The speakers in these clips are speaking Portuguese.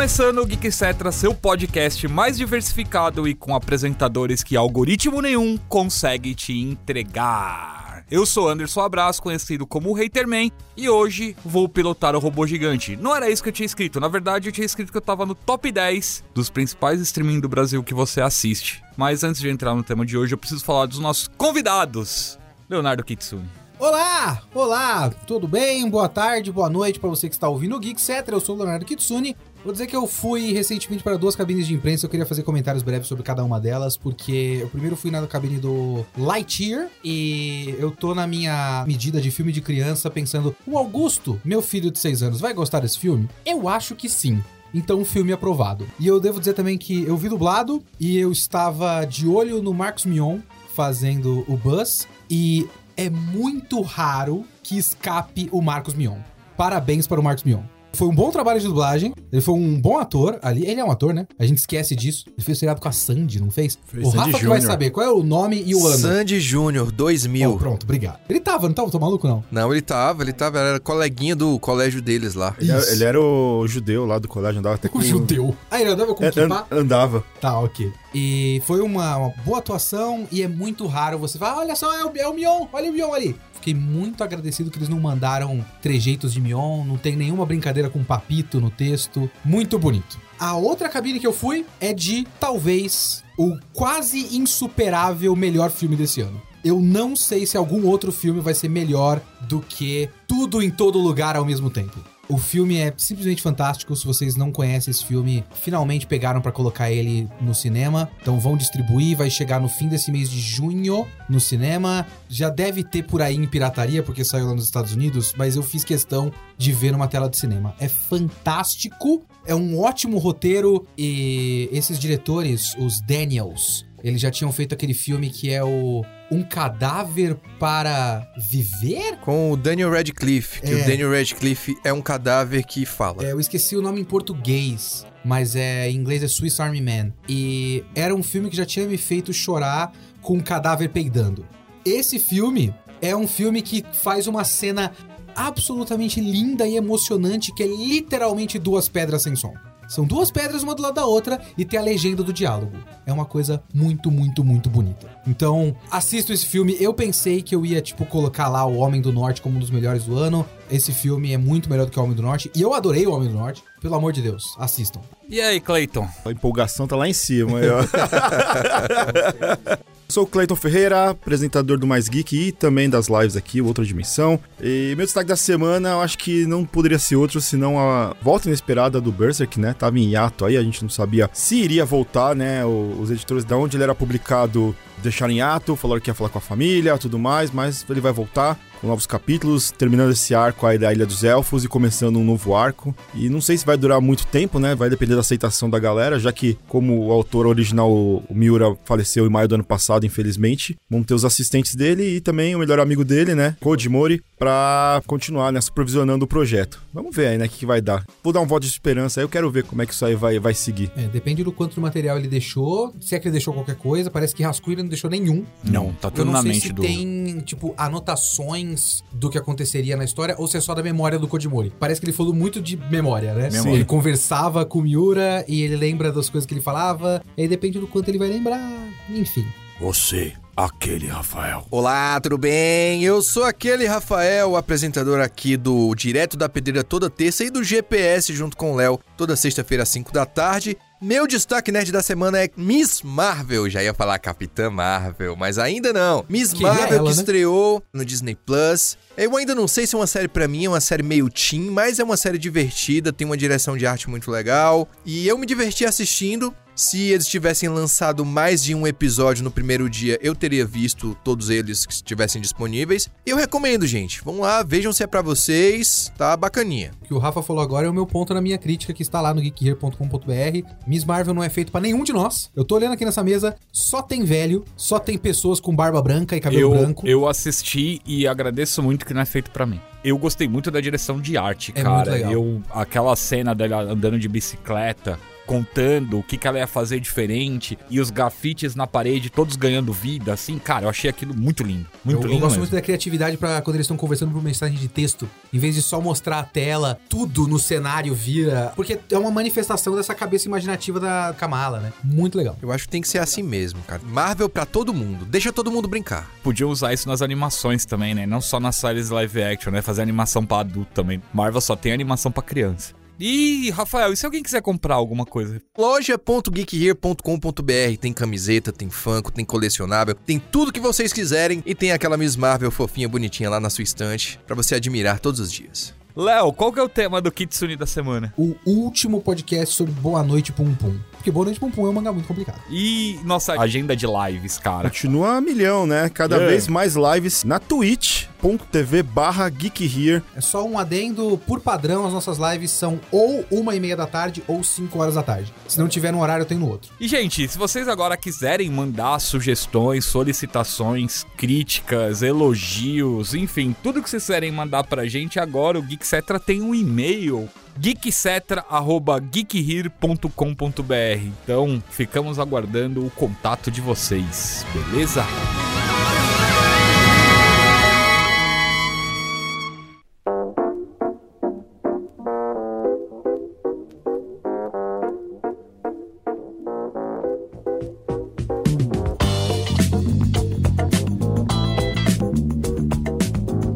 começando o Geek Cetra, seu podcast mais diversificado e com apresentadores que algoritmo nenhum consegue te entregar. Eu sou Anderson Abraço, conhecido como Haterman, e hoje vou pilotar o robô gigante. Não era isso que eu tinha escrito, na verdade eu tinha escrito que eu tava no top 10 dos principais streaming do Brasil que você assiste. Mas antes de entrar no tema de hoje, eu preciso falar dos nossos convidados. Leonardo Kitsune. Olá! Olá! Tudo bem? Boa tarde, boa noite para você que está ouvindo o Geek Cetra. Eu sou o Leonardo Kitsune. Vou dizer que eu fui recentemente para duas cabines de imprensa. Eu queria fazer comentários breves sobre cada uma delas, porque eu primeiro fui na cabine do Lightyear e eu tô na minha medida de filme de criança pensando: o Augusto, meu filho de 6 anos, vai gostar desse filme? Eu acho que sim. Então, filme aprovado. E eu devo dizer também que eu vi dublado e eu estava de olho no Marcos Mion fazendo o Buzz e é muito raro que escape o Marcos Mion. Parabéns para o Marcos Mion. Foi um bom trabalho de dublagem. Ele foi um bom ator ali. Ele é um ator, né? A gente esquece disso. Ele fez seriado com a Sandy, não fez? Fez o Sandy Rafa que vai saber qual é o nome e o ano. Sandy Júnior, 2000. Oh, pronto, obrigado. Ele tava, não tava? Tô maluco, não? Não, ele tava, ele tava, era coleguinha do colégio deles lá. Ele, era- ele era o judeu lá do colégio, andava até com... O judeu. Ah, ele andava com É, kippah? andava. Tá, ok. E foi uma, uma boa atuação e é muito raro você falar, olha só, é o, é o Mion, olha o Mion ali. Fiquei muito agradecido que eles não mandaram trejeitos de Mion, não tem nenhuma brincadeira com papito no texto. Muito bonito. A outra cabine que eu fui é de, talvez, o quase insuperável melhor filme desse ano. Eu não sei se algum outro filme vai ser melhor do que Tudo em Todo Lugar ao mesmo tempo. O filme é simplesmente fantástico. Se vocês não conhecem esse filme, finalmente pegaram pra colocar ele no cinema. Então vão distribuir, vai chegar no fim desse mês de junho no cinema. Já deve ter por aí em pirataria, porque saiu lá nos Estados Unidos, mas eu fiz questão de ver numa tela de cinema. É fantástico, é um ótimo roteiro e esses diretores, os Daniels, eles já tinham feito aquele filme que é o Um Cadáver para Viver? Com o Daniel Radcliffe, que É. o Daniel Radcliffe é um cadáver que fala. É, eu esqueci o nome em português, mas é, em inglês é Swiss Army Man. E era um filme que já tinha me feito chorar com um cadáver peidando. Esse filme é um filme que faz uma cena absolutamente linda e emocionante, que é literalmente duas pedras sem som. São duas pedras uma do lado da outra e tem a legenda do diálogo. É uma coisa muito, muito, muito bonita. Então, assisto esse filme. Eu pensei que eu ia, tipo, colocar lá o Homem do Norte como um dos melhores do ano. Esse filme é muito melhor do que o Homem do Norte. E eu adorei o Homem do Norte. Pelo amor de Deus, assistam. E aí, Clayton? A empolgação tá lá em cima. aí, ó. Sou o Cleiton Ferreira, apresentador do Mais Geek e também das lives aqui, Outra Dimensão. E meu destaque da semana, eu acho que não poderia ser outro senão a volta inesperada do Berserk, né? Tava em hiato aí, a gente não sabia se iria voltar, né? Os editores da onde ele era publicado deixaram em ato, falaram que ia falar com a família, tudo mais, mas ele vai voltar com novos capítulos, terminando esse arco aí da Ilha dos Elfos e começando um novo arco. E não sei se vai durar muito tempo, né? Vai depender da aceitação da galera, já que, como o autor original, o Miura, faleceu em maio do ano passado, infelizmente, vamos ter os assistentes dele e também o melhor amigo dele, né? Koji Mori, pra continuar, né? Supervisionando o projeto. Vamos ver aí, né? O que, que vai dar. Vou dar um voto de esperança aí, eu quero ver como é que isso aí vai, vai seguir. É, depende do quanto de material ele deixou. Se é que ele deixou qualquer coisa, parece que rascunho ele não deixou nenhum. Não, tá Eu tudo não na sei mente se do. tem, tipo, anotações do que aconteceria na história ou se é só da memória do Kodimori. Parece que ele falou muito de memória, né? Memória. Ele conversava com o Miura e ele lembra das coisas que ele falava. E aí depende do quanto ele vai lembrar. Enfim. Você, aquele Rafael. Olá, tudo bem? Eu sou aquele Rafael, apresentador aqui do Direto da Pedreira toda terça e do GPS junto com o Léo, toda sexta-feira às 5 da tarde. Meu destaque nerd da semana é Miss Marvel. Já ia falar Capitã Marvel, mas ainda não. Miss Queria Marvel ela, que né? estreou no Disney Plus. Eu ainda não sei se é uma série pra mim, é uma série meio teen, mas é uma série divertida, tem uma direção de arte muito legal. E eu me diverti assistindo. Se eles tivessem lançado mais de um episódio no primeiro dia, eu teria visto todos eles que estivessem disponíveis. Eu recomendo, gente. Vamos lá, vejam se é pra vocês. Tá bacaninha. O que o Rafa falou agora é o meu ponto na minha crítica que está lá no geekhere.com.br. Miss Marvel não é feito pra nenhum de nós. Eu tô olhando aqui nessa mesa, só tem velho, só tem pessoas com barba branca e cabelo Eu, branco. eu assisti e agradeço muito que não é feito pra mim. Eu gostei muito da direção de arte, É cara. Eu aquela cena dela andando de bicicleta contando o que, que ela ia fazer diferente e os grafites na parede todos ganhando vida, assim, cara, eu achei aquilo muito lindo. Muito eu, lindo. eu gosto mesmo. muito da criatividade para quando eles estão conversando por mensagem de texto. Em vez de só mostrar a tela, tudo no cenário vira. Porque é uma manifestação dessa cabeça imaginativa da Kamala, né? Muito legal. Eu acho que tem que ser assim mesmo, cara. Marvel pra todo mundo. Deixa todo mundo brincar. Podiam usar isso nas animações também, né? Não só nas séries live action, né? Fazer animação pra adulto também. Marvel só tem animação pra criança. E, Rafael, e se alguém quiser comprar alguma coisa? Loja.geekhere.com.br tem camiseta, tem Funko, tem colecionável, tem tudo que vocês quiserem e tem aquela Miss Marvel fofinha, bonitinha lá na sua estante pra você admirar todos os dias. Léo, qual que é o tema do Kitsune da semana? O último podcast sobre Boa Noite Pum Pum. Porque Boa Noite Pum Pum é um mangá muito complicado. E nossa agenda de lives, cara. Continua a milhão, né? Cada É. vez mais lives na twitch.tv barra geekhere. É só um adendo, por padrão, as nossas lives são ou uma e meia da tarde ou cinco horas da tarde. Se não tiver no horário, tem no outro. E, gente, se vocês agora quiserem mandar sugestões, solicitações, críticas, elogios, enfim, tudo que vocês quiserem mandar pra gente, agora o Geekcetra tem um e-mail geekcetra.geekhere.com.br Então, ficamos aguardando o contato de vocês, beleza?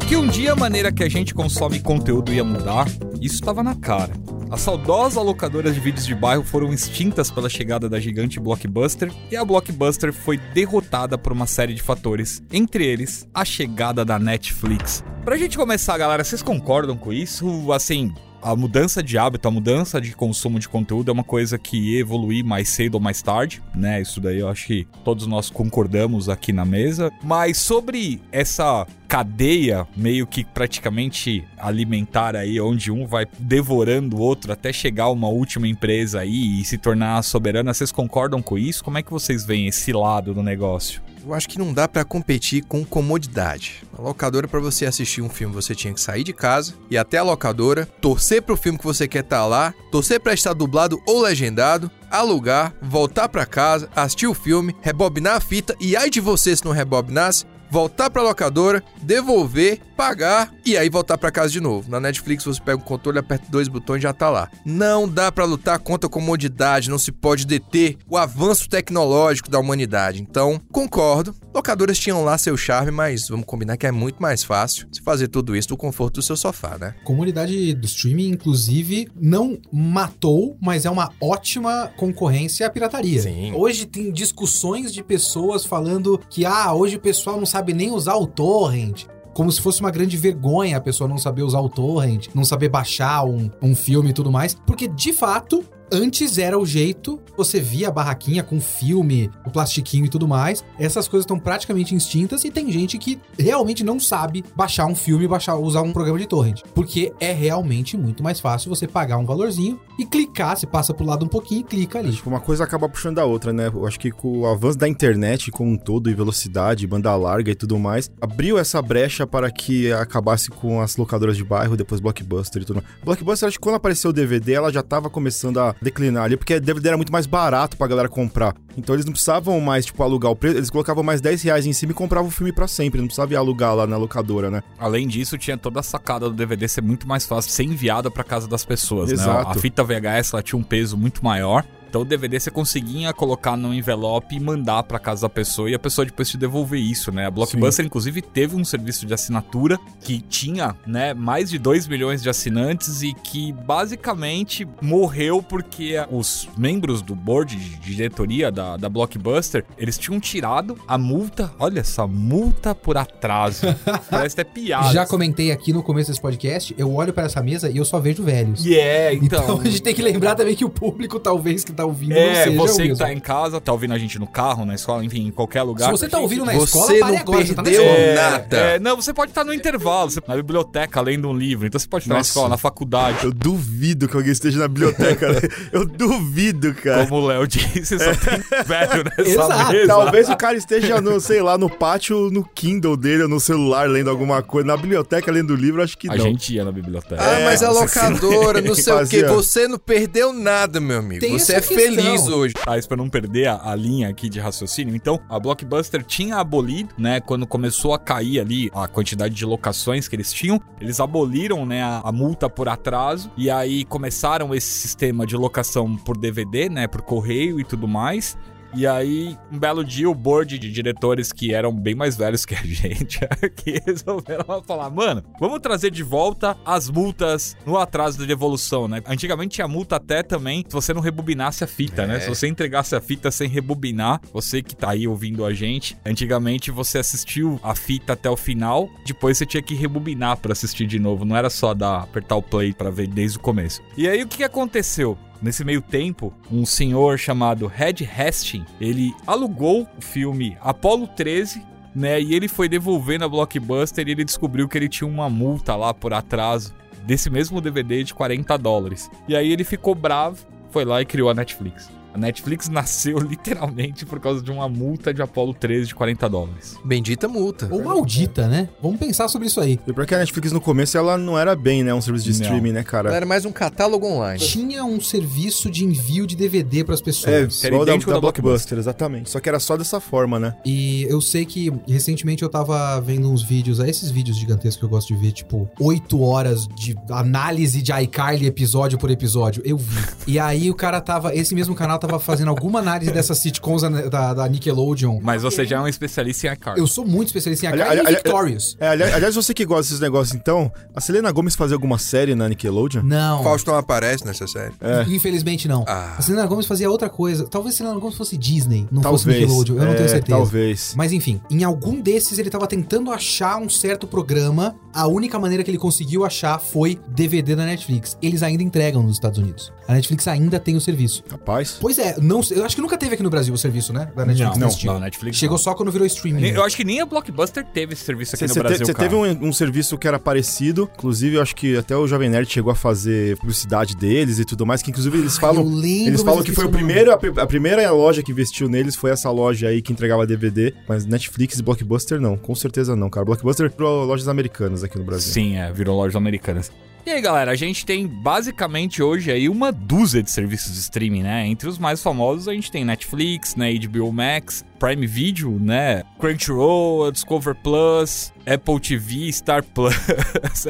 Que um dia a maneira que a gente consome conteúdo ia mudar, isso estava na cara. As saudosas locadoras de vídeos de bairro foram extintas pela chegada da gigante Blockbuster e a Blockbuster foi derrotada por uma série de fatores, entre eles a chegada da Netflix. Pra gente começar, galera, vocês concordam com isso? Assim, a mudança de hábito, a mudança de consumo de conteúdo é uma coisa que ia evoluir mais cedo ou mais tarde, né? Isso daí eu acho que todos nós concordamos aqui na mesa. Mas sobre essa cadeia meio que praticamente alimentar aí, onde um vai devorando o outro até chegar uma última empresa aí e se tornar soberana, vocês concordam com isso? Como é que vocês veem esse lado do negócio? Eu acho que não dá pra competir com comodidade. A locadora, pra você assistir um filme, você tinha que sair de casa e até a locadora, torcer pro filme que você quer estar lá, torcer pra estar dublado ou legendado, alugar, voltar pra casa, assistir o filme, rebobinar a fita e ai de você se não rebobinasse, voltar pra locadora, devolver, pagar e aí voltar pra casa de novo. Na Netflix você pega o controle, aperta dois botões e já tá lá. Não dá pra lutar contra a comodidade, não se pode deter o avanço tecnológico da humanidade. Então, concordo. Locadoras tinham lá seu charme, mas vamos combinar que é muito mais fácil se fazer tudo isso do conforto do seu sofá, né? Comunidade do streaming, inclusive, não matou, mas é uma ótima concorrência à pirataria. Sim. Hoje tem discussões de pessoas falando que, ah, hoje o pessoal não sabe nem usar o torrent. Como se fosse uma grande vergonha a pessoa não saber usar o torrent, não saber baixar um, um filme e tudo mais. Porque, de fato, antes era o jeito, você via a barraquinha com filme, o plastiquinho e tudo mais. Essas coisas estão praticamente extintas e tem gente que realmente não sabe baixar um filme, baixar, usar um programa de torrent. Porque é realmente muito mais fácil você pagar um valorzinho e clicar, você passa pro lado um pouquinho e clica ali. Tipo, uma coisa acaba puxando a outra, né? Eu acho que com o avanço da internet como um todo, e velocidade, banda larga e tudo mais, abriu essa brecha para que acabasse com as locadoras de bairro, depois Blockbuster e tudo mais. Blockbuster, acho que quando apareceu o DVD, ela já tava começando a declinar ali, porque DVD era muito mais barato pra galera comprar. Então eles não precisavam mais, tipo, alugar o preço, eles colocavam mais 10 reais em cima e compravam o filme pra sempre, não precisava ir alugar lá na locadora, né? Além disso, tinha toda a sacada do DVD ser muito mais fácil de ser enviada pra casa das pessoas, né? Exato. A fita VHS ela tinha um peso muito maior. Então o DVD você conseguia colocar no envelope e mandar pra casa da pessoa e a pessoa depois te devolver isso, né? A Blockbuster inclusive teve um serviço de assinatura que tinha, né, mais de 2 milhões de assinantes e que basicamente morreu porque os membros do board de diretoria da, da Blockbuster, eles tinham tirado a multa, olha essa multa por atraso. Parece até piada. Já comentei aqui no começo desse podcast, eu olho pra essa mesa e eu só vejo velhos. Yeah, Então, então. a gente tem que lembrar também que o público, talvez, que tá tá ouvindo não É, você que tá em casa, tá ouvindo a gente no carro, na escola, enfim, em qualquer lugar. Se você tá ouvindo na Você escola, não pare agora, você tá na perdeu. É, nada. é, não, você pode estar no intervalo, você- na biblioteca, lendo um livro. Então você pode estar na Nossa. escola, na faculdade. Eu duvido que alguém esteja na biblioteca. né? Eu duvido, cara. Como o Léo disse, só tem velho nessa Exato. mesa. Talvez o cara esteja, no, sei lá, no pátio, no Kindle dele, ou no celular, lendo alguma coisa. Na biblioteca, lendo livro, acho que A não. gente ia na biblioteca. Ah, mas a você locadora, não sei o que. fazia. Você não perdeu nada, meu amigo. Tem você é feliz hoje. Ah, isso pra não perder a, a linha aqui de raciocínio. Então, a Blockbuster tinha abolido, né? Quando começou a cair ali a quantidade de locações que eles tinham, eles aboliram, né, a, a multa por atraso. E aí começaram esse sistema de locação por DVD, né? Por correio e tudo mais. E aí, um belo dia, o board de diretores que eram bem mais velhos que a gente, que resolveram falar, mano, vamos trazer de volta as multas no atraso de devolução, né? Antigamente tinha multa até também se você não rebobinasse a fita, né? Se você entregasse a fita sem rebobinar, você que tá aí ouvindo a gente, antigamente você assistiu a fita até o final, depois você tinha que rebobinar pra assistir de novo, não era só dar apertar o play pra ver desde o começo. E aí o que aconteceu? Nesse meio tempo, um senhor chamado Red Hastings, ele alugou o filme Apollo 13, né? E ele foi devolver na Blockbuster e ele descobriu que ele tinha uma multa lá por atraso desse mesmo DVD de 40 dólares. E aí ele ficou bravo, foi lá e criou a Netflix. A Netflix nasceu literalmente por causa de uma multa de Apollo 13 de 40 dólares. Bendita multa. Ou maldita, né? Vamos pensar sobre isso aí. E porque a Netflix no começo ela não era bem, né? Um serviço de Não. streaming, né, Ela cara? era mais um catálogo online. Tinha um serviço de envio de DVD pras É, pessoas. Era igual da, idêntico da da Blockbuster. Blockbuster, exatamente. Só que era só dessa forma, né? E eu sei que recentemente eu tava vendo uns vídeos, é esses vídeos gigantescos que eu gosto de ver, tipo, 8 horas de análise de iCarly episódio por episódio. Eu vi. E aí o cara tava, esse mesmo canal tava fazendo alguma análise dessas sitcoms da, da- da Nickelodeon. Mas você já é um especialista em iCarly. Eu sou muito especialista em iCarly ali- e Victorious. É, ali- aliás, você que gosta desses negócios, então, a Selena Gomes fazia alguma série na Nickelodeon? Não. Fausto não aparece nessa série. Infelizmente não. Ah. A Selena Gomes fazia outra coisa. Talvez a Selena Gomes fosse Disney, não fosse Talvez. Nickelodeon. Eu não É, tenho certeza. Talvez. Mas enfim, em algum desses ele tava tentando achar um certo programa. A única maneira que ele conseguiu achar foi DVD da Netflix. Eles ainda entregam nos Estados Unidos. A Netflix ainda tem o serviço. Rapaz. Pois é, não, eu acho que nunca teve aqui no Brasil o serviço, né? Da Netflix. não, desse tipo. não, Netflix Chegou não. só quando virou streaming. Eu acho que nem a Blockbuster teve esse serviço aqui Você no Brasil, cara. teve um, um serviço que era parecido, inclusive eu acho que até o Jovem Nerd chegou a fazer publicidade deles e tudo mais, que inclusive eles falam, eu lembro, eles falam que foi o primeiro, a, a primeira loja que investiu neles foi essa loja aí que entregava DVD, mas Netflix e Blockbuster não, com certeza não, cara. Blockbuster virou lojas americanas aqui no Brasil. Sim, é, virou lojas americanas. E aí, galera, a gente tem basicamente hoje aí uma dúzia de serviços de streaming, né? Entre os mais famosos, a gente tem Netflix, né, HBO Max, Prime Video, né, Crunchyroll, Discover Plus, Apple TV, Star Plus,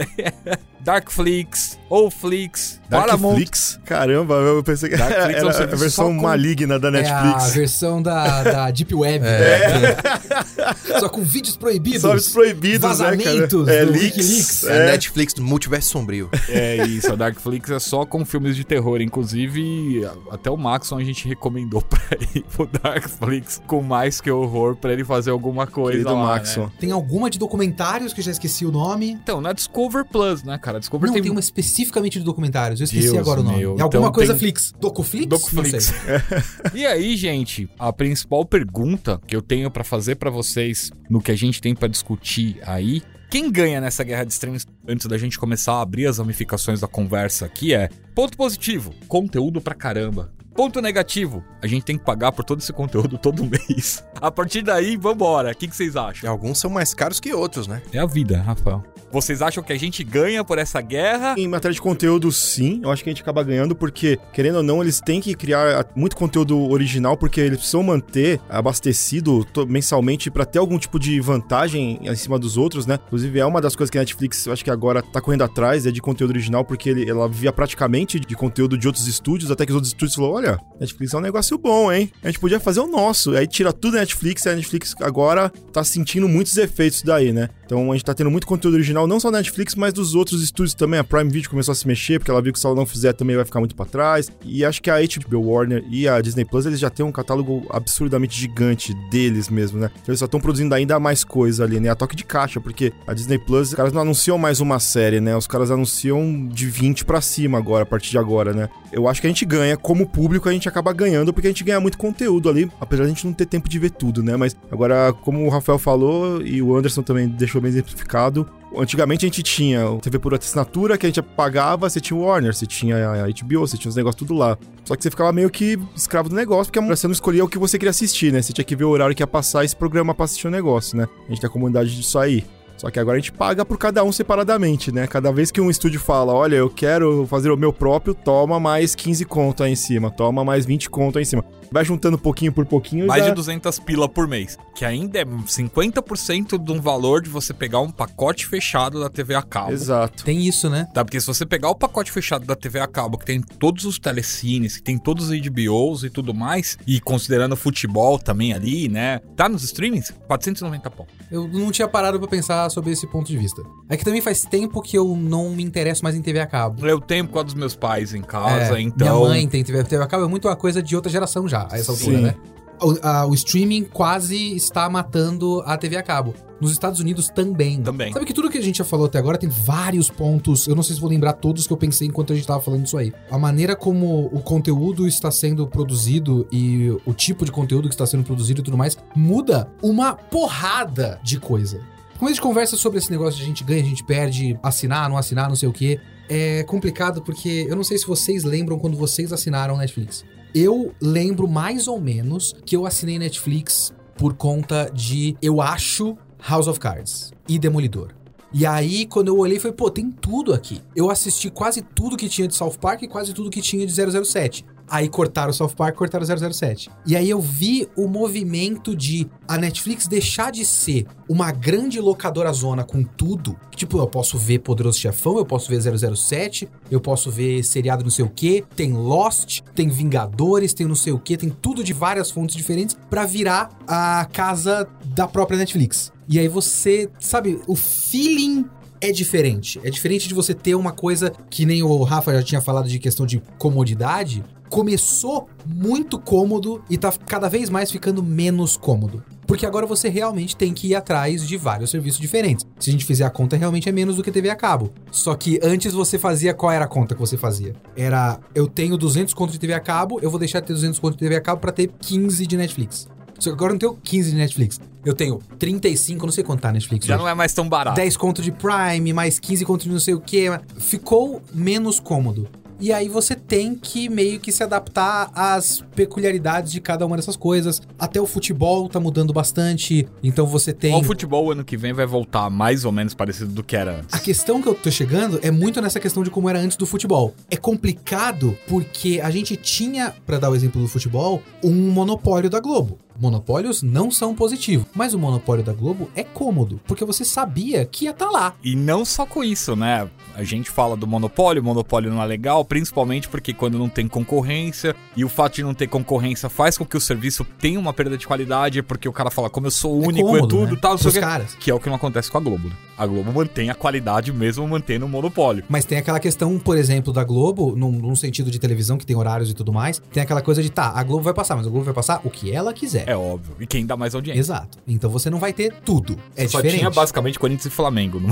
Darkflix, Oflix, Paramount. Darkflix? Caramba, eu pensei que Darkflix era, é um a versão com- maligna da É a Netflix. versão da, da Deep Web. Só com vídeos proibidos. Só os proibidos, Vazamentos né, cara? É, do leaks. Wikileaks. É a É. Netflix do multiverso sombrio. É isso, a Darkflix é só com filmes de terror. Inclusive, até o Maxon a gente recomendou pra ir pro Darkflix com mais que horror pra ele fazer alguma coisa Querido lá, Maxon. né? Tem alguma de documentários que eu já esqueci o nome. Então, na Discover Plus, né, cara? Discover Não, tem, tem uma especificamente de documentários. Eu esqueci Deus agora o nome. meu. É alguma Então coisa tem- Flix. Docuflix? Docuflix. Não sei. E aí, gente, a principal pergunta que eu tenho pra fazer pra vocês no que a gente tem pra discutir aí, quem ganha nessa guerra de streams antes da gente começar a abrir as ramificações da conversa aqui é ponto positivo, conteúdo pra caramba. Ponto negativo, a gente tem que pagar por todo esse conteúdo todo mês. A partir daí, vambora. O que, que vocês acham? alguns são mais caros que outros, né? É a vida, Rafael. Vocês acham que a gente ganha por essa guerra? Em matéria de conteúdo, sim. Eu acho que a gente acaba ganhando, porque, querendo ou não, eles têm que criar muito conteúdo original, porque eles precisam manter abastecido mensalmente pra ter algum tipo de vantagem em cima dos outros, né? Inclusive, é uma das coisas que a Netflix, eu acho que agora tá correndo atrás, é de conteúdo original, porque ele- ela vivia praticamente de conteúdo de outros estúdios, até que os outros estúdios falaram: olha, Netflix é um negócio bom, hein? A gente podia fazer o nosso. Aí tira tudo da Netflix, e a Netflix agora tá sentindo muitos efeitos daí, né? Então a gente tá tendo muito conteúdo original, não só da Netflix, mas dos outros estúdios também. A Prime Video começou a se mexer, porque ela viu que se ela não fizer também vai ficar muito para trás. E acho que a HBO Warner e a Disney Plus, eles já têm um catálogo absurdamente gigante deles mesmo, né? Então eles só estão produzindo ainda mais coisa ali, né? A toque de caixa, porque a Disney Plus, os caras não anunciam mais uma série, né? Os caras anunciam de 20 para cima agora, a partir de agora, né? Eu acho que a gente ganha, como público, a gente acaba ganhando, porque a gente ganha muito conteúdo ali, apesar de a gente não ter tempo de ver tudo, né? Mas agora, como o Rafael falou, e o Anderson também deixou bem exemplificado, Antigamente a gente tinha TV por assinatura que a gente pagava, você tinha Warner, você tinha a HBO, você tinha os negócios tudo lá. Só que você ficava meio que escravo do negócio, porque você não escolhia o que você queria assistir, né? Você tinha que ver o horário que ia passar esse programa pra assistir o negócio, né? A gente tem a comunidade disso aí. Só que agora a gente paga por cada um separadamente, né? Cada vez que um estúdio fala, olha, eu quero fazer o meu próprio, toma mais 15 conto aí em cima, toma mais 20 conto aí em cima. Vai juntando pouquinho por pouquinho. Mais já... de 200 pila por mês. Que ainda é 50% de um valor de você pegar um pacote fechado da TV a cabo. Exato. Tem isso, né? Tá, porque se você pegar o pacote fechado da TV a cabo, que tem todos os telecines, que tem todos os HBOs e tudo mais, e considerando futebol também ali, né? Tá nos streamings? 490 pau. Eu não tinha parado pra pensar sobre esse ponto de vista. É que também faz tempo que eu não me interesso mais em TV a cabo. Eu tenho por causa dos meus pais em casa, É, então. Minha mãe tem TV, TV a cabo, é muito uma coisa de outra geração já, a essa altura, Sim. né? O, a- o streaming quase está matando a TV a cabo. Nos Estados Unidos também. Também. Sabe que tudo que a gente já falou até agora tem vários pontos. Eu não sei se vou lembrar todos que eu pensei enquanto a gente tava falando isso aí. A maneira como o conteúdo está sendo produzido e o tipo de conteúdo que está sendo produzido e tudo mais muda uma porrada de coisa. Quando a gente conversa sobre esse negócio de a gente ganha, a gente perde, assinar, não assinar, não sei o quê, é complicado porque eu não sei se vocês lembram quando vocês assinaram Netflix. Eu lembro mais ou menos que eu assinei Netflix por conta de, eu acho, House of Cards e Demolidor. E aí, quando eu olhei, falei, pô, tem tudo aqui. Eu assisti quase tudo que tinha de South Park e quase tudo que tinha de 007. Aí cortaram o South Park, cortaram o 007. E aí eu vi o movimento de a Netflix deixar de ser uma grande locadora zona com tudo. Tipo, eu posso ver Poderoso Chefão, eu posso ver 007, eu posso ver seriado não sei o que, tem Lost, tem Vingadores, tem não sei o que, tem tudo de várias fontes diferentes pra virar a casa da própria Netflix. E aí você, sabe, o feeling é diferente. É diferente de você ter uma coisa que nem o Rafa já tinha falado de questão de comodidade. Começou muito cômodo e tá cada vez mais ficando menos cômodo. Porque agora você realmente tem que ir atrás de vários serviços diferentes. Se a gente fizer a conta, realmente é menos do que TV a cabo. Só que antes você fazia. Qual era a conta que você fazia? Era. Eu tenho 200 contos de TV a cabo, eu vou deixar de ter 200 contos de TV a cabo pra ter 15 de Netflix. Só que agora eu não tenho 15 de Netflix. Eu tenho 35, não sei quanto tá a Netflix. Já hoje. não é mais tão barato. 10 conto de Prime, mais 15 conto de não sei o que. Ficou menos cômodo. E aí você tem que meio que se adaptar às peculiaridades de cada uma dessas coisas. Até o futebol tá mudando bastante. Então você tem. O futebol ano que vem vai voltar mais ou menos parecido do que era antes. A questão que eu tô chegando é muito nessa questão de como era antes do futebol. É complicado porque a gente tinha, pra dar o exemplo do futebol, um monopólio da Globo. Monopólios não são positivos, mas o monopólio da Globo é cômodo, porque você sabia que ia estar lá. E não só com isso, né? A gente fala do monopólio, o monopólio não é legal, principalmente porque quando não tem concorrência, e o fato de não ter concorrência faz com que o serviço tenha uma perda de qualidade, porque o cara fala, como eu sou o único, é, cômodo, tudo, né? tal, não sei o Pros quê. caras. Que é o que não acontece com a Globo, né? A Globo mantém a qualidade mesmo mantendo o monopólio. Mas tem aquela questão, por exemplo, da Globo, num, num sentido de televisão que tem horários e tudo mais, tem aquela coisa de, tá, a Globo vai passar, mas a Globo vai passar o que ela quiser. É óbvio. E quem dá mais audiência. Exato. Então você não vai ter tudo. É Só diferente. tinha basicamente Corinthians e Flamengo. Não?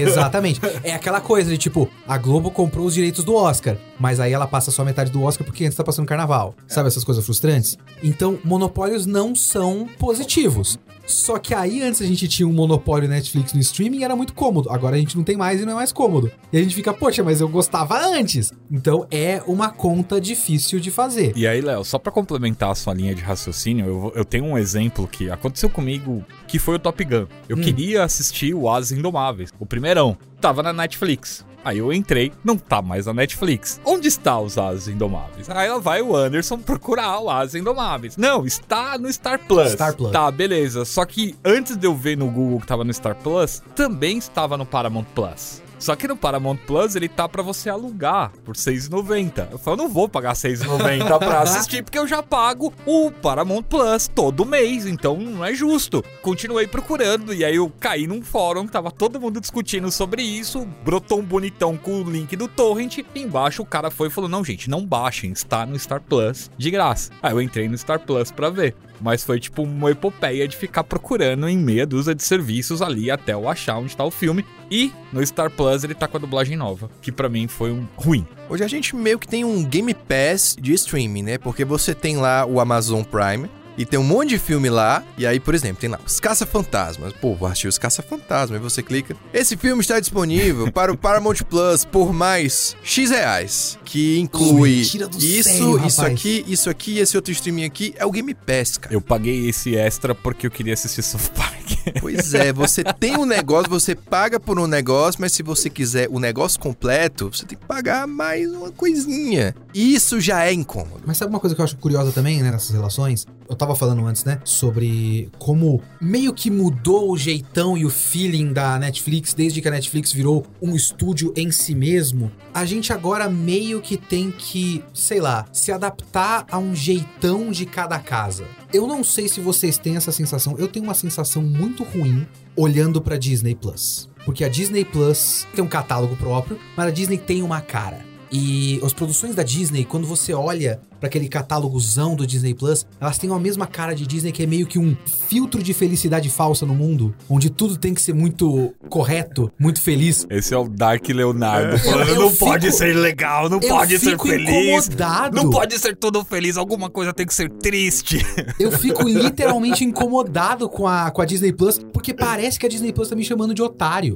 Exatamente. É aquela coisa de tipo, a Globo comprou os direitos do Oscar, mas aí ela passa só metade do Oscar porque antes tá passando carnaval. Sabe essas coisas frustrantes? Então, monopólios não são positivos. Só que aí antes a gente tinha um monopólio Netflix no streaming e era muito cômodo. Agora a gente não tem mais e não é mais cômodo. E a gente fica, poxa, mas eu gostava antes. Então é uma conta difícil de fazer. E aí, Léo, só pra complementar a sua linha de raciocínio, eu, eu tenho um exemplo que aconteceu comigo, que foi o Top Gun. Eu Hum. queria assistir o Asas Indomáveis, o primeirão. Tava na Netflix. Aí eu entrei, não tá mais na Netflix. Onde está os Asas Indomáveis? Aí lá vai o Anderson procurar o Asas Indomáveis. Não, está no Star Plus. Star Plus. Tá, beleza. Só que antes de eu ver no Google que tava no Star Plus, também estava no Paramount Plus. Só que no Paramount Plus ele tá pra você alugar por 6,90. Eu falei, eu não vou pagar 6,90 pra assistir porque eu já pago o Paramount Plus todo mês, então não é justo. Continuei procurando e aí eu caí num fórum, tava todo mundo discutindo sobre isso, brotou um bonitão com o link do torrent, e embaixo o cara foi e falou: "Não, gente, não baixem, está no Star Plus de graça". Aí eu entrei no Star Plus pra ver. Mas foi tipo uma epopeia de ficar procurando em meia dúzia de serviços ali até eu achar onde tá o filme. E no Star Plus ele tá com a dublagem nova, que pra mim foi um ruim. Hoje a gente meio que tem um Game Pass de streaming, né? Porque você tem lá o Amazon Prime. E tem um monte de filme lá. E aí, por exemplo, tem lá os Caça-Fantasmas. Pô, vou assistir os Caça-Fantasmas. Aí você clica. Esse filme está disponível para o Paramount Plus por mais X reais. Que inclui Mentira do isso, sério, isso rapaz. aqui, isso aqui e esse outro streaming aqui. É o Game Pass, cara. Eu paguei esse extra porque eu queria assistir South Park. Pois é, você tem um negócio, você paga por um negócio, mas se você quiser o negócio completo, você tem que pagar mais uma coisinha. Isso já é incômodo. Mas sabe uma coisa que eu acho curiosa também, né, nessas relações? Eu tava falando antes, né, sobre como meio que mudou o jeitão e o feeling da Netflix desde que a Netflix virou um estúdio em si mesmo. A gente agora meio que tem que, sei lá, se adaptar a um jeitão de cada casa. Eu não sei se vocês têm essa sensação, eu tenho uma sensação muito ruim olhando pra Disney Plus. Porque a Disney Plus tem um catálogo próprio, mas a Disney tem uma cara. E as produções da Disney, quando você olha pra aquele catálogozão do Disney Plus, elas têm a mesma cara de Disney que é meio que um filtro de felicidade falsa no mundo, onde tudo tem que ser muito correto, muito feliz. Esse é o Dark Leonardo falando, Eu- eu não fico- pode ser legal, não pode ser fico feliz. incomodado. Não pode ser tudo feliz, alguma coisa tem que ser triste. Eu fico literalmente incomodado com a, com a Disney Plus, porque parece que a Disney Plus tá me chamando de otário.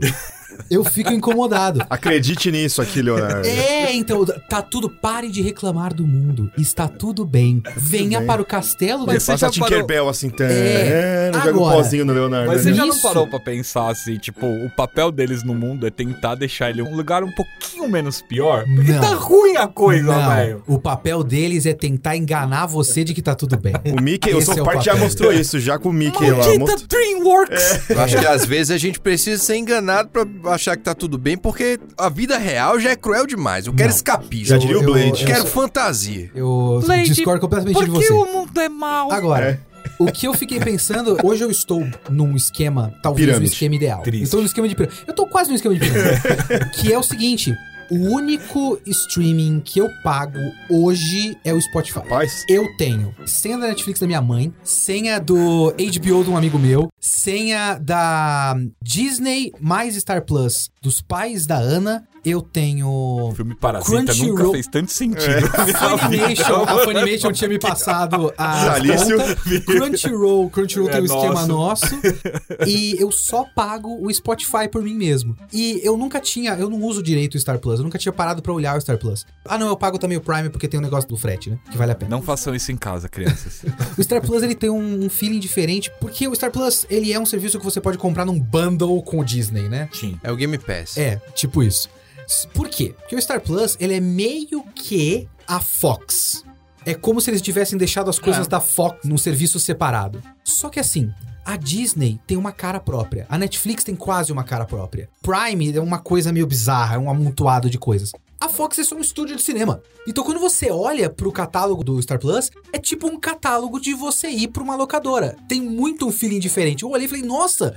Eu fico incomodado. Acredite nisso aqui, Leonardo. É, então, tá tudo. Pare de reclamar do mundo. Está tudo bem. Venha bem. para o castelo Mas do você Passa já a Tinkerbell assim, tá, É, é, não joga um agora. pozinho no Leonardo. Mas você né? já não parou pra pensar assim, tipo, o papel deles no mundo é tentar deixar ele um lugar um pouquinho menos pior? Porque Não. tá ruim a coisa, velho. o papel deles é tentar enganar você de que tá tudo bem. O Mickey, o South é o Park já papel. mostrou isso, já com o Mickey lá. Maldita Mostrou... DreamWorks! Eu acho que às vezes a gente precisa ser enganado pra achar que tá tudo bem, porque a vida real já é cruel demais. Eu quero Não. escapismo. Já diria o eu- Blade. Eu quero fantasia. Eu Blade, discordo completamente Por de que você. o mundo é mau? Agora, o que eu fiquei pensando, hoje eu estou num esquema, talvez Pirâmide. um esquema ideal. Triste. Eu estou no esquema de pirâmide. Eu tô quase no esquema de pirâmide. que é o seguinte: o único streaming que eu pago hoje é o Spotify. Rapaz, Eu tenho senha da Netflix da minha mãe, senha do HBO de um amigo meu, senha da Disney mais Star Plus dos pais da Ana. Eu tenho O filme Parasita Crunchyroll- nunca fez tanto sentido. vida. Funimation, a Funimation tinha me passado a Salício. Crunchyroll, Crunchyroll É tem um esquema nosso. nosso e eu só pago o Spotify por mim mesmo. E eu nunca tinha, eu não uso direito o Star Plus, eu nunca tinha parado pra olhar o Star Plus. Ah, não, eu pago também o Prime porque tem o negócio do frete, né? Que vale a pena. Não façam isso em casa, crianças. O Star Plus ele tem um, um feeling diferente, porque o Star Plus ele é um serviço que você pode comprar num bundle com o Disney, né? Sim. É o Game Pass. É, tipo isso. Por quê? Porque o Star Plus, ele é meio que a Fox. É como se eles tivessem deixado as coisas É. da Fox num serviço separado. Só que assim, a Disney tem uma cara própria. A Netflix tem quase uma cara própria. Prime é uma coisa meio bizarra, é um amontoado de coisas. A Fox é só um estúdio de cinema. Então quando você olha pro catálogo do Star Plus, é tipo um catálogo de você ir pra uma locadora. Tem muito um feeling diferente. Eu olhei e falei, nossa,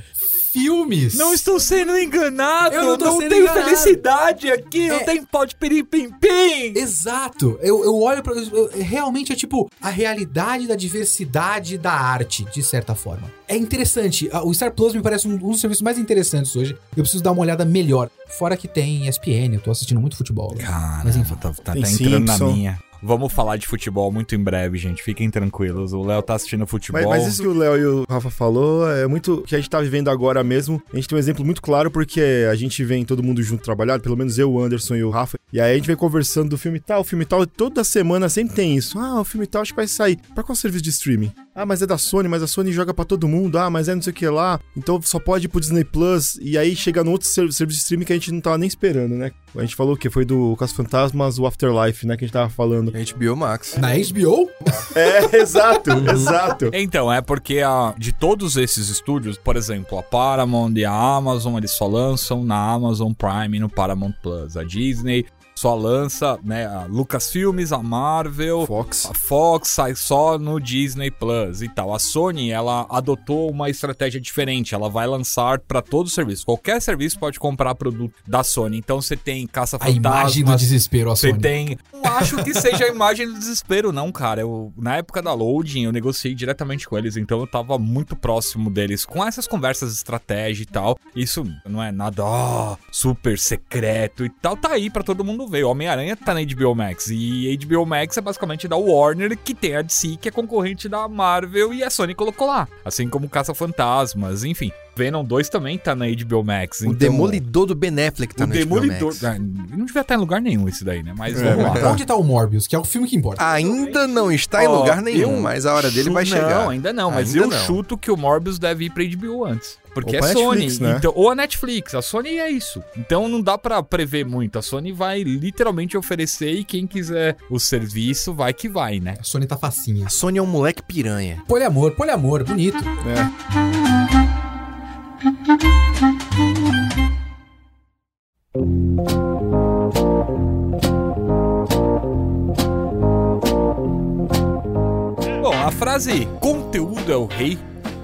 filmes! Não estou sendo enganado! Eu não tô sendo tenho enganado. felicidade aqui! Não É. tem pau de pirim-pim-pim! Exato. Eu, eu olho pra. eu- realmente é tipo a realidade da diversidade da arte, de certa forma. É interessante. O Star Plus me parece um, um dos serviços mais interessantes hoje. Eu preciso dar uma olhada melhor. Fora que tem ESPN, eu tô assistindo muito futebol. né? Cara, Mas enfim. tá, tá, tá entrando na minha. Vamos falar de futebol muito em breve, gente. Fiquem tranquilos. O Léo tá assistindo futebol. Mas, mas isso que o Léo e o Rafa falou é muito o que a gente tá vivendo agora mesmo. A gente tem um exemplo muito claro porque a gente vem todo mundo junto trabalhar, pelo menos eu, o Anderson e o Rafa. E aí a gente vem conversando do filme tal, o filme tal, toda semana sempre tem isso. Ah, o filme tal acho que vai sair. Pra qual serviço de streaming? Ah, mas é da Sony, mas a Sony joga pra todo mundo. Ah, mas é não sei o que lá. Então só pode ir pro Disney Plus. E aí chega no outro ser- serviço de streaming que a gente não tava nem esperando, né? A gente falou o quê? Foi do Caso Fantasmas, o Afterlife, né? Que a gente tava falando. HBO Max. Na HBO? É, exato, exato. Então, é porque a, de todos esses estúdios, por exemplo, a Paramount e a Amazon, eles só lançam na Amazon Prime e no Paramount Plus. A Disney só lança, né, a Lucasfilmes, a Marvel, Fox. a Fox sai só no Disney Plus e tal. A Sony, ela adotou uma estratégia diferente. Ela vai lançar pra todo serviço. Qualquer serviço pode comprar produto da Sony. Então você tem Caça A imagem do desespero, a você Sony. tem. Não acho que seja a imagem do desespero, não, cara. Eu, na época da loading, eu negociei diretamente com eles, então eu tava muito próximo deles com essas conversas de estratégia e tal. Isso não é nada ó, super secreto e tal. Tá aí pra todo mundo ver. Homem-Aranha tá na HBO Max. E HBO Max é basicamente da Warner, que tem a DC, que é concorrente da Marvel, e a Sony colocou lá. Assim como Caça-Fantasmas, enfim. Venom 2 também tá na HBO Max. O então- Demolidor do Ben Affleck tá o HBO Demolidor. Max. Ah, não devia estar em lugar nenhum esse daí, né? Mas É, vamos lá. Onde tá o Morbius, que é o filme que importa? Ainda não está em lugar nenhum, mas a hora dele chu- vai chegar. Não, ainda não, mas Ainda eu não. chuto que o Morbius deve ir pra HBO antes. Porque Ou é pra Sony. Netflix, né? então, ou a Netflix. A Sony é isso. Então não dá pra prever muito. A Sony vai literalmente oferecer e quem quiser o serviço vai que vai, né? A Sony tá facinha. A Sony é um moleque piranha. Poliamor, poliamor, bonito. É. Bom, a frase conteúdo é o rei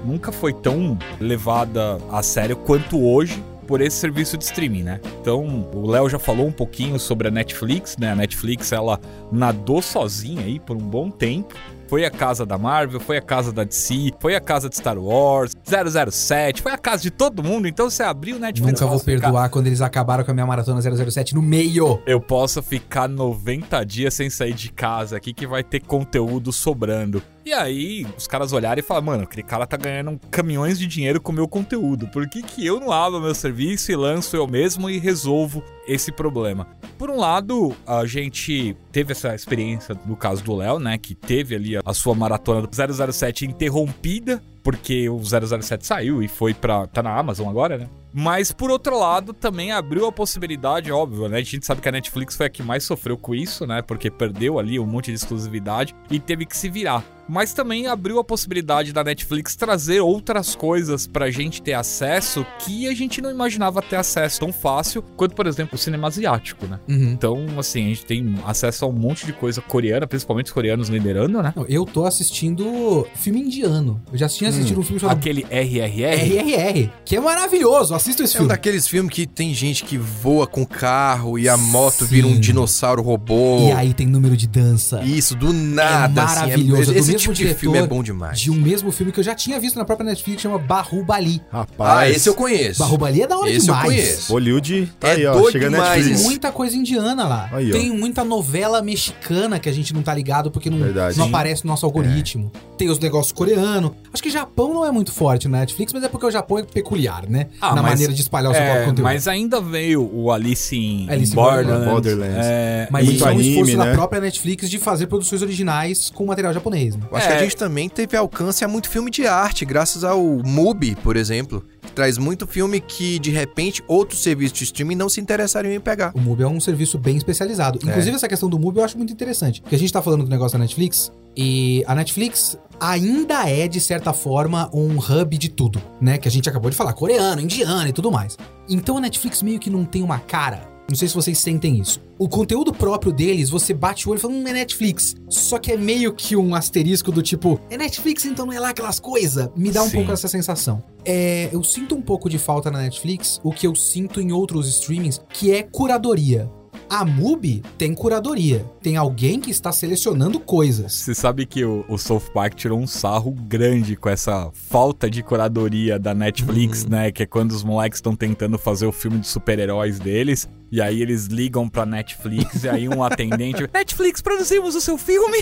nunca foi tão levada a sério quanto hoje por esse serviço de streaming, né? Então, o Léo já falou um pouquinho sobre a Netflix, né? A Netflix, ela nadou sozinha aí por um bom tempo. Foi a casa da Marvel, foi a casa da DC, foi a casa de Star Wars, 007, foi a casa de todo mundo. Então você abriu o Netflix. Nunca vou posso ficar- perdoar quando eles acabaram com a minha maratona 007 no meio. Eu posso ficar 90 dias sem sair de casa aqui que vai ter conteúdo sobrando. E aí, os caras olharem e falam, mano, aquele cara tá ganhando caminhões de dinheiro com o meu conteúdo. Por que, que eu não abro meu serviço e lanço eu mesmo e resolvo esse problema? Por um lado, a gente teve essa experiência no caso do Léo, né? Que teve ali a sua maratona do 007 interrompida, porque o 007 saiu e foi pra. tá na Amazon agora, né? Mas por outro lado, também abriu a possibilidade, óbvio, né? A gente sabe que a Netflix foi a que mais sofreu com isso, né? Porque perdeu ali um monte de exclusividade e teve que se virar. Mas também abriu a possibilidade da Netflix trazer outras coisas pra gente ter acesso que a gente não imaginava ter acesso tão fácil quanto, por exemplo, o cinema asiático, né? Uhum. Então, assim, a gente tem acesso a um monte de coisa coreana, principalmente os coreanos liderando, né? Eu tô assistindo filme indiano. Eu já tinha assistido um filme chamado Aquele RRR. RRR, que é maravilhoso. Assista esse É um filme. daqueles filmes que tem gente que voa com carro e a moto Sim. vira um dinossauro robô. E aí tem número de dança. Isso, do nada, assim. maravilhoso, é do esse mesmo tipo de diretor filme é bom demais. De um mesmo filme que eu já tinha visto na própria Netflix, chama Bahubali. Rapaz. Ah, esse eu conheço. Bahubali é da hora Esse eu demais. conheço. Bollywood tá É aí, ó. doido Chega na demais Tem Netflix. isso. muita coisa indiana lá. Aí, tem muita novela mexicana que a gente não tá ligado porque não, Verdade. não aparece no nosso algoritmo. Tem os negócios coreanos. Acho que Japão não é muito forte na Netflix, mas é porque o Japão é peculiar, né? Ah, na mas- maneira de espalhar o seu próprio É, conteúdo. mas ainda veio o Alice in Alice in Borderlands. Borderlands. É, Mas isso é um anime, esforço né? da própria Netflix de fazer produções originais com material japonês, né? Eu acho É. que a gente também teve alcance a muito filme de arte, graças ao MUBI, por exemplo. Que traz muito filme que, de repente, outros serviços de streaming não se interessariam em pegar. O MUBI é um serviço bem especializado. Inclusive, essa questão do MUBI eu acho muito interessante. Porque a gente tá falando do negócio da Netflix e a Netflix ainda é, de certa forma, um hub de tudo, né? Que a gente acabou de falar, coreano, indiano e tudo mais. Então a Netflix meio que não tem uma cara. Não sei se vocês sentem isso. O conteúdo próprio deles, você bate o olho e fala, hum, é Netflix. Só que é meio que um asterisco do tipo, é Netflix, então não é lá aquelas coisas. Me dá um Sim. pouco essa sensação. É, eu sinto um pouco de falta na Netflix, o que eu sinto em outros streamings, que é curadoria. A MUBI tem curadoria. Tem alguém que está selecionando coisas. Você sabe que o, o South Park tirou um sarro grande com essa falta de curadoria da Netflix, Uhum. né? Que é quando os moleques estão tentando fazer o filme de super-heróis deles. E aí eles ligam pra Netflix e aí um atendente. Netflix, produzimos o seu filme!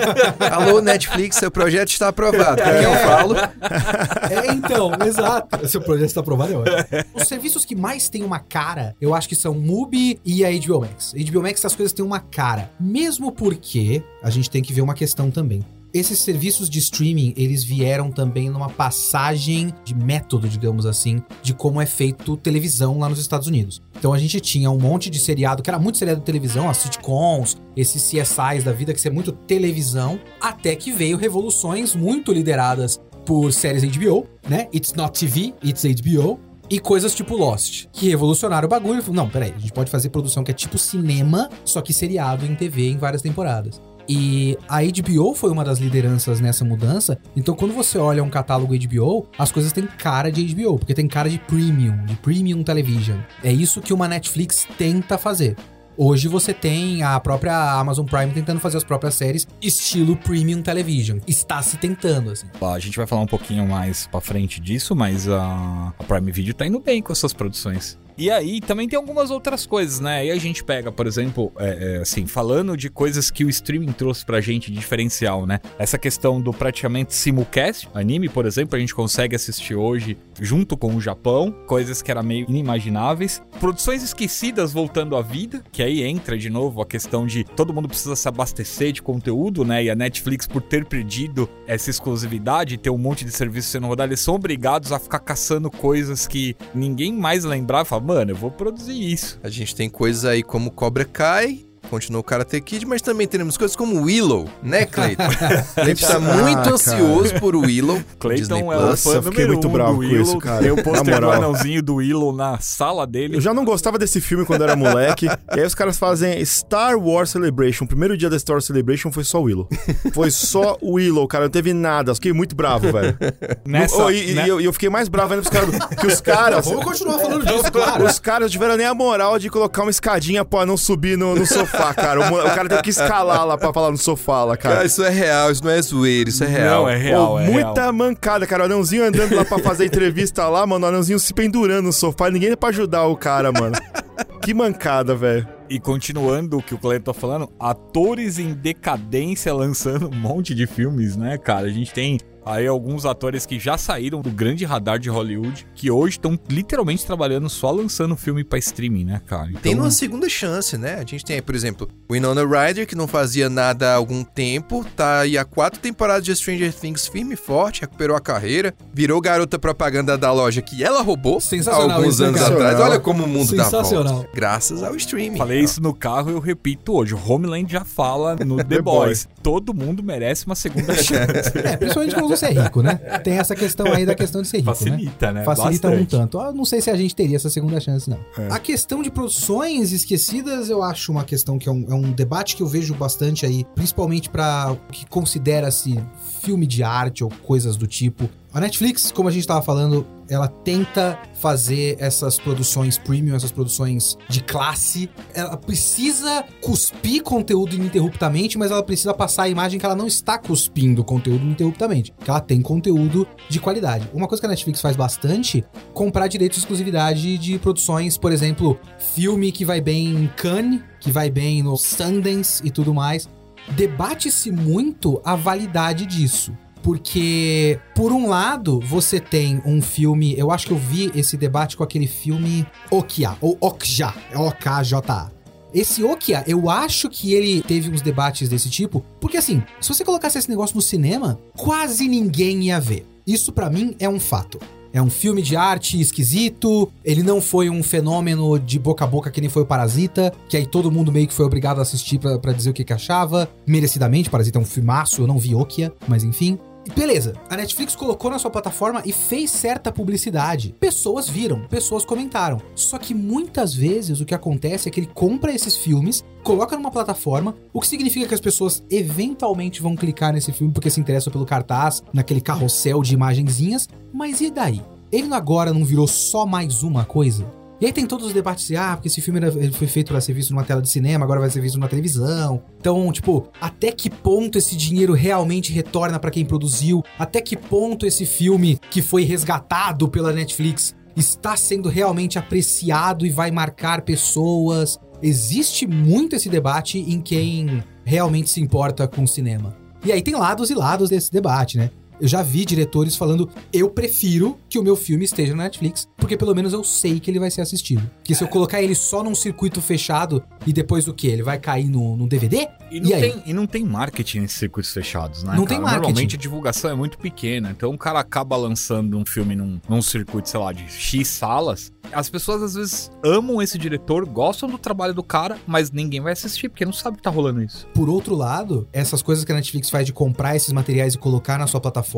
Alô, Netflix, seu projeto está aprovado. Quem eu falo? É, então, exato. Seu projeto está aprovado, é ótimo. Os serviços que mais têm uma cara, eu acho que são Mubi e a HBO Max. HBO Max, as coisas têm uma cara. Mesmo porque a gente tem que ver uma questão também. Esses serviços de streaming, eles vieram também numa passagem de método, digamos assim, de como é feito televisão lá nos Estados Unidos. Então a gente tinha um monte de seriado, que era muito seriado de televisão, as sitcoms, esses CSIs da vida, que é muito televisão, até que veio revoluções muito lideradas por séries HBO, né? It's not TV, it's HBO. E coisas tipo Lost, que revolucionaram o bagulho. Não, peraí, a gente pode fazer produção que é tipo cinema, só que seriado em TV em várias temporadas. E a HBO foi uma das lideranças nessa mudança. Então, quando você olha um catálogo HBO, as coisas têm cara de HBO, porque tem cara de premium, de premium television. É isso que uma Netflix tenta fazer. Hoje você tem a própria Amazon Prime tentando fazer as próprias séries estilo premium television. Está se tentando, assim. A gente vai falar um pouquinho mais pra frente disso, mas a, a Prime Video tá indo bem com essas produções. E aí também tem algumas outras coisas, né? E a gente pega, por exemplo, é, é, assim, falando de coisas que o streaming trouxe pra gente de diferencial, né? Essa questão do praticamente simulcast, anime, por exemplo, a gente consegue assistir hoje junto com o Japão, coisas que eram meio inimagináveis. Produções esquecidas voltando à vida, que aí entra de novo a questão de todo mundo precisa se abastecer de conteúdo, né? E a Netflix, por ter perdido essa exclusividade, ter um monte de serviços sendo rodado, eles são obrigados a ficar caçando coisas que ninguém mais lembrava. Mano, eu vou produzir isso. A gente tem coisas aí como Cobra Kai, continua o Karate Kid, mas também teremos coisas como Willow, né, Cleiton? A gente tá Ah, muito ansioso por Willow. Disney Clayton é o fã eu fiquei muito um bravo do com Willow. isso, cara. O Na pôster do moral. anãozinho do Willow na sala dele. Eu já não gostava desse filme quando eu era moleque. e aí os caras fazem Star Wars Celebration. O primeiro dia da Star Wars Celebration foi só Willow. Foi só Willow, cara. Não teve nada. Eu fiquei muito bravo, velho. Nessa, Oh, e, e né? eu, e eu fiquei mais bravo ainda pros caras. Que os caras. Vamos continuar falando disso, claro. Os caras não tiveram nem a moral de colocar uma escadinha pra não subir no, no sofá, cara. O, cara teve que escalar lá pra falar no sofá lá, Cara, cara. isso é real, isso não é zoeira, isso é real. Não, é real, Pô, é muita real. mancada, cara. O anãozinho andando lá pra fazer entrevista lá, mano. O anãozinho se pendurando no sofá. Ninguém pra ajudar o cara, mano. Que mancada, velho. E continuando o que o Cleiton tá falando, atores em decadência lançando um monte de filmes, né, cara? A gente tem aí alguns atores que já saíram do grande radar de Hollywood, que hoje estão literalmente trabalhando só lançando filme pra streaming, né, cara? Tem Então, uma segunda chance, né? A gente tem aí, por exemplo, Winona Ryder, que não fazia nada há algum tempo, tá aí há quatro temporadas de Stranger Things firme e forte, recuperou a carreira, virou garota propaganda da loja que ela roubou há Sensacional alguns isso, né, anos atrás. Olha como o mundo dá volta. Graças ao streaming. Falei isso no carro, eu repito hoje. Homeland já fala no The, The Boys. Todo mundo merece uma segunda chance. É, principalmente quando você é rico, né? Tem essa questão aí da questão de ser rico, né? Facilita, né? Facilita um Bastante. tanto. Eu não sei se a gente teria essa segunda chance, não. É. A questão de produções esquecidas, eu acho uma questão que é um, é um debate que eu vejo bastante aí, principalmente para o que considera-se filme de arte ou coisas do tipo. A Netflix, como a gente tava falando, ela tenta fazer essas produções premium, essas produções de classe. Ela precisa cuspir conteúdo ininterruptamente, mas ela precisa passar a imagem que ela não está cuspindo conteúdo ininterruptamente, que ela tem conteúdo de qualidade. Uma coisa que a Netflix faz bastante, comprar direitos de exclusividade de produções, por exemplo, filme que vai bem em Cannes, que vai bem no Sundance e tudo mais. Debate-se muito a validade disso. Porque, por um lado, você tem um filme. Eu acho que eu vi esse debate com aquele filme Okja, ou Okja, O-K-J-A. Esse Okja, eu acho que ele teve uns debates desse tipo, porque assim, se você colocasse esse negócio no cinema, quase ninguém ia ver. Isso pra mim é um fato. É um filme de arte esquisito, ele não foi um fenômeno de boca a boca que nem foi o Parasita, que aí todo mundo meio que foi obrigado a assistir pra dizer o que, que achava, merecidamente, Parasita é um filmaço, eu não vi Okja, mas enfim. Beleza, a Netflix colocou na sua plataforma e fez certa publicidade. Pessoas viram, pessoas comentaram. Só que muitas vezes o que acontece é que ele compra esses filmes, coloca numa plataforma, o que significa que as pessoas eventualmente vão clicar nesse filme porque se interessam pelo cartaz, naquele carrossel de imagenzinhas, mas e daí? Ele agora não virou só mais uma coisa? E aí tem todos os debates de, ah, porque esse filme era- foi feito para ser visto numa tela de cinema, agora vai ser visto na televisão. Então, tipo, até que ponto esse dinheiro realmente retorna para quem produziu? Até que ponto esse filme que foi resgatado pela Netflix está sendo realmente apreciado e vai marcar pessoas. Existe muito esse debate em quem realmente se importa com o cinema. E aí tem lados e lados desse debate, né? Eu já vi diretores falando, eu prefiro que o meu filme esteja na Netflix, porque pelo menos eu sei que ele vai ser assistido. Porque se eu colocar ele só num circuito fechado e depois o quê? Ele vai cair no, no DVD? E não, E tem, e não tem marketing nesses circuitos fechados, né? Não cara? tem marketing. Normalmente a divulgação é muito pequena. Então o cara acaba lançando um filme num, num circuito, sei lá, de X salas. As pessoas às vezes amam esse diretor, gostam do trabalho do cara, mas ninguém vai assistir, porque não sabe que tá rolando isso. Por outro lado, essas coisas que a Netflix faz de comprar esses materiais e colocar na sua plataforma,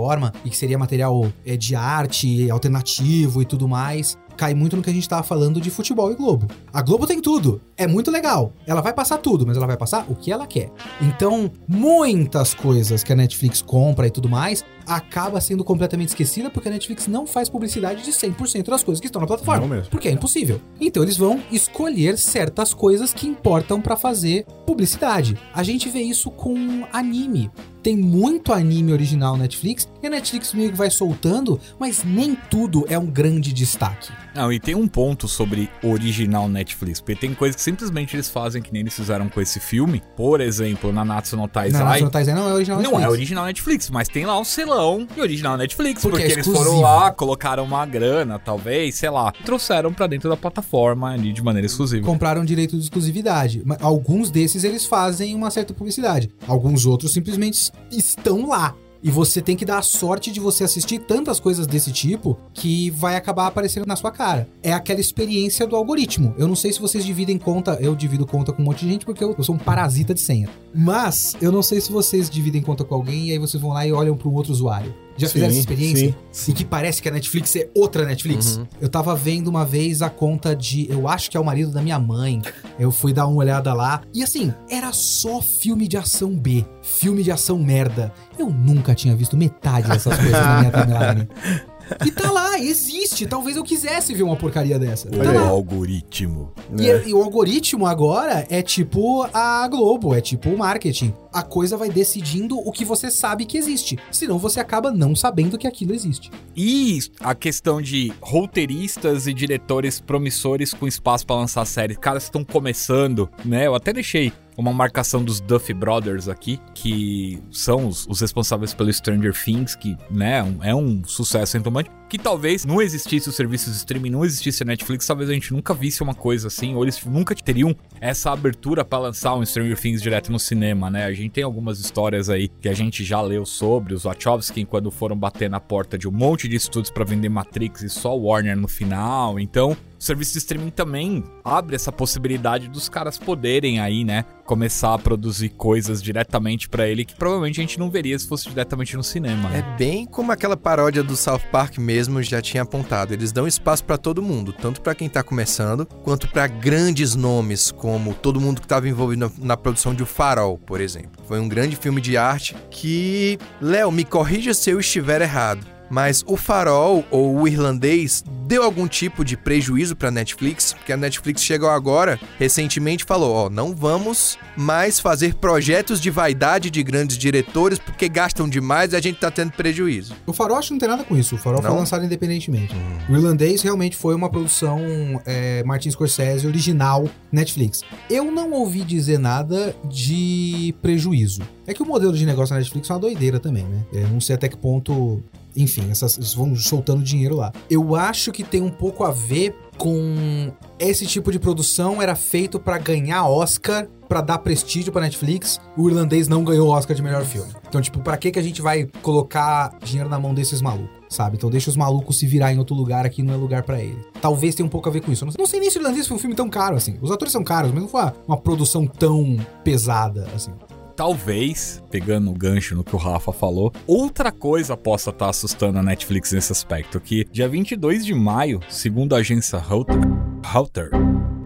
e que seria material é, de arte, alternativo e tudo mais, cai muito no que a gente tava falando de futebol e Globo. A Globo tem tudo, é muito legal. Ela vai passar tudo, mas ela vai passar o que ela quer. Então, muitas coisas que a Netflix compra e tudo mais acaba sendo completamente esquecida porque a Netflix não faz publicidade de 100% das coisas que estão na plataforma. Não mesmo. Porque é impossível. Então eles vão escolher certas coisas que importam pra fazer publicidade. A gente vê isso com anime. Tem muito anime original na Netflix e a Netflix meio que vai soltando, mas nem tudo é um grande destaque. Não, e tem um ponto sobre original Netflix, porque tem coisas que simplesmente eles fazem que nem eles fizeram com esse filme. Por exemplo, na Natsu no Na Taizai. National Taizai não é original Não Netflix. é original Netflix, mas tem lá um selão de original Netflix. Porque Porque, é eles foram lá, colocaram uma grana, talvez, sei lá. Trouxeram pra dentro da plataforma ali de maneira exclusiva. compraram direito de exclusividade. Alguns desses eles fazem uma certa publicidade. Alguns outros simplesmente estão lá. E você tem que dar a sorte de você assistir tantas coisas desse tipo que vai acabar aparecendo na sua cara. É aquela experiência do algoritmo. Eu não sei se vocês dividem conta, eu divido conta com um monte de gente porque eu, eu sou um parasita de senha. Mas eu não sei se vocês dividem conta com alguém e aí vocês vão lá e olham para um outro usuário. Já Sim, fizeram essa experiência? sim, E que parece que a Netflix é outra Netflix. Eu tava vendo uma vez a conta de. Eu acho que é o marido da minha mãe. Eu fui dar uma olhada lá. E assim, era só filme de ação B. Filme de ação merda. Eu nunca tinha visto metade dessas coisas na minha timeline. E tá lá, existe. Talvez eu quisesse ver uma porcaria dessa. Tá lá. aí. algoritmo. E, É. e o algoritmo agora é tipo a Globo, é tipo o marketing. A coisa vai decidindo o que você sabe que existe. Senão você acaba não sabendo que aquilo existe. E a questão de roteiristas e diretores promissores com espaço pra lançar séries. Caras estão começando, né? Eu até deixei uma marcação dos Duffy Brothers aqui, que são os, os responsáveis pelo Stranger Things, que, né, é um sucesso retomante. Que talvez não existisse o serviço de streaming, não existisse a Netflix, talvez a gente nunca visse uma coisa assim, ou eles nunca teriam essa abertura pra lançar um Stranger Things direto no cinema, né? A gente tem algumas histórias aí que a gente já leu sobre os Wachowski quando foram bater na porta de um monte de estúdios pra vender Matrix e só Warner no final. Então, o serviço de streaming também abre essa possibilidade dos caras poderem aí, né, começar a produzir coisas diretamente pra ele que provavelmente a gente não veria se fosse diretamente no cinema. É Né? bem como aquela paródia do South Park mesmo já tinha apontado. Eles dão espaço pra todo mundo, tanto pra quem tá começando, quanto pra grandes nomes, como todo mundo que estava envolvido na, na produção de O Farol, por exemplo. Foi um grande filme de arte que, Léo, me corrija se eu estiver errado. Mas o Farol ou o Irlandês deu algum tipo de prejuízo pra Netflix? Porque a Netflix chegou agora, recentemente falou, ó, não vamos mais fazer projetos de vaidade de grandes diretores porque gastam demais e a gente tá tendo prejuízo. O Farol acho que não tem nada com isso. O Farol foi Não? lançado independentemente. O Irlandês realmente foi uma produção é, Martin Scorsese original Netflix. Eu não ouvi dizer nada de prejuízo. É que o modelo de negócio da Netflix é uma doideira também, né? Eu não sei até que ponto. Enfim, essas, vão soltando dinheiro lá. Eu acho que tem um pouco a ver com esse tipo de produção era feito pra ganhar Oscar, pra dar prestígio pra Netflix. O irlandês não ganhou Oscar de melhor filme. Então, tipo, pra que que a gente vai colocar dinheiro na mão desses malucos? Sabe? Então deixa os malucos se virar em outro lugar aqui, não é lugar pra ele. Talvez tenha um pouco a ver com isso. Eu Não sei, não sei nem se o irlandês foi um filme tão caro assim. Os atores são caros, mas não foi uma, uma produção tão pesada assim. Talvez, pegando o gancho no que o Rafa falou, outra coisa possa estar assustando a Netflix nesse aspecto, que dia 22 de maio, segundo a agência Router,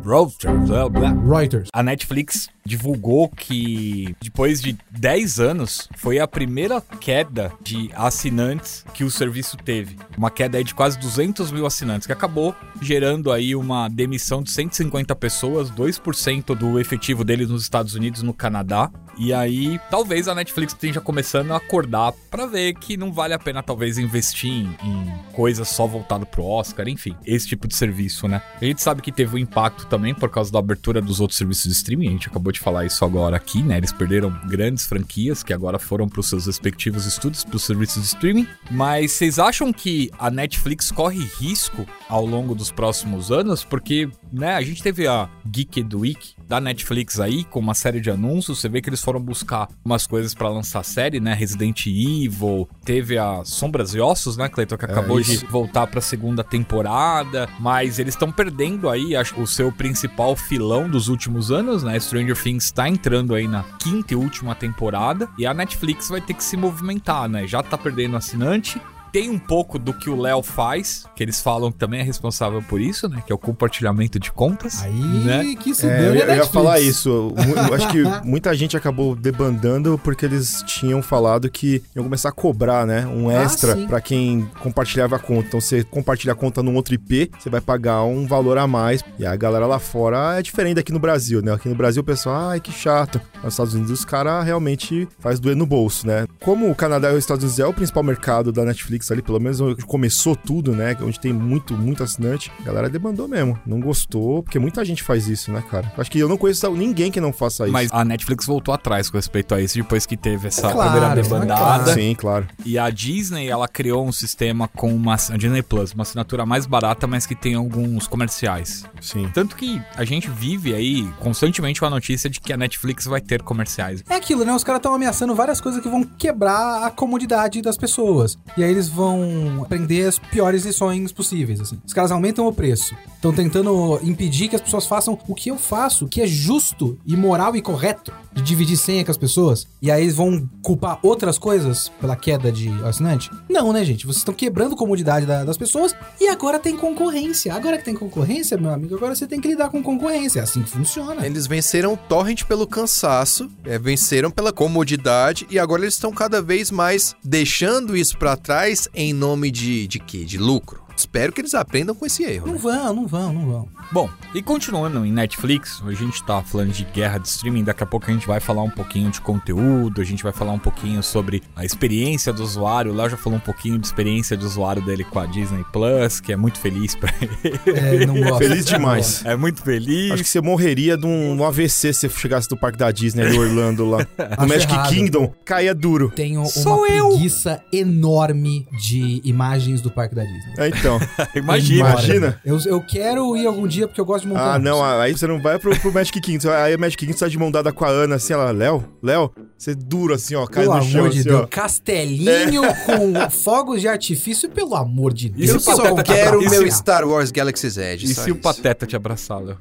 Reuters. a Netflix divulgou que depois de 10 anos foi a primeira queda de assinantes que o serviço teve. Uma queda de quase 200 mil assinantes, que acabou gerando aí uma demissão de 150 pessoas, 2% do efetivo deles nos Estados Unidos e no Canadá. E aí, talvez a Netflix esteja começando a acordar pra ver que não vale a pena, talvez, investir em, em coisas só voltado pro Oscar, enfim, esse tipo de serviço, né? A gente sabe que teve um impacto também por causa da abertura dos outros serviços de streaming, a gente acabou de falar isso agora aqui, né? Eles perderam grandes franquias que agora foram pros seus respectivos estúdios, pros serviços de streaming. Mas vocês acham que a Netflix corre risco ao longo dos próximos anos? Porque, né, a gente teve a Geek Week da Netflix aí, com uma série de anúncios. Você vê que eles foram buscar umas coisas pra lançar série, né? Resident Evil, teve a Sombras e Ossos, né, Cleiton, que acabou de isso. voltar pra segunda temporada. Mas eles estão perdendo aí acho, o seu principal filão dos últimos anos, né? Stranger Things tá entrando aí na quinta e última temporada. E a Netflix vai ter que se movimentar, né? Já tá perdendo assinante. Tem um pouco do que o Léo faz, que eles falam que também é responsável por isso, né? Que é o compartilhamento de contas. Aí né? que se É, dane eu, eu ia falar isso. Acho que muita gente acabou debandando porque eles tinham falado que iam começar a cobrar, né? Um Ah, extra sim. pra quem compartilhava a conta. Então, você compartilha a conta num outro IP, você vai pagar um valor a mais. E a galera lá fora é diferente daqui no Brasil, né? Aqui no Brasil o pessoal, ai que chato. Nos Estados Unidos os caras realmente faz doer no bolso, né? Como o Canadá e os Estados Unidos é o principal mercado da Netflix ali, pelo menos onde começou tudo, né? Onde tem muito, muito assinante, a galera demandou mesmo. Não gostou, porque muita gente faz isso, né, cara? Acho que eu não conheço ninguém que não faça isso. Mas a Netflix voltou atrás com respeito a isso depois que teve essa Claro, primeira é debandada. claro. Sim, claro. E a Disney, ela criou um sistema com uma a Disney Plus, uma assinatura mais barata, mas que tem alguns comerciais. Sim. Tanto que a gente vive aí constantemente com a notícia de que a Netflix vai ter comerciais. É aquilo, né? Os caras estão ameaçando várias coisas que vão quebrar a comodidade das pessoas. E aí eles vão aprender as piores lições possíveis, assim. Os caras aumentam o preço. Estão tentando impedir que as pessoas façam o que eu faço, que é justo e moral e correto de dividir senha com as pessoas. E aí eles vão culpar outras coisas pela queda de assinante? Não, né, gente? Vocês estão quebrando a comodidade da- das pessoas e agora tem concorrência. Agora que tem concorrência, meu amigo, agora você tem que lidar com concorrência. É assim que funciona. Eles venceram o torrent pelo cansaço, é, venceram pela comodidade e agora eles estão cada vez mais deixando isso pra trás em nome de, de quê? De lucro. Espero que eles aprendam com esse erro. Não né? vão, não vão, não vão. Bom, e continuando em Netflix, a gente tá falando de guerra de streaming, daqui a pouco a gente vai falar um pouquinho de conteúdo, a gente vai falar um pouquinho sobre a experiência do usuário. O Léo já falou um pouquinho de experiência de usuário dele com a Disney Plus, que é muito feliz pra ele. É, não gosto. Feliz demais. É muito feliz. Acho que você morreria de um, um AVC se você chegasse do parque da Disney de Orlando lá. No Magic errado. Kingdom, caía duro. Tenho Sou uma eu. preguiça enorme de imagens do parque da Disney. É, então. Imagina. Imagina. Eu, eu quero ir algum dia porque eu gosto de montar. Ah, não, aí você não vai pro, pro Magic Kingdom. Aí a Magic Kingdom tá de mão dada com a Ana, assim, ela, Léo, Léo, você é duro assim, ó, cai Pelo no chão, amor de assim, Deus. ó. Castelinho com fogos de artifício, pelo amor de Deus. se Eu o só quero o meu Star Wars Galaxy's Edge. E se o isso. Pateta te abraçar, Léo?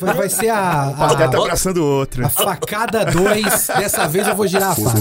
Vai, vai ser a, O Pateta a, abraçando o outro. a facada 2. Dessa vez eu vou girar a faca.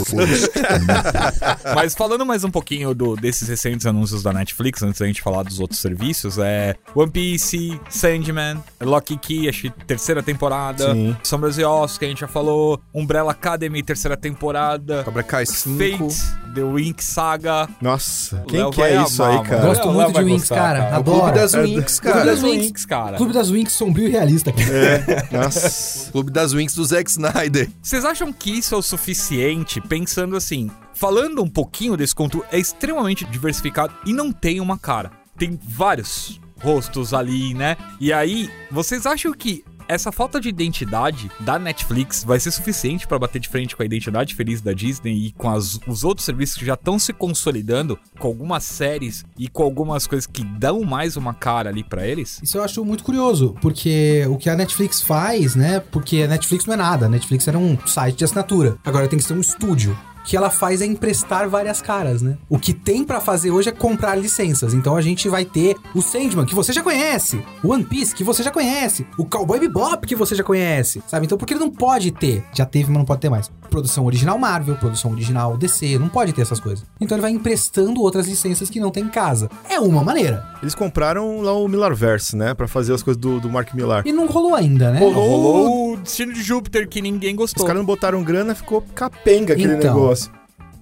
Mas falando mais um pouquinho do- desses recentes anúncios da Netflix, antes da gente falar dos outros serviços, é One Piece, Sandman, Lock and Key, acho que terceira temporada, Sim. Sombras e Ossos, que a gente já falou, Umbrella Academy, terceira temporada, Cobra Kai 5. Fate, The Wink Saga. Nossa, quem Léo quer vai isso amar, aí, mano. cara? Gosto Léo muito de Winx, gostar, cara. cara. O Adoro. Clube das É, Winx, Clube Clube cara. das Winx. Winx, cara. Clube das Winx sombrio e realista. cara. É, nossa. Clube das Winx do Zack Snyder. Vocês acham que isso é o suficiente, pensando assim, falando um pouquinho desse conteúdo, é extremamente diversificado e não tem uma cara. Tem vários rostos ali, né? E aí, vocês acham que essa falta de identidade da Netflix vai ser suficiente pra bater de frente com a identidade feliz da Disney e com as- os outros serviços que já estão se consolidando com algumas séries e com algumas coisas que dão mais uma cara ali pra eles? Isso eu acho muito curioso, porque o que a Netflix faz, né? Porque a Netflix não é nada, a Netflix era um site de assinatura. Agora tem que ser um estúdio. O que ela faz é emprestar várias caras, né? O que tem pra fazer hoje é comprar licenças. Então a gente vai ter o Sandman, que você já conhece, o One Piece, que você já conhece, o Cowboy Bebop, que você já conhece, sabe? Então por que ele não pode ter? Já teve, mas não pode ter mais. Produção original Marvel, produção original DC, não pode ter essas coisas. Então ele vai emprestando outras licenças que não tem em casa. É uma maneira. Eles compraram lá o Millarverse, né? Pra fazer as coisas do, do Mark Millar. E não rolou ainda, né? Rolou, rolou Destino de Júpiter que ninguém Os gostou. caras não botaram grana, ficou capenga aquele Então. negócio.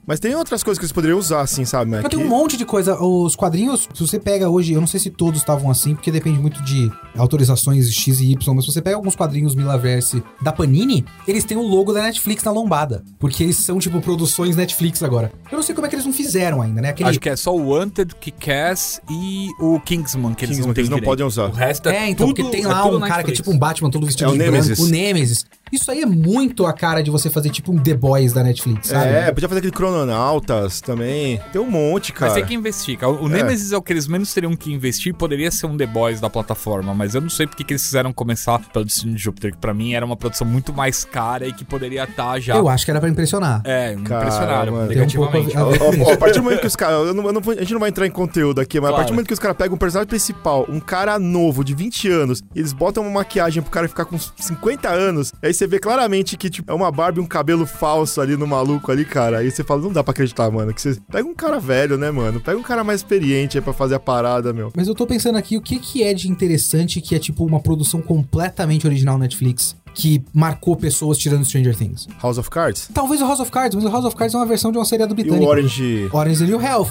Mas tem outras coisas que eles poderiam usar, assim, sabe? Né? Mas tem Que- um monte de coisa. Os quadrinhos, se você pega hoje, eu não sei se todos estavam assim, porque depende muito de autorizações X e Y, mas se você pega alguns quadrinhos Milaverse da Panini, eles têm o logo da Netflix na lombada. Porque eles são, tipo, produções Netflix agora. Eu não sei como é que eles não fizeram ainda, né? Aquele. Acho que é só o Wanted, Kick-Ass e o Kingsman que eles Kingsman, não que eles têm não direito. podem usar. O resto é, É, então, tudo, porque tem é lá tudo um cara que é Netflix. tipo um Batman todo vestido É o de Nemesis. branco, o Nemesis. Isso aí é muito a cara de você fazer tipo um The Boys da Netflix, sabe? É, podia fazer aquele Crononautas também. Tem um monte, cara. Mas tem que investir, cara. O Nemesis é o que eles menos teriam que investir. Poderia ser um The Boys da plataforma, mas eu não sei porque que eles fizeram começar pelo Destino de Júpiter, que pra mim era uma produção muito mais cara e que poderia estar já. Eu acho que era pra impressionar. É, Cara, impressionaram mano. Tem um pouco a ver- a a partir do momento que os caras. A gente não vai entrar em conteúdo aqui, mas a Claro. partir do momento que os caras pegam um personagem principal, um cara novo, de 20 anos, e eles botam uma maquiagem pro cara ficar com 50 anos, aí você vê claramente que tipo, é uma barba e um cabelo falso ali no maluco ali, cara. Aí você fala, não dá pra acreditar, mano. Que você pega um cara velho, né, mano? Pega um cara mais experiente aí pra fazer a parada, meu. Mas eu tô pensando aqui o que que é de interessante que é tipo uma produção completamente original Netflix que marcou pessoas tirando Stranger Things. House of Cards? Talvez o House of Cards, mas o House of Cards é uma versão de uma seriado E britânico. o Orange. Orange is the New Health.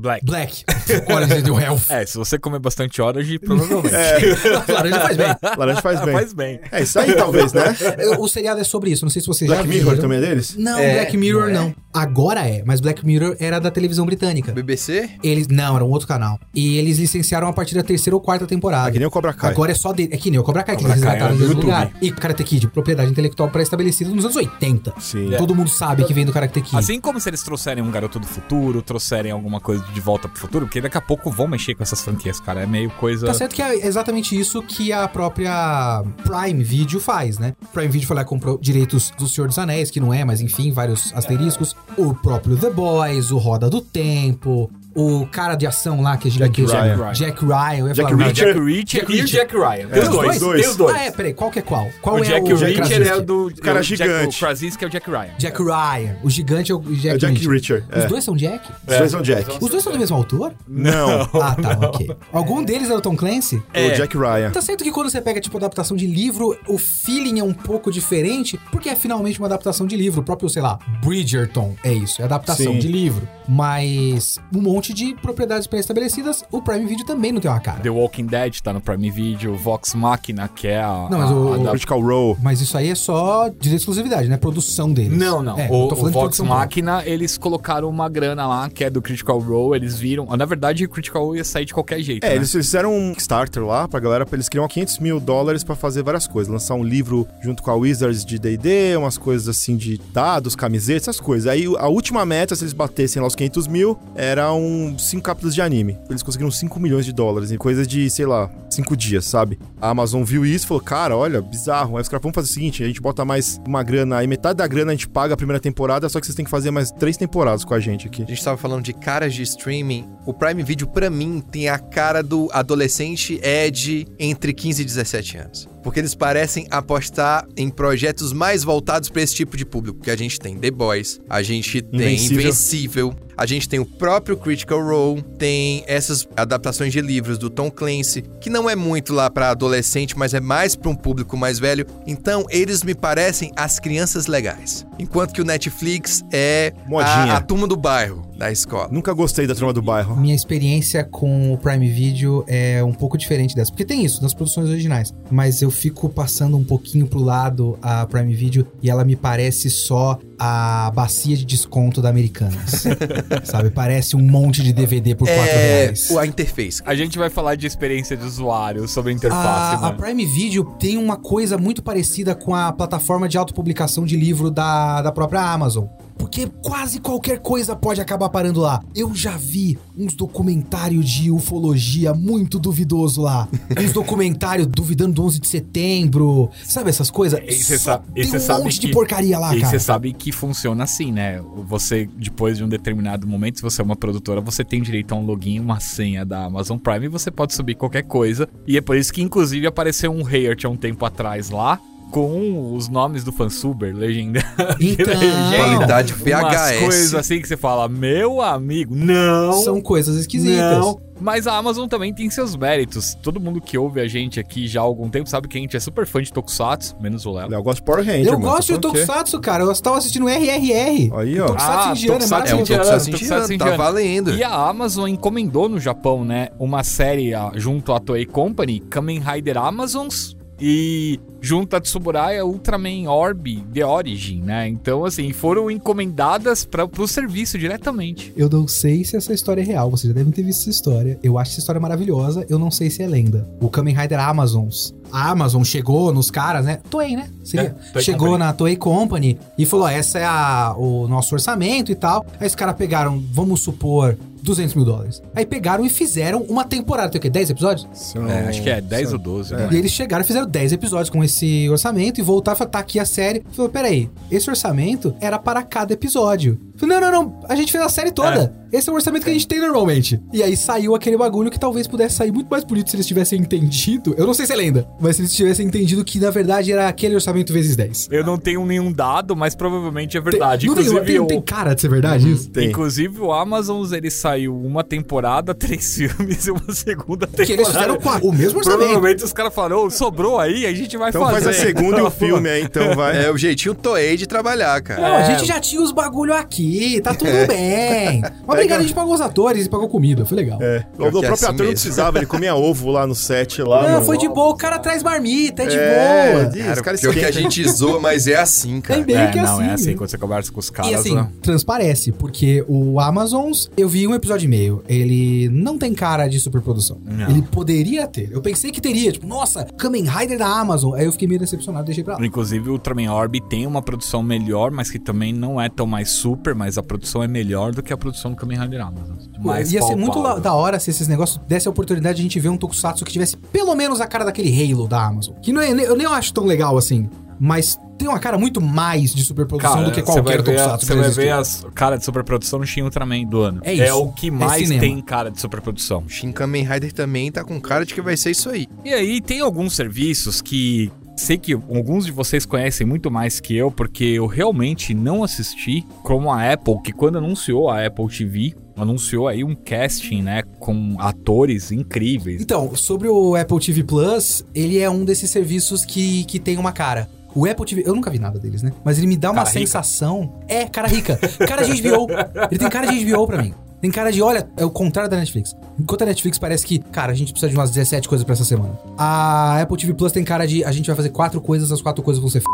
Black. Black. Orange is the New Health. É, se você comer bastante Orange, provavelmente. Laranja faz bem. Laranja faz bem. Faz bem. É isso aí, talvez, né? O seriado é sobre isso, não sei se vocês já Black viram. Mirror também é deles? Não, É, Black Mirror não é? não. Agora é, mas Black Mirror era da televisão britânica. BBC? Eles não, era um outro canal. E eles licenciaram a partir da terceira ou quarta temporada. É que nem o Cobra Kai. Agora é só dele. É que nem o Cobra Kai, que Cobra eles Kai resgataram é do mesmo lugar. E Karate Kid, propriedade intelectual pré-estabelecida nos anos 80. Sim. Todo mundo sabe que vem do Karate Kid. Assim como se eles trouxerem um Garoto do Futuro, trouxerem alguma coisa de volta pro futuro, porque daqui a pouco vão mexer com essas franquias, cara. É meio coisa. Tá certo que é exatamente isso que a própria Prime Video faz, né? Prime Video foi lá e comprou direitos do Senhor dos Anéis, que não é, mas enfim, vários asteriscos. O próprio The Boys, o Roda do Tempo, o cara de ação lá, que é gigantesco. Ryan. Jack Ryan. Ia Jack falar, Não, Reacher. Jack Reacher Jack e o. Jack Ryan. É, Tem os os dois. Tem os dois. Ah, é, peraí, qual que é qual? Qual o é Jack o Reacher Krasinski? é o do. cara é o Jack- gigante. O Krasinski é o Jack Ryan. Jack Ryan. O gigante é o Jack, É Jack Reacher. Reacher. Os É. dois são Jack? Os dois são Jack. Os dois são do mesmo autor? Não. Ah, tá, ok. Algum deles é o Tom Clancy? É. O Jack Ryan. Tá certo que quando você pega, tipo, adaptação de livro, o feeling é um pouco diferente, porque é finalmente uma adaptação de livro. O próprio, sei lá, Bridgerton é isso, é adaptação Sim. de livro. Mas um monte de propriedades pré-estabelecidas, o Prime Video também não tem uma cara. The Walking Dead tá no Prime Video, Vox Machina, que é a. Não, mas a- o- a o da- Critical Role. Mas isso aí é só de exclusividade, né? Produção deles. Não, não. É, o o Vox Machina, eles colocaram uma grana lá, que é do Critical Role, eles viram. Na verdade, o Critical Role ia sair de qualquer jeito. É, né? eles fizeram um Kickstarter lá pra galera, eles queriam 500 mil dólares pra fazer várias coisas. Lançar um livro junto com a Wizards de D&D, umas coisas assim de dados, camisetas, essas coisas. Aí a última meta, se eles batessem lá os 500 mil, eram 5 capítulos de anime. Eles conseguiram 5 milhões de dólares em coisa de, sei lá, 5 dias, sabe? A Amazon viu isso e falou, cara, olha, bizarro. Aí os caras, vamos fazer o seguinte, a gente bota mais uma grana, aí metade da grana a gente paga a primeira temporada, só que vocês têm que fazer mais três temporadas com a gente aqui. A gente tava falando de caras de streaming. O Prime Video, pra mim, tem a cara do adolescente Ed entre 15 e 17 anos. Porque eles parecem apostar em projetos mais voltados pra esse tipo de público. Que a gente tem The Boys, a gente tem Invencível. Invencível, a gente tem o próprio Critical Role, tem essas adaptações de livros do Tom Clancy, que não é muito lá pra adolescente, mas é mais pra um público mais velho. Então, eles me parecem as crianças legais. Enquanto que o Netflix é a, a turma do bairro da escola. Nunca gostei da turma do bairro. Minha experiência com o Prime Video é um pouco diferente dessa. Porque tem isso nas produções originais. Mas eu fico passando um pouquinho pro lado a Prime Video e ela me parece só a bacia de desconto da Americanas. sabe? Parece um monte de DVD por 4 É reais. o- a interface. A gente vai falar de experiência de usuário sobre a interface, A, a mano. Prime Video tem uma coisa muito parecida com a plataforma de autopublicação de livro da, da própria Amazon. Porque quase qualquer coisa pode acabar parando lá. Eu já vi uns documentários de ufologia muito duvidoso lá. uns documentários duvidando do 11 de setembro. Sabe essas coisas? E você sabe- e um sabe monte que- de porcaria lá, e cara. você sabe que funciona assim, né? Você, depois de um determinado momento, se você é uma produtora, você tem direito a um login, uma senha da Amazon Prime e você pode subir qualquer coisa. E é por isso que, inclusive, apareceu um Hayert há um tempo atrás lá, com os nomes do fansuber, legenda. Então, Qualidade VHS. coisas assim que você fala, meu amigo, não. são coisas esquisitas. Não. Mas a Amazon também tem seus méritos. Todo mundo que ouve a gente aqui já há algum tempo sabe que a gente é super fã de Tokusatsu, menos o Léo. Eu gosto de Power Ranger, Eu mano. gosto de quê? Tokusatsu, cara. Eu tava assistindo RRR. Aí, ó. Tokusatsu Ah, indiano é Tokusatsu É um indiano. Tokusatsu Tokusatsu indiano, tá valendo. E a Amazon encomendou no Japão, né, uma série ah, junto à Toei Company, Kamen Rider Amazons, e junto a Tsuburaya Ultraman Orb The Origin, né? Então, assim, foram encomendadas para pro serviço diretamente. Eu não sei se essa história é real, vocês já devem ter visto essa história. Eu acho essa história maravilhosa, eu não sei se é lenda. O Kamen Rider Amazons. A Amazon chegou nos caras, né? Toei, né? Seria. É, Toei chegou Company. na Toei Company e falou: ó, essa é a, o nosso orçamento e tal. Aí os caras pegaram, vamos supor, 200 mil dólares. Aí pegaram e fizeram uma temporada. Tem o quê? 10 episódios? São- É, acho que é 10 ou 12, né? E eles chegaram e fizeram 10 episódios com esse orçamento e voltaram e falaram, tá aqui a série. Falou, peraí, esse orçamento era para cada episódio. Não, não, não, a gente fez a série toda. Esse é o orçamento que a gente tem normalmente. E aí saiu aquele bagulho que talvez pudesse sair muito mais bonito se eles tivessem entendido. Eu não sei se é lenda, mas se eles tivessem entendido que na verdade era aquele orçamento vezes 10. Eu não tenho nenhum dado, mas provavelmente é verdade. Não tem, Inclusive, tem, o- tem cara de ser verdade isso? Tem. Inclusive, o Amazon, ele saiu uma temporada, três filmes e uma segunda temporada. Que eles fizeram a- o mesmo orçamento. Provavelmente os caras falaram, ô, sobrou aí, a gente vai Então fazer. faz a segunda e o filme aí, então vai. É o jeitinho Toei de trabalhar, cara. Não, a É. gente já tinha os bagulho aqui, tá tudo bem. Mas obrigado, a gente pagou os atores e pagou comida, foi legal. É. O, que o é próprio assim ator não mesmo. precisava, ele comia ovo lá no set lá. Não, no- foi de boa, o cara traz marmita, é de É, boa. de- Cara, os caras pior que a gente zoa, mas é assim, cara. É bem É, que não, assim. é assim, quando você conversa com os caras. E assim, né? transparece, porque o Amazons, eu vi um episódio e meio, ele não tem cara de superprodução. Não. Ele poderia ter. Eu pensei que teria, tipo, nossa, Kamen Rider da Amazon. Aí eu fiquei meio decepcionado, deixei pra lá. Inclusive, o Ultraman Orb tem uma produção melhor, mas que também não é tão mais super, mas a produção é melhor do que a produção do Kamen Rider Amazon. Mais Ia ser muito da hora se esses negócios desse a oportunidade de a gente ver um Tokusatsu que tivesse pelo menos a cara daquele Halo da Amazon. Que não é, eu nem acho tão legal assim, mas tem uma cara muito mais de superprodução Cara, do que qualquer a- Tokusatsu. Você vai ver as cara de superprodução no Shin Ultraman do ano. É isso. o que É mais cinema. tem cara de superprodução. Shin Kamen Rider também tá com cara de que vai ser isso aí. E aí, tem alguns serviços que sei que alguns de vocês conhecem muito mais que eu, porque eu realmente não assisti, como a Apple, que quando anunciou a Apple TV, anunciou aí um casting, né, com atores incríveis. Então, sobre o Apple TV Plus, ele é um desses serviços que, que tem uma cara. O Apple TV, eu nunca vi nada deles, né? Mas ele me dá uma Cara rica. sensação. É, cara rica. Cara de HBO. Ele tem cara de HBO pra mim. Tem cara de, olha, é o contrário da Netflix. Enquanto a Netflix parece que, cara, a gente precisa de umas 17 coisas pra essa semana. A Apple TV Plus tem cara de, a gente vai fazer quatro coisas, as quatro coisas vão ser f...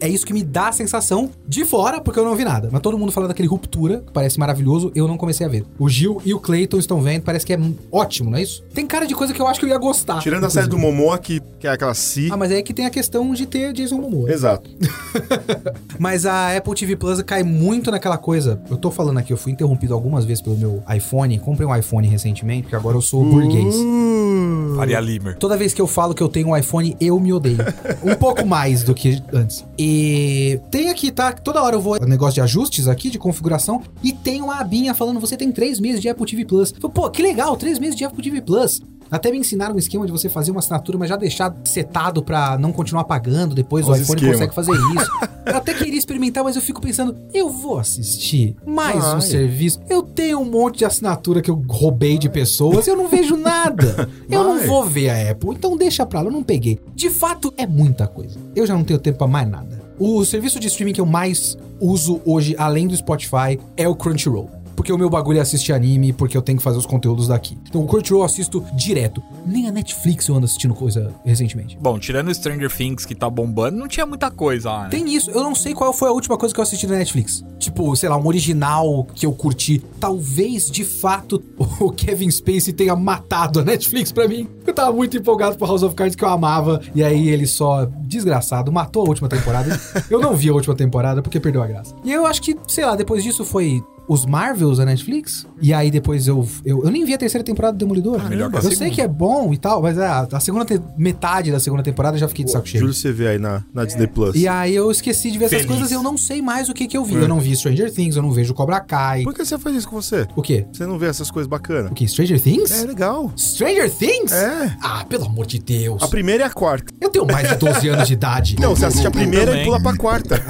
É isso que me dá a sensação de fora, porque eu não vi nada. Mas todo mundo fala daquele Ruptura, que parece maravilhoso, eu não comecei a ver. O Gil e o Clayton estão vendo, parece que é ótimo, não é isso? Tem cara de coisa que eu acho que eu ia gostar. Tirando a série do. Momoa, que, que é aquela Si. Ah, mas é que tem a questão de ter Jason Momoa. Exato. Mas a Apple TV Plus cai muito naquela coisa. Eu tô falando aqui, eu fui interrompido algumas vezes pelo meu iPhone. Comprei um iPhone recentemente, porque agora eu sou burguês. Uh, Faria Limer. Toda vez que eu falo que eu tenho um iPhone, eu me odeio. um pouco mais do que antes. E tem aqui, tá? Toda hora eu vou negócio de ajustes aqui, de configuração, e tem uma abinha falando: você tem três meses de Apple TV Plus. Pô, que legal, três meses de Apple TV Plus. Até me ensinaram um esquema de você fazer uma assinatura, mas já deixar setado pra não continuar pagando. Depois o iPhone esquema. consegue fazer isso. eu até queria experimentar, mas eu fico pensando: eu vou assistir mais um Vai. serviço. Eu tenho um monte de assinatura que eu roubei de pessoas, eu não vejo nada. eu não vou ver a Apple, então deixa pra lá, eu não peguei. De fato, é muita coisa. Eu já não tenho tempo pra mais nada. O serviço de streaming que eu mais uso hoje, além do Spotify, é o Crunchyroll. Porque o meu bagulho é assistir anime, porque eu tenho que fazer os conteúdos daqui. Então o Crunchyroll eu assisto direto. Nem a Netflix eu ando assistindo coisa recentemente. Bom, tirando Stranger Things que tá bombando, não tinha muita coisa lá, né? Tem isso, eu não sei qual foi a última coisa que eu assisti na Netflix. Tipo, sei lá, um original que eu curti. Talvez, de fato, o Kevin Spacey tenha matado a Netflix pra mim. Eu tava muito empolgado pro House of Cards que eu amava. E aí ele só, desgraçado, matou a última temporada. eu não vi a última temporada porque perdeu a graça. E eu acho que, sei lá, depois disso foi os Marvels da Netflix. E aí depois eu, eu, eu nem vi a terceira temporada do Demolidor. melhor que a eu sei que é bom e tal, mas a, a segunda te- metade da segunda temporada eu já fiquei de saco cheio. Júlio, você vê aí na, na Disney Plus. E aí eu esqueci de ver essas Feliz. coisas e eu não sei mais o que que eu vi. Eu não vi Stranger Things, eu não vejo Cobra Kai. Por que você faz isso com você? O quê? Você não vê essas coisas bacanas? O quê? Stranger Things? É legal. Stranger Things? É. Ah, pelo amor de Deus. A primeira e a quarta. Eu tenho mais de 12 anos de idade. Não, você assiste a primeira Também. e pula pra quarta.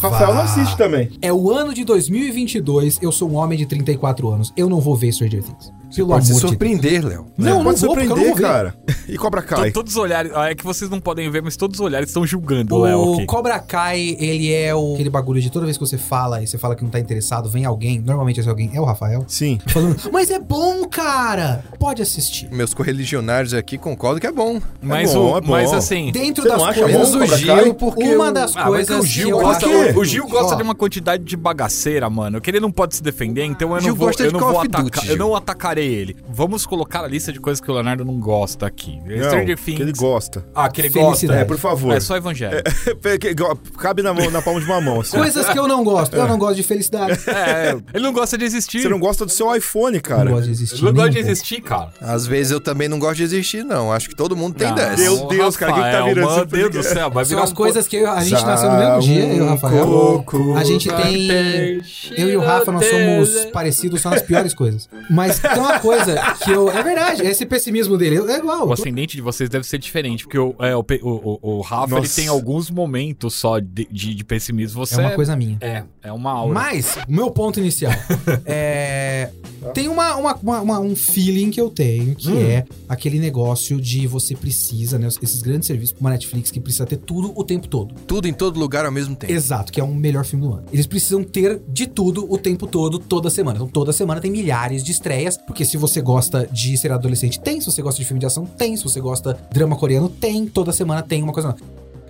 Rafael não assiste também. É o ano de 2022, eu sou um homem de 34 anos. Eu não vou ver Stranger Things. Pelo Pode se amor de Deus. surpreender, Léo. Não, Pode não surpreender, cara. E Cobra Kai. Todos os olhares. É que vocês não podem ver, mas todos os olhares estão julgando o Léo O. Cobra Kai, ele é o, aquele bagulho de toda vez que você fala e você fala que não tá interessado, vem alguém, normalmente esse alguém é o Rafael, Sim. falando, mas é bom, cara! Pode assistir. Meus correligionários aqui concordam que é bom. Mas, bom, o, é bom. mas assim. Dentro Você das não acha coisas... bom, Cobra Kai? porque uma das Ah, coisas o Gil que eu gosta, o Gil gosta de uma quantidade de bagaceira, mano, que ele não pode se defender, então eu Gil não vou, eu não vou atacar, eu Gil. não atacarei ele. Vamos colocar a lista de coisas que o Leonardo não gosta aqui. Não, Stranger que Things. ele gosta. Ah, que ele Felicidade. É, gosta. por favor. É só evangelho. Que- que- Cabe na, mão, na palma de uma mão, assim. Coisas que eu não gosto. Eu não gosto de felicidade. É, ele não gosta de existir. Você não gosta do seu iPhone, Não cara. gosto de existir. Ele não gosta de existir, cara. Às vezes eu também não gosto de existir, não. Acho que todo mundo tem Não, dessa. Meu Deus, cara, o que que tá virando Meu esse Deus do céu, vai São virar as um coisas que eu- a gente Já nasceu no mesmo dia, eu e o Rafael. coco A gente tem. Eu e o Rafa, nós somos parecidos só nas piores coisas. Mas tem uma coisa que eu. É verdade, esse pessimismo dele é igual. O ascendente de vocês deve ser diferente, porque o, é, o, o, o, Rafa ele tem alguns momentos só de, de, de pessimismo. Você É uma coisa minha. É, é uma aura. Mas, o meu ponto inicial é. Tem uma, uma- uma- uma- um feeling que eu tenho, que Hum. é aquele negócio de você precisa, né? Esses grandes serviços como a Netflix, que precisa ter tudo o tempo todo. Tudo em todo lugar ao mesmo tempo. Exato, que é o melhor filme do ano. Eles precisam ter de tudo o tempo todo, toda semana. Então, toda semana tem milhares de estreias, porque se você gosta de ser adolescente, tem. Se você gosta de filme de ação, tem. Se você gosta de drama coreano, tem. Toda semana tem uma coisa nova.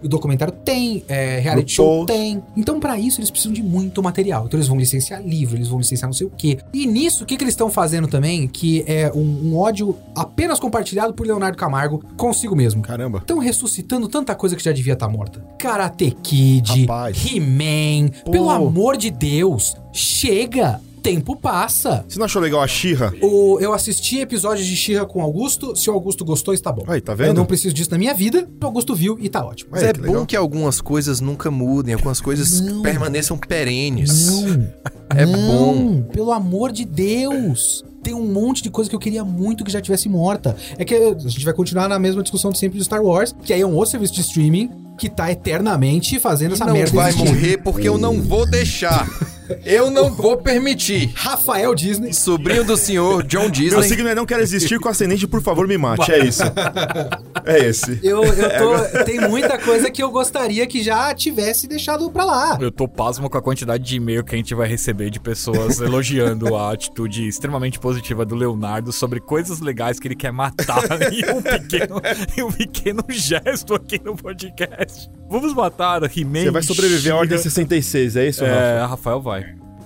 O documentário tem, é, reality show tem. Então, pra isso, eles precisam de muito material. Então, eles vão licenciar livro, eles vão licenciar não sei o quê. E nisso, o que, que eles estão fazendo também? Que é um, um ódio apenas compartilhado por Leonardo Camargo consigo mesmo. Caramba. Estão ressuscitando tanta coisa que já devia estar morta. Karate Kid. He-Man. Pelo amor de Deus, chega! Tempo passa. Você não achou legal a Xirra? O, eu assisti episódios de She-Ra com o Augusto. Se o Augusto gostou, está bom. Aí, tá Eu vendo? não preciso disso na minha vida. O Augusto viu e tá ótimo. Mas é que bom legal. que algumas coisas nunca mudem, algumas coisas Não. permaneçam perenes. Não. É não, bom. Pelo amor de Deus. Tem um monte de coisa que eu queria muito que já tivesse morta. É que a gente vai continuar na mesma discussão de sempre de Star Wars, que aí é um outro serviço de streaming que tá eternamente fazendo essa não merda vai existir. morrer porque eu não vou deixar. Eu não vou permitir. Rafael Disney. Sobrinho do senhor John Meu Disney. signo é não quero existir com ascendente, por favor, me mate. É isso. É esse. Eu, eu tô. Tem muita coisa que eu gostaria que já tivesse deixado pra lá. Eu tô pasmo com a quantidade de e-mail que a gente vai receber de pessoas elogiando a atitude extremamente positiva do Leonardo sobre coisas legais que ele quer matar e um pequeno, e um pequeno gesto aqui no podcast. Vamos matar He-Man. Você vai sobreviver à Ordem She-Ra. 66, é isso? É, Rafael vai.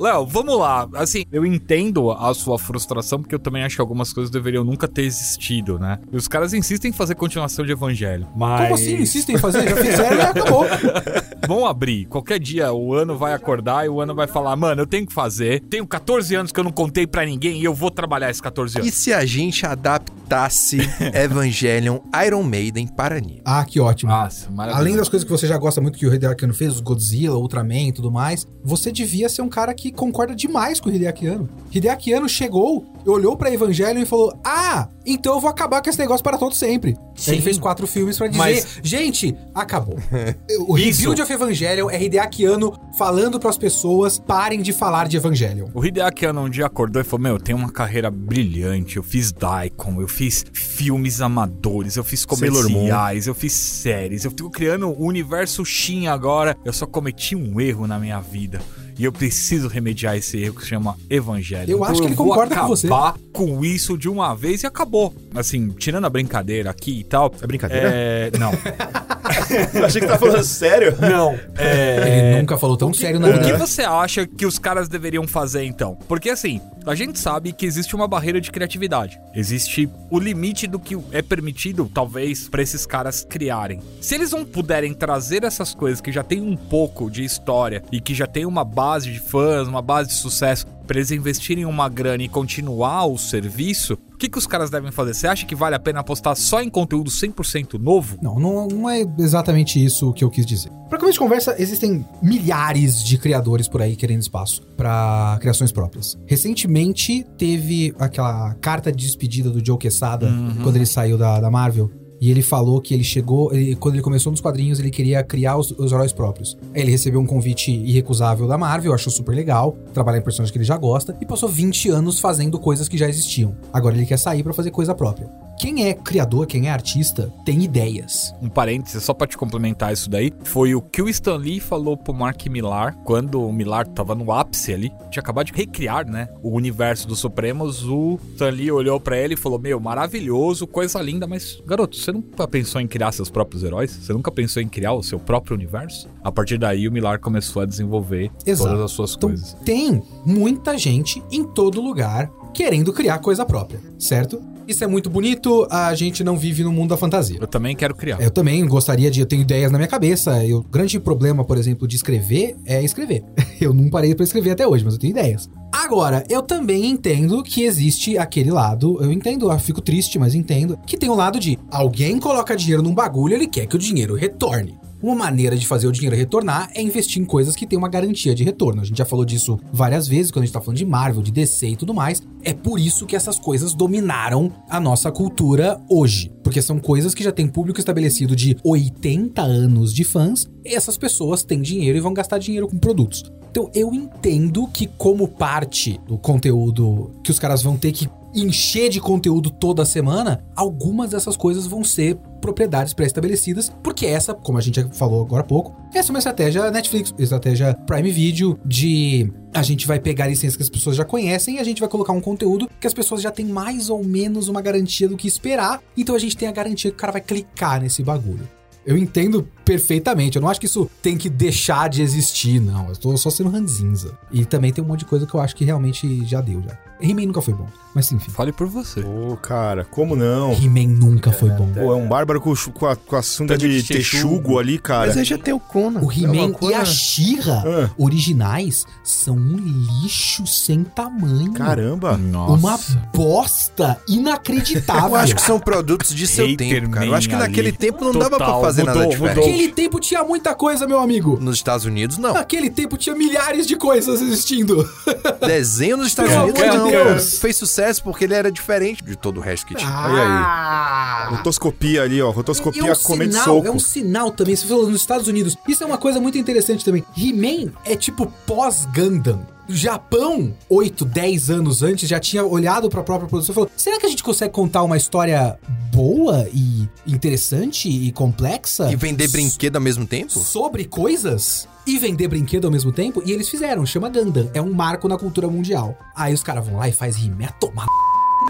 Léo, vamos lá. Assim, eu entendo a sua frustração, porque eu também acho que algumas coisas deveriam nunca ter existido, né? E os caras insistem em fazer continuação de Evangelho. Mas... Como assim? Insistem em fazer? Já fizeram e acabou. Vão abrir. Qualquer dia o ano vai acordar e o ano vai falar: Mano, eu tenho que fazer. Tenho 14 anos que eu não contei pra ninguém e eu vou trabalhar esses 14 E anos. se a gente adaptasse Evangelion Iron Maiden para anime? Ah, que ótimo. Nossa. Além das coisas que você já gosta muito que o Hideaki Anno fez, os Godzilla, Ultraman e tudo mais, você devia ser um cara que concorda demais com o Hideaki Anno. Hideaki Anno chegou, olhou pra Evangelion e falou: Ah, então eu vou acabar com esse negócio para todo sempre. Sim. Ele fez quatro filmes pra dizer: Mas- Gente, acabou. o. Rebuild of Evangelion é Hideaki Anno falando pras pessoas: parem de falar de Evangelion. O Hideaki Anno um dia acordou e falou: Meu, eu tenho uma carreira brilhante. Eu fiz Daikon, eu fiz filmes amadores, eu fiz comerciais, eu fiz séries, eu fico criando o universo Shin agora. Eu só cometi um erro na minha vida. E eu preciso remediar esse erro que se chama Evangelho. Eu acho que ele concorda com você. acabar com isso de uma vez e acabou. Assim, tirando a brincadeira aqui e tal. É brincadeira? É. Não. Eu achei que tá falando sério. Não. É. Ele nunca falou tão sério na O que vida. você acha que os caras deveriam fazer então? Porque assim, a gente sabe que existe uma barreira de criatividade. Existe o limite do que é permitido, talvez, pra esses caras criarem. Se eles não puderem trazer essas coisas que já tem um pouco de história e que já tem uma base de fãs, uma base de sucesso, pra eles investirem uma grana e continuar o serviço, o que, que os caras devem fazer? Você acha que vale a pena apostar só em conteúdo 100% novo? Não, não, não é exatamente isso que eu quis dizer. Pra começo de conversa, existem milhares de criadores por aí querendo espaço pra criações próprias. Recentemente teve aquela carta de despedida do Joe Quesada quando ele saiu da, da Marvel. E ele falou que ele chegou, ele- quando ele começou nos quadrinhos, ele queria criar os, os heróis próprios. Aí ele recebeu um convite irrecusável da Marvel, achou super legal, trabalhar em personagens que ele já gosta, e passou 20 anos fazendo coisas que já existiam. Agora ele quer sair pra fazer coisa própria. Quem é criador, quem é artista, tem ideias. Um parênteses, só pra te complementar isso daí, foi o que o Stan Lee falou pro Mark Millar, quando o Millar tava no ápice ali, tinha acabado de recriar, né, o universo dos Supremos, o Stan Lee olhou pra ele e falou, meu, maravilhoso, coisa linda, mas, garoto, você nunca pensou em criar seus próprios heróis? Você nunca pensou em criar o seu próprio universo? A partir daí, o Millar começou a desenvolver Exato. todas as suas Então, coisas. tem muita gente em todo lugar querendo criar coisa própria, certo? Isso é muito bonito, a gente não vive no mundo da fantasia. Eu também quero criar. Eu também gostaria de. Eu tenho ideias na minha cabeça. O grande problema, por exemplo, de escrever é escrever. Eu não parei pra escrever até hoje, mas eu tenho ideias. Agora, eu também entendo que existe aquele lado. Eu entendo, eu fico triste, mas entendo. Que tem o lado de alguém coloca dinheiro num bagulho, ele quer que o dinheiro retorne. Uma maneira de fazer o dinheiro retornar é investir em coisas que têm uma garantia de retorno. A gente já falou disso várias vezes quando a gente tá falando de Marvel, de DC e tudo mais. É por isso que essas coisas dominaram a nossa cultura hoje. Porque são coisas que já têm público estabelecido de 80 anos de fãs. Essas pessoas têm dinheiro e vão gastar dinheiro com produtos. Então eu entendo que, como parte do conteúdo que os caras vão ter que encher de conteúdo toda semana, algumas dessas coisas vão ser propriedades pré-estabelecidas, porque essa, como a gente falou agora há pouco, essa é uma estratégia Netflix, estratégia Prime Video de a gente vai pegar licenças que as pessoas já conhecem e a gente vai colocar um conteúdo que as pessoas já têm mais ou menos uma garantia do que esperar, então a gente tem a garantia que o cara vai clicar nesse bagulho. Eu entendo perfeitamente. Eu não acho que isso tem que deixar de existir, não. Eu tô só sendo ranzinza. E também tem um monte de coisa que eu acho que realmente já deu, já. He-Man nunca foi bom. Mas enfim. Fale por você. Ô, cara, como não? He-Man nunca foi bom. Pô, é um bárbaro com, com a, com a sunga de de texugo texugo. ali, cara. Mas aí já tem o Conan. O É He-Man uma e a She-Ra Ah. originais são um lixo sem tamanho. Caramba. Nossa. Uma bosta inacreditável. Eu acho que são produtos de seu Hater tempo, cara. Eu acho que naquele ali. tempo não dava pra Total, fazer nada mudou, diferente. mudou. Naquele tempo tinha muita coisa, meu amigo. Nos Estados Unidos, não. Naquele tempo tinha milhares de coisas existindo. Desenho nos Estados Unidos não. Deus. Fez sucesso porque ele era diferente de todo o resto que tinha. Ah. Rotoscopia ali, ó. Rotoscopia E é um comendo sinal, soco. É um sinal também, você falou nos Estados Unidos. Isso é uma coisa muito interessante também. He-Man é tipo pós-Gundam. Japão, 8, 10 anos antes, já tinha olhado pra própria produção e falou: será que a gente consegue contar uma história boa e interessante e complexa? E vender brinquedo ao mesmo tempo? sobre coisas e vender brinquedo ao mesmo tempo. E eles fizeram, chama Gundam. É um marco na cultura mundial. Aí os caras vão lá e faz a tomar.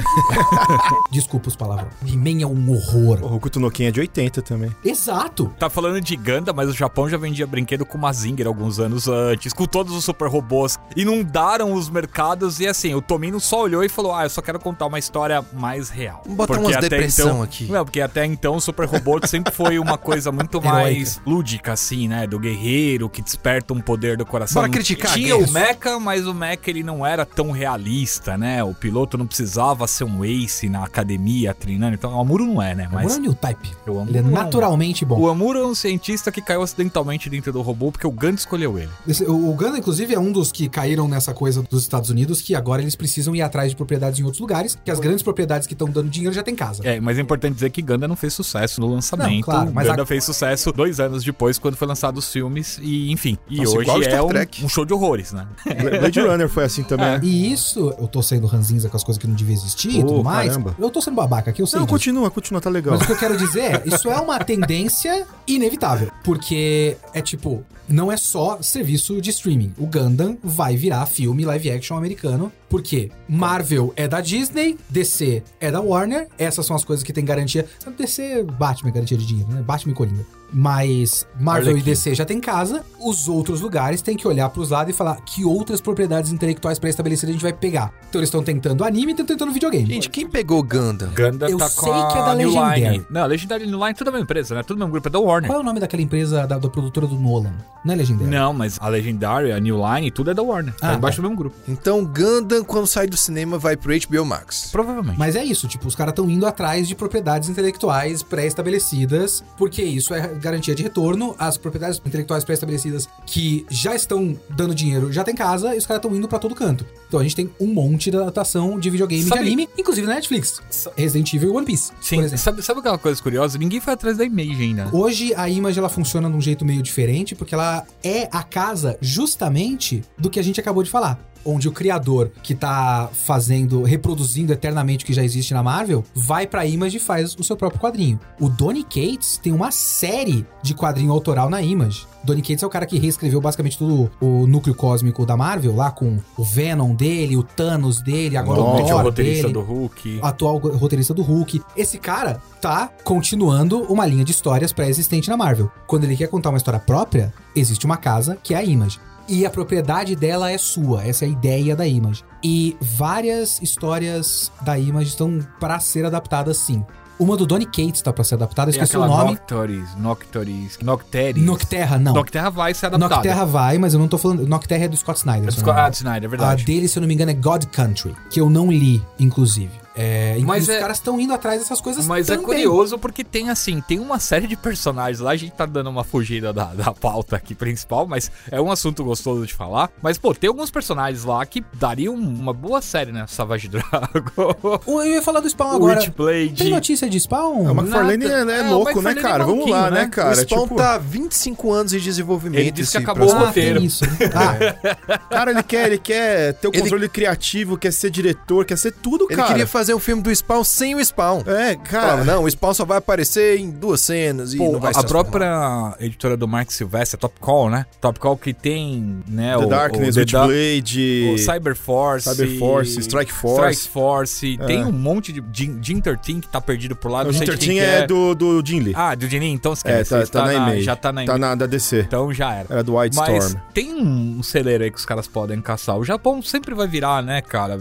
Desculpa os palavrões. He-Man é um O horror. Hokuto no Ken é de 80 também. Exato. Tá falando de Ganda, mas o Japão já vendia brinquedo com Mazinger alguns anos antes, com todos os super robôs. Inundaram os mercados e assim, o Tomino só olhou e falou: Ah, eu só quero contar uma história mais real. Vamos botar Porque umas depressão então, aqui. Não, porque até então o super robô sempre foi uma coisa muito mais lúdica, assim, né? Do guerreiro que desperta um poder do coração. Bora criticar Tinha guerras. o Mecha, mas o Mecha ele não era tão realista, né? O piloto não precisava ser um ace na academia treinando. Então, o Amuro não é, né? Mas... Mas é um new type. o Amuro Ele é naturalmente bom. O Amuro é um cientista que caiu acidentalmente dentro do robô porque o Gandhi escolheu ele. Esse- o o Gundam, inclusive, é um dos que caíram nessa coisa dos Estados Unidos, que agora eles precisam ir atrás de propriedades em outros lugares, que as grandes propriedades que estão dando dinheiro já tem casa. É, mas é importante dizer que Ganda não fez sucesso no lançamento. Não, claro, mas Ganda a- fez sucesso dois anos depois, quando foi lançado os filmes, e enfim. E Nossa, hoje é um, um show de horrores, né? Bla- Blade Runner foi assim também. É. né? E isso, eu tô sendo ranzinza com as coisas que não devia existir e Ô, tudo mais. caramba. Eu tô sendo babaca aqui, eu sei Não, disso. continua, continua, tá legal. Mas o que eu quero dizer é, isso é uma tendência inevitável. Porque é tipo, não é só serviço de streaming. O Gundam vai virar filme live action americano. Porque Marvel é da Disney, DC é da Warner. Essas são as coisas que tem garantia. DC, Batman é garantia de dinheiro, né? Batman e Coringa. Mas Marvel Arlequina. e DC já tem casa. Os outros lugares têm que olhar pros lados e falar que outras propriedades intelectuais pré-estabelecidas a gente vai pegar. Então eles estão tentando anime e estão tentando videogame. Gente, quem pegou Gundam? Ganda Eu tá sei com a que é da New Legendary. Line. Não, a Legendary New Line tudo é uma empresa, né? Tudo é um grupo, é da Warner. Qual é o nome daquela empresa da, da produtora do Nolan? Não é Legendary? Não, mas a Legendary, a New Line, tudo é da Warner. Ah, tá embaixo tá. do mesmo grupo. Então, Gundam, quando sai do cinema, vai pro HBO Max. Provavelmente. Mas é isso, tipo, os caras estão indo atrás de propriedades intelectuais pré-estabelecidas, porque isso é garantia de retorno. As propriedades intelectuais pré-estabelecidas que já estão dando dinheiro já tem casa e os caras estão indo pra todo canto. Então a gente tem um monte de adaptação de videogame Sabe- de anime, inclusive na Netflix. Resident Evil e One Piece, Sim, sabe, sabe aquela coisa curiosa? Ninguém foi atrás da Image ainda. Hoje a Image ela funciona de um jeito meio diferente, porque ela é a casa justamente do que a gente acabou de falar. Onde o criador que tá fazendo, reproduzindo eternamente o que já existe na Marvel, vai pra Image e faz o seu próprio quadrinho. O Donny Cates tem uma série de quadrinho autoral na Image. Donny Cates é o cara que reescreveu basicamente todo o núcleo cósmico da Marvel, lá com o Venom dele, o Thanos dele, agora Atualmente o é o Thor roteirista dele do Hulk. atual roteirista do Hulk. Esse cara tá continuando uma linha de histórias pré-existente na Marvel. Quando ele quer contar uma história própria, existe uma casa que é a Image. E a propriedade dela é sua, essa é a ideia da Image. E várias histórias da Image estão para ser adaptadas sim. Uma do Donny Cates tá para ser adaptada, eu esqueci o nome. Noctoris, Noctoris, Nocteris. Nocterra, não. Nocterra vai ser adaptada. Nocterra vai, mas eu não tô falando. Nocterra é do Scott Snyder. É do Scott- Ah, do Snyder, é A verdade. dele, se eu não me engano, é God Country, que eu não li, inclusive. É, e Mas os é- caras estão indo atrás dessas coisas Mas é também. curioso porque tem assim, tem uma série de personagens lá, a gente tá dando uma fugida da, da pauta aqui principal, mas é um assunto gostoso de falar. Mas, pô, tem alguns personagens lá que dariam uma boa série, né? Savage Dragon, Eu ia falar do Spawn o agora. Witchblade. Tem notícia de Spawn? É, o McFarlane é, é É, o louco, né, é cara? Vamos lá, né, né? cara? o Spawn tipo, tá há 25 anos de desenvolvimento. Ele disse que acabou o processo. Ah, roteiro. tem isso. Ah, cara, ele quer, ele quer ter o Ele- controle criativo, quer ser diretor, quer ser tudo, Ele cara. queria fazer o filme do Spawn sem o Spawn. É, Falava, cara. não, o Spawn só vai aparecer em duas cenas e Pô, não vai a transformar. própria editora do Mark Silvestre, a Top Call, né? Top Call que tem, né, The o, Darkness, o, The Witchblade. o Cyber Force, Cyber Force, Strike Force. Strike Force, É. tem um monte de Jin, Jin 13 que tá perdido por lá, O não sei Team que é do, do Jin Lee. Ah, do Jinin, então é, esquece. tá, Isso tá na Image. Já tá na Tá Image. na da DC. Então já era. Era do White Mas Storm. tem um celeiro aí que os caras podem caçar. O Japão sempre vai virar, né, cara?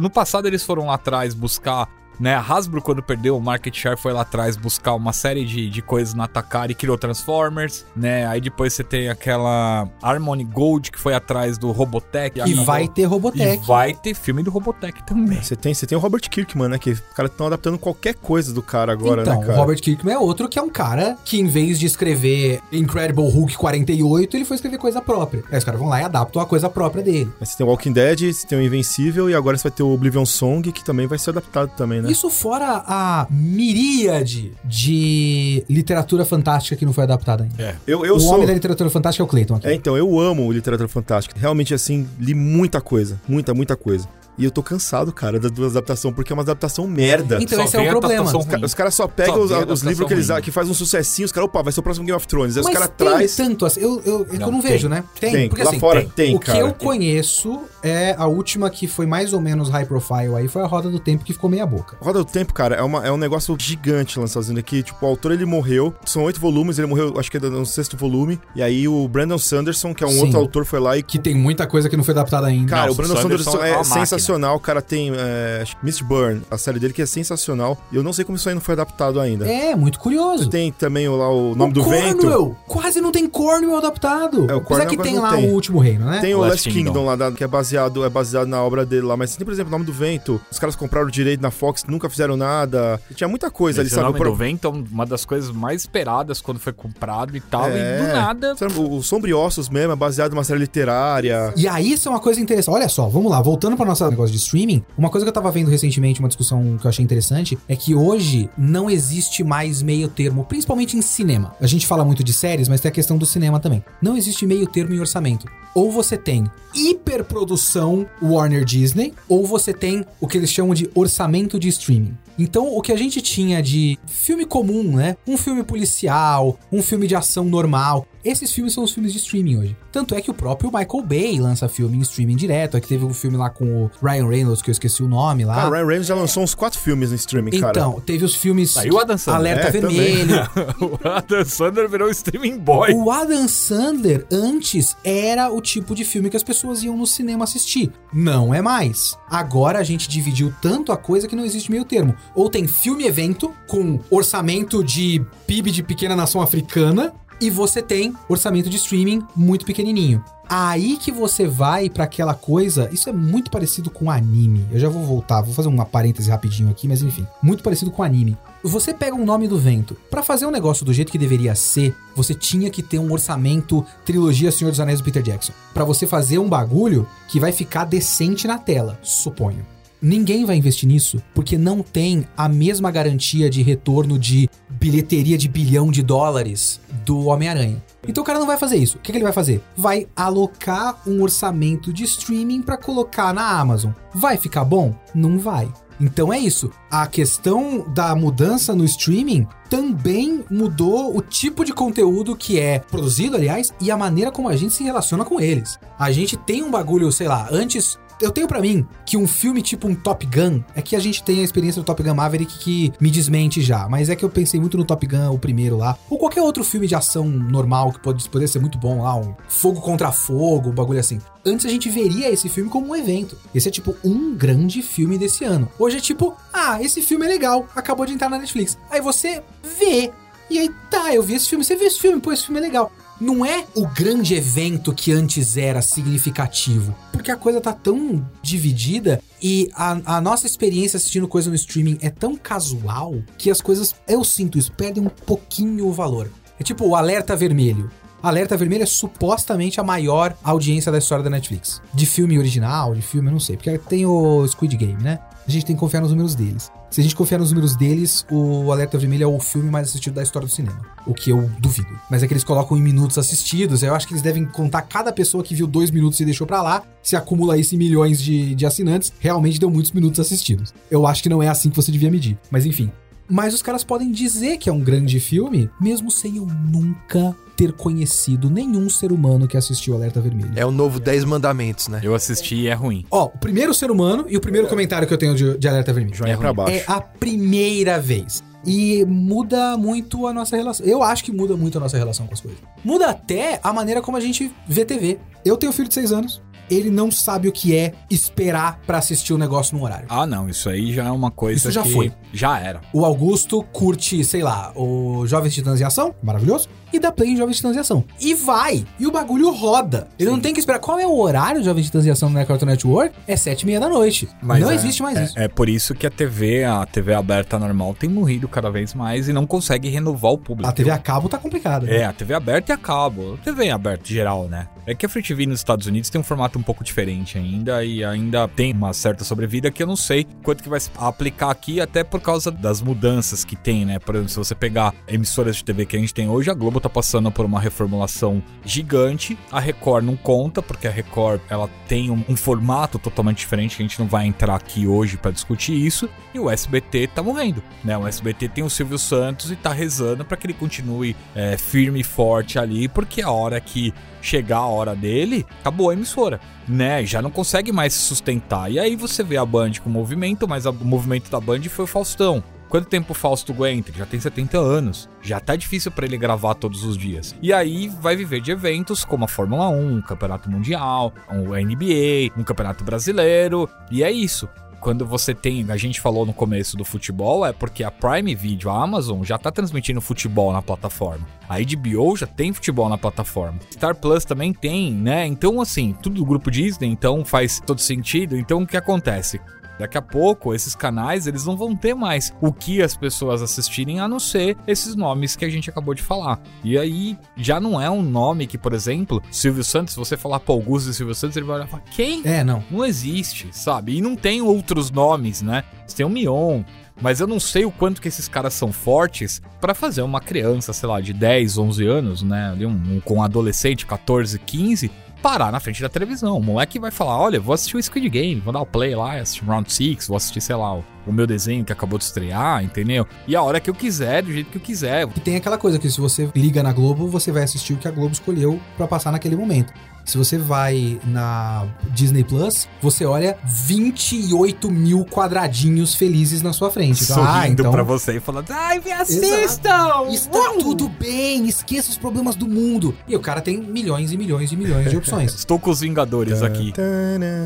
No passado eles foram lá atrás buscar. Né, a Hasbro, quando perdeu o market share, foi lá atrás buscar uma série de, de coisas na Atacari e criou Transformers, né? Aí depois você tem aquela Harmony Gold, que foi atrás do Robotech. e vai ter E Robotech. vai ter filme do Robotech também. Você tem, você tem o Robert Kirkman, né? Que os caras estão adaptando qualquer coisa do cara agora, então, né, o cara? Robert Kirkman é outro que é um cara que, em vez de escrever Incredible Hulk 48, ele foi escrever coisa própria. Aí os caras vão lá e adaptam a coisa própria dele. Aí Você tem o Walking Dead, você tem o Invencível e agora você vai ter o Oblivion Song, que também vai ser adaptado também, né? Isso fora a miríade de literatura fantástica que não foi adaptada ainda. É. Eu, eu o sou... homem da literatura fantástica é o Clayton aqui. É, então, eu amo literatura fantástica. Realmente, assim, li muita coisa. Muita, muita coisa. E eu tô cansado, cara, da duas adaptação, porque é uma adaptação merda. Então Só esse é o problema. Os, ca- os caras só pegam Só os, os livros que eles ruim. que faz um sucessinho, os caras, opa, vai ser o próximo Game of Thrones. Aí os Mas caras tem traz. tanto assim, eu, eu, que eu Não, não tem. vejo, né? Tem, Tem, porque lá assim, fora tem. tem, o que cara. eu conheço é a última que foi mais ou menos high profile aí, foi a Roda do Tempo que ficou meia boca. Roda do Tempo, cara, é, uma, é um negócio gigante lançado aqui. Tipo, o autor ele morreu. São oito volumes, ele morreu, acho que é no sexto volume. E aí o Brandon Sanderson, que é um Sim. outro autor, foi lá e. Que tem muita coisa que não foi adaptada ainda. Cara, Não, o Brandon o Sanderson, Sanderson é é máquina. Sensacional. O cara tem é, Mistburn, a série dele que é sensacional. E eu não sei como isso aí não foi adaptado ainda. É, muito curioso. Tem também o- lá o Nome o do Vento. Cornwell! Quase não tem Cornwell adaptado. É, o Apesar Cornwell que tem lá tem. o Último Reino, né? Tem o Last Last Kingdom, Kingdom lá, que é baseado, é baseado na obra dele lá. Mas tem, por exemplo, o Nome do Vento. Os caras compraram o direito na Fox, nunca fizeram nada. Tinha muita coisa ali, Esse sabe? nome Por- do Vento é uma das coisas mais esperadas quando foi comprado e tal. É. E do nada. O o Sombriossos mesmo é baseado numa série literária. E aí, isso é uma coisa interessante. Olha só, vamos lá, voltando para nosso negócio de streaming, uma coisa que eu tava vendo recentemente, uma discussão que eu achei interessante, é que hoje não existe mais meio termo, principalmente em cinema. A gente fala muito de séries, mas tem a questão do cinema também. Não existe meio termo em orçamento. Ou você tem hiperprodução Warner Disney, ou você tem o que eles chamam de orçamento de streaming. Então, o que a gente tinha de filme comum, né? Um filme policial, um filme de ação normal. Esses filmes são os filmes de streaming hoje. Tanto é que o próprio Michael Bay lança filme em streaming direto. Aqui teve um filme lá com o Ryan Reynolds, que eu esqueci o nome lá. Cara, o Ryan Reynolds já lançou uns quatro filmes no streaming, cara. então, teve os filmes Aí o Adam Sandler. Alerta É, Vermelho. o Adam Sandler virou streaming boy. O Adam Sandler antes era o tipo de filme que as pessoas iam no cinema assistir. Não é mais. Agora a gente dividiu tanto a coisa que não existe meio termo. Ou tem filme-evento com orçamento de PIB de pequena nação africana. E você tem orçamento de streaming muito pequenininho. Aí que você vai pra aquela coisa. Isso é muito parecido com anime. Eu já vou voltar, vou fazer uma parêntese rapidinho aqui, mas enfim. Muito parecido com anime. Você pega um nome do vento. Pra fazer um negócio do jeito que deveria ser, você tinha que ter um orçamento trilogia Senhor dos Anéis do Peter Jackson. Pra você fazer um bagulho que vai ficar decente na tela, suponho. Ninguém vai investir nisso porque não tem a mesma garantia de retorno de bilheteria de bilhão de dólares do Homem-Aranha. Então o cara não vai fazer isso. O que, que ele vai fazer? Vai alocar um orçamento de streaming pra colocar na Amazon. Vai ficar bom? Não vai. Então é isso. A questão da mudança no streaming também mudou o tipo de conteúdo que é produzido, aliás, e a maneira como a gente se relaciona com eles. A gente tem um bagulho, sei lá, antes eu tenho pra mim que um filme tipo um Top Gun, é que a gente tem a experiência do Top Gun Maverick que me desmente já, mas é que eu pensei muito no Top Gun, o primeiro lá, ou qualquer outro filme de ação normal que pode, poderia ser muito bom lá, um Fogo contra Fogo, um bagulho assim. Antes a gente veria esse filme como um evento. Esse é tipo um grande filme desse ano. Hoje é tipo, ah, esse filme é legal, acabou de entrar na Netflix. Aí você vê e aí, tá, eu vi esse filme, você viu esse filme, pô, esse filme é legal. Não é o grande evento que antes era significativo. Porque a coisa tá tão dividida e a, a nossa experiência assistindo coisa no streaming é tão casual que as coisas, eu sinto isso, perdem um pouquinho o valor. É tipo o alerta vermelho. Alerta Vermelho é supostamente a maior audiência da história da Netflix. De filme original, de filme, eu não sei. Porque tem o Squid Game, né? A gente tem que confiar nos números deles. Se a gente confiar nos números deles, o Alerta Vermelho é o filme mais assistido da história do cinema. O que eu duvido. Mas é que eles colocam em minutos assistidos. Eu acho que eles devem contar cada pessoa que viu dois minutos e deixou pra lá. Se acumula isso em milhões de, de assinantes, realmente deu muitos minutos assistidos. Eu acho que não é assim que você devia medir. Mas enfim. Mas os caras podem dizer que é um grande filme, mesmo sem eu nunca ter conhecido nenhum ser humano que assistiu Alerta Vermelho. É o novo 10 Mandamentos, né? Eu assisti e é ruim. Ó, o primeiro ser humano e o primeiro comentário que eu tenho de, de Alerta Vermelho. Joinha pra baixo. É a primeira vez. E muda muito a nossa relação. Eu acho que muda muito a nossa relação com as coisas. Muda até a maneira como a gente vê TV. Eu tenho filho de 6 anos. Ele não sabe o que é esperar pra assistir o negócio no horário. Ah, não, isso aí já é uma coisa Isso já que foi. Já era. O Augusto curte, sei lá, o Jovens Titãs em Ação, maravilhoso, e dá play em Jovens Titãs em Ação. E vai! E o bagulho roda. Ele não tem que esperar. Qual é o horário de Jovens Titãs em Ação no Cartoon Network? É sete e meia da noite. não é- existe mais é, isso. É por isso que a TV, a TV aberta normal, tem morrido cada vez mais e não consegue renovar o público. A TV a cabo tá complicada. É, a TV aberta e a cabo. A TV aberta geral, né? É que a Free TV nos Estados Unidos tem um formato um pouco diferente ainda e ainda tem uma certa sobrevida que eu não sei quanto que vai se aplicar aqui, até por causa das mudanças que tem, né? Por exemplo, se você pegar emissoras de TV que a gente tem hoje, a Globo tá passando por uma reformulação gigante. A Record não conta, porque a Record ela tem um, um formato totalmente diferente que a gente não vai entrar aqui hoje pra discutir isso. E o SBT tá morrendo, né? O SBT tem o Silvio Santos e tá rezando pra que ele continue é, firme e forte ali, porque a hora que chegar a hora dele, acabou a emissora, né? Já não consegue mais se sustentar. E aí você vê a Band com movimento, mas o movimento da Band foi o Faustão. Quanto tempo o Fausto aguenta? Ele Já tem 70 anos. Já tá difícil pra ele gravar todos os dias. E aí vai viver de eventos como a Fórmula 1, um Campeonato Mundial, o NBA, um Campeonato Brasileiro. E é isso. Quando você tem, a gente falou no começo do futebol, é porque a Prime Video, a Amazon, já tá transmitindo futebol na plataforma. A HBO já tem futebol na plataforma. Star Plus também tem, né? Então, assim, tudo do grupo Disney, então faz todo sentido. Então, o que acontece? Daqui a pouco, esses canais, eles não vão ter mais o que as pessoas assistirem, a não ser esses nomes que a gente acabou de falar. E aí, já não é um nome que, por exemplo, Silvio Santos, se você falar pra Augusto e Silvio Santos, ele vai olhar e falar, quem? É, não. Não existe, sabe? E não tem outros nomes, né? Você tem o Mion, mas eu não sei o quanto que esses caras são fortes pra fazer uma criança, sei lá, de 10, 11 anos, né? Ali um, um- com um adolescente, 14, 15, parar na frente da televisão. O moleque vai falar: olha, vou assistir o Squid Game, vou dar o play lá, assistir Round 6, vou assistir, sei lá, o, o meu desenho que acabou de estrear, entendeu? E a hora que eu quiser, do jeito que eu quiser. E tem aquela coisa que se você liga na Globo, você vai assistir o que a Globo escolheu pra passar naquele momento. Se você vai na Disney Plus, você olha 28 mil quadradinhos felizes na sua frente. Então, Sorrindo ah, então pra você e falando: ai, me assistam! está tudo bem, esqueça os problemas do mundo. E o cara tem milhões e milhões e milhões de opções. Estou com os Vingadores aqui.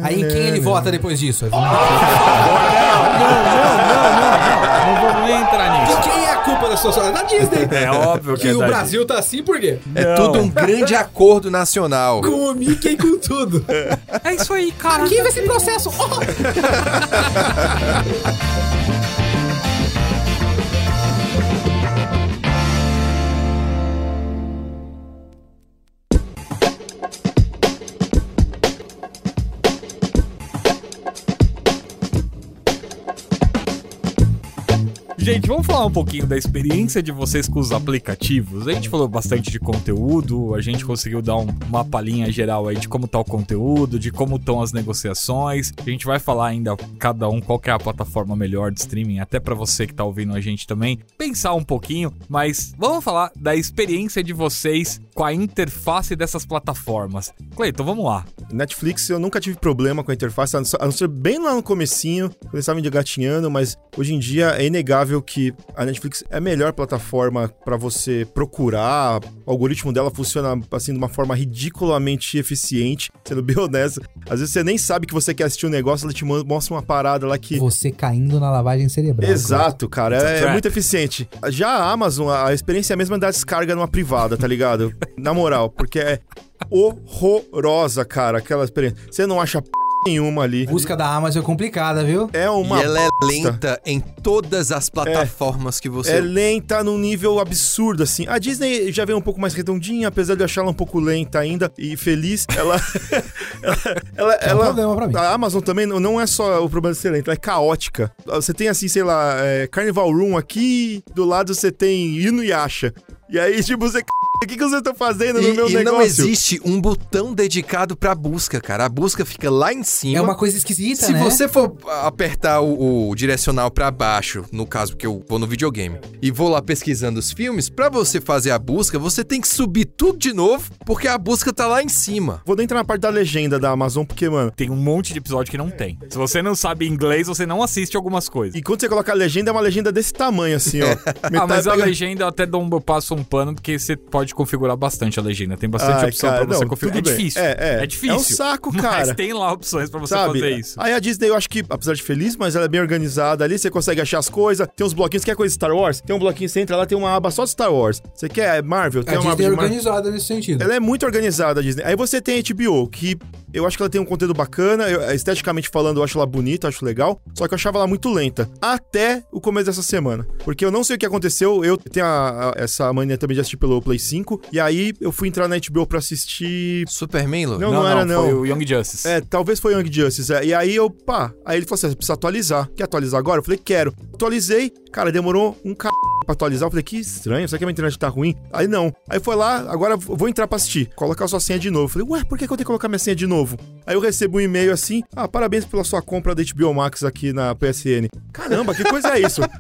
Aí em quem ele vota depois disso? É Não vamos nem entrar nisso. E quem é a culpa da sua história? Da Disney. É óbvio que Que é o da Brasil tá assim por quê? É tudo um grande acordo nacional. Com o Mickey e com tudo. É isso aí, cara. Arquiva esse processo. Oh! Gente, vamos falar um pouquinho da experiência de vocês com os aplicativos. A gente falou bastante de conteúdo, a gente conseguiu dar um- uma palhinha geral aí de como tá o conteúdo, de como estão as negociações. A gente vai falar ainda cada um qual é a plataforma melhor de streaming, até pra você que tá ouvindo a gente também pensar um pouquinho, mas vamos falar da experiência de vocês com a interface dessas plataformas. Cleiton, vamos lá. Netflix eu nunca tive problema com a interface, a não ser- bem lá no comecinho, quando eles estavam engatinhando, mas hoje em dia é inegável que a Netflix é a melhor plataforma pra você procurar. O algoritmo dela funciona assim de uma forma ridiculamente eficiente, sendo bem honesto. Às vezes você nem sabe que você quer assistir um negócio, ela te mo- mostra uma parada lá que Você caindo na lavagem cerebral. Exato, cara. É, trap. muito eficiente. Já a Amazon, a experiência é a mesma da descarga numa privada, tá ligado? Na moral, porque é horrorosa, cara, aquela experiência. Você não acha p nenhuma ali. Busca da Amazon é complicada, viu? É uma e ela é bosta. lenta em todas as plataformas que você É lenta num nível absurdo, assim. A Disney já veio um pouco mais redondinha, apesar de eu achar ela um pouco lenta ainda e feliz. Ela. ela. ela, É um ela- problema pra mim. a Amazon também não- não é só o problema de ser lenta, ela é caótica. Você tem, assim, sei lá, é, Carnival Room aqui, do lado você tem Inuyasha. E aí, tipo, você. O que, que você tá fazendo no E, meu e negócio? não existe um botão dedicado pra busca, cara. A busca fica lá em cima. É uma coisa esquisita, Se né? você for apertar o, o direcional pra baixo, no caso que eu vou no videogame, e vou lá pesquisando os filmes, pra você fazer a busca, você tem que subir tudo de novo, porque a busca tá lá em cima. Vou nem entrar na parte da legenda da Amazon, porque, mano. Tem um monte de episódio que não tem. Se você não sabe inglês, você não assiste algumas coisas. E quando você coloca a legenda, é uma legenda desse tamanho, assim, ó. Ah, mas a pega- legenda eu até dou um, passo um pano, porque você pode configurar bastante a legenda. Tem bastante Ai, opção cara, pra você não, configurar. É bem. difícil. É, é. difícil. É um saco, Mas cara. tem lá opções pra você Sabe? fazer isso. Aí a Disney, eu acho que, apesar de feliz, mas ela é bem organizada ali, você consegue achar as coisas, tem uns bloquinhos, quer coisa de Star Wars? Tem um bloquinho, você entra lá, tem uma aba só de Star Wars. Você quer Marvel? Tem A uma aba Disney é organizada nesse sentido. Ela é muito organizada, a Disney. Aí você tem a HBO, que eu acho que ela tem um conteúdo bacana, eu- esteticamente falando, eu acho ela bonita, eu acho legal, só que eu achava ela muito lenta. Até o começo dessa semana. Porque eu não sei o que aconteceu, eu tenho a- a- essa mania também de assistir pelo Play 5, e aí eu fui entrar na HBO pra assistir Superman, Lu? Não, não era, não. Foi o Young Justice. é, talvez foi Young Justice. é. E aí eu, pá. Aí ele falou assim: você precisa atualizar. Quer atualizar agora? Eu falei, quero. Atualizei. Cara, demorou um c pra atualizar. Eu falei, que estranho, será que a minha internet tá ruim? Aí não. Aí foi lá, agora eu vou entrar pra assistir. Colocar sua senha de novo. Eu falei, ué, por que, que eu tenho que colocar minha senha de novo? Aí eu recebo um e-mail assim: ah, parabéns pela sua compra da HBO Max aqui na PSN. Caramba, que coisa é isso?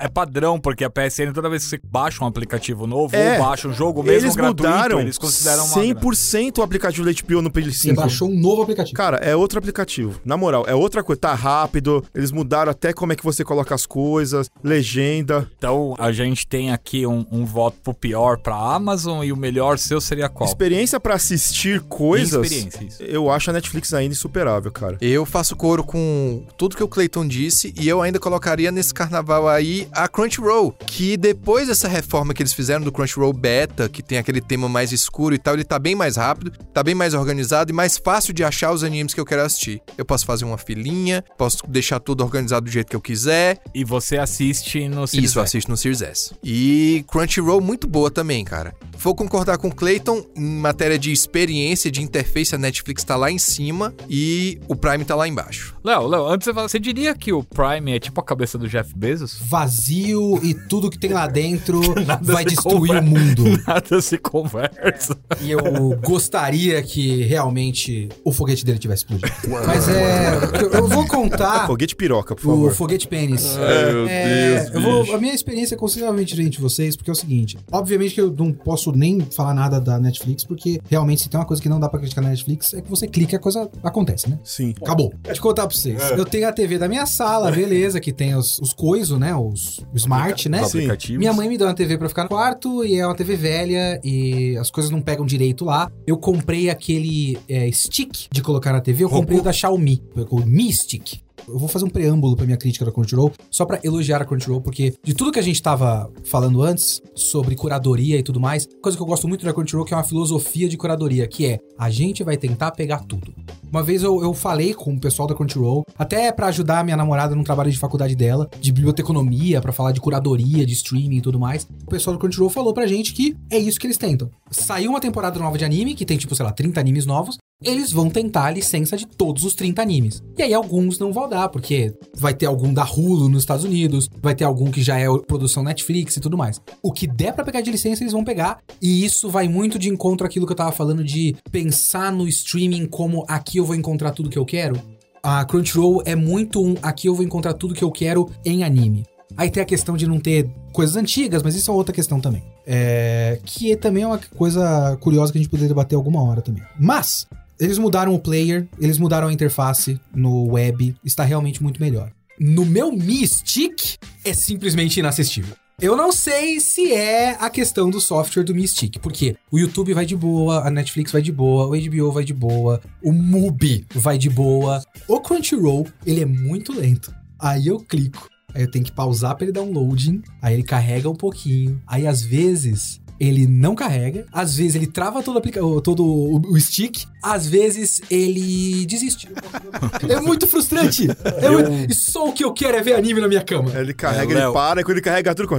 É padrão, porque a PSN, toda vez que você baixa um aplicativo novo É. ou baixa um jogo mesmo eles gratuito, mudaram eles consideram uma... 100% o aplicativo da HBO no Play 5. Você baixou um novo aplicativo. Cara, é outro aplicativo. Na moral, é outra coisa. Tá rápido. Eles mudaram até como é que você coloca as coisas, legenda. Então, a gente tem aqui um, um voto pro pior pra Amazon e o melhor seu seria qual? Experiência pra assistir coisas. Experiência, isso. Eu acho a Netflix ainda insuperável, cara. Eu faço coro com tudo que o Clayton disse e eu ainda colocaria nesse carnaval aí a Crunchyroll, que depois dessa reforma que eles fizeram do Crunchyroll Beta, que tem aquele tema mais escuro e tal, ele tá bem mais rápido, tá bem mais organizado e mais fácil de achar os animes que eu quero assistir. Eu posso fazer uma filinha, posso deixar tudo organizado do jeito que eu quiser. E você assiste no Series Isso, X. assisto no Series S. E Crunchyroll muito boa também, cara. Vou concordar com o Clayton em matéria de experiência, de interface, a Netflix tá lá em cima e o Prime tá lá embaixo. Léo, Léo, antes você fala, você diria que o Prime é tipo a cabeça do Jeff Bezos? Vazio e tudo que tem lá dentro vai destruir conversa. o mundo. Nada se conversa. E eu gostaria que realmente o foguete dele tivesse explodido. Mas é. eu- vou contar Foguete piroca, por o favor. foguete pênis. Ai, meu É, Deus, eu vou- a minha experiência é consideravelmente diferente de vocês, porque é o seguinte: obviamente que eu não posso nem falar nada da Netflix, porque realmente se tem uma coisa que não dá pra criticar na Netflix é que você clica e a coisa acontece, né? Sim. Acabou. Deixa eu contar pra vocês. Eu tenho a TV da minha sala, beleza, que tem os, os coisos, né? Os o smart, né? Os aplicativos. Minha mãe me deu uma TV pra ficar no quarto e é uma TV velha e as coisas não pegam direito lá. Eu comprei aquele é, stick de colocar na TV, eu comprei o da Xiaomi, o Mi Stick. Eu vou fazer um preâmbulo pra minha crítica da Crunchyroll, só pra elogiar a Crunchyroll, porque de tudo que a gente tava falando antes, sobre curadoria e tudo mais, coisa que eu gosto muito da Crunchyroll, que é uma filosofia de curadoria, que é, a gente vai tentar pegar tudo. Uma vez eu, eu falei com o pessoal da Crunchyroll, até pra ajudar a minha namorada num trabalho de faculdade dela, de biblioteconomia, pra falar de curadoria, de streaming e tudo mais. O pessoal do Crunchyroll falou pra gente que é isso que eles tentam. Saiu uma temporada nova de anime, que tem tipo, sei lá, 30 animes novos, eles vão tentar a licença de todos os 30 animes. E aí alguns não vão dar, porque vai ter algum da Hulu nos Estados Unidos, vai ter algum que já é produção Netflix e tudo mais. O que der pra pegar de licença, eles vão pegar, e isso vai muito de encontro àquilo que eu tava falando de pensar no streaming como aqui eu vou encontrar tudo que eu quero. A Crunchyroll é muito um aqui eu vou encontrar tudo que eu quero em anime. Aí tem a questão de não ter coisas antigas, mas isso é outra questão também. É, que também é uma coisa curiosa que a gente poderia debater alguma hora também. Mas, eles mudaram o player, eles mudaram a interface no web, está realmente muito melhor. No meu Mi Stick, é simplesmente inassistível. Eu não sei se é a questão do software do Mi Stick, porque o YouTube vai de boa, a Netflix vai de boa, o HBO vai de boa, o Mubi vai de boa, o Crunchyroll, ele é muito lento. Aí eu clico, aí eu tenho que pausar para ele dar um loading, aí ele carrega um pouquinho, aí às vezes ele não carrega, às vezes ele trava todo, aplica todo o, o stick, às vezes ele desiste. é muito frustrante. É muito... E só o que eu quero é ver anime na minha cama. Ele carrega, É, ele para, e quando ele carrega tudo, com...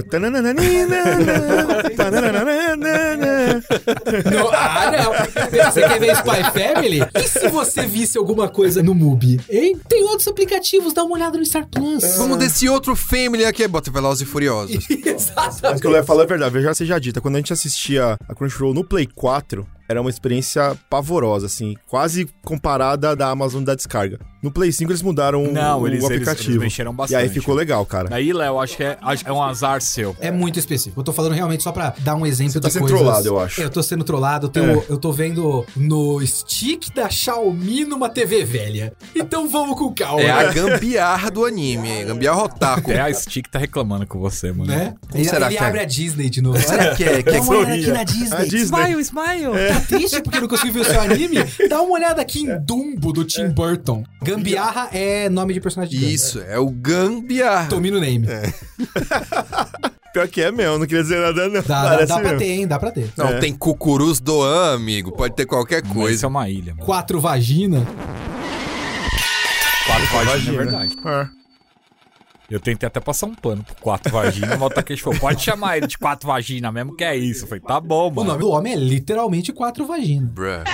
Não, ah, não. Você quer ver Spy Family? E se você visse alguma coisa no Mubi? Hein? Tem outros aplicativos, dá uma olhada no Star Plus. Vamos desse outro Family aqui, bota Velozes e Furiosos. Mas Exatamente. que eu ia falar a verdade, eu já seja dita, quando a gente assistia a Crunchyroll no Play 4, era uma experiência pavorosa, assim, quase comparada à da Amazon da descarga. No Play 5 eles mudaram o- Não, o, eles- eles- aplicativo. eles mexeram E bastante. aí ficou legal, cara. Aí, Léo, acho que é, acho que é um azar seu. É muito específico. Eu tô falando realmente só pra dar um exemplo Você tá sendo coisas... trollado, eu acho. Eu tô sendo trollado. Eu, tenho- É. eu tô vendo no stick da Xiaomi numa TV velha. Então vamos com calma. É a gambiarra do anime, gambiarra otaku. É a Stick tá reclamando com você, mano. Né? Como ele será ele que é? abre a Disney de novo. Será que é? Que é uma olhada aqui na Disney. A Disney. smile. Tá triste porque não conseguiu ver o seu anime? Dá uma olhada aqui em Dumbo, do Tim Burton. Gambiarra é nome de personagem de. Isso, é o gambiarra. Domina o name. Pior que é mesmo, não queria dizer nada não. Dá, dá, dá pra mesmo. ter, hein? Dá pra ter. Não, É. tem cucurus doan, amigo. Pode ter qualquer Mas coisa. Isso é uma ilha, mano. Quatro vagina. Quatro vaginas, é verdade. É. Eu tentei até passar um pano por quatro vaginas, mas o Takeshi falou, pode chamar ele de quatro vaginas mesmo, que é isso. Eu falei, tá bom, O mano. nome do homem é literalmente quatro vaginas. Bruh.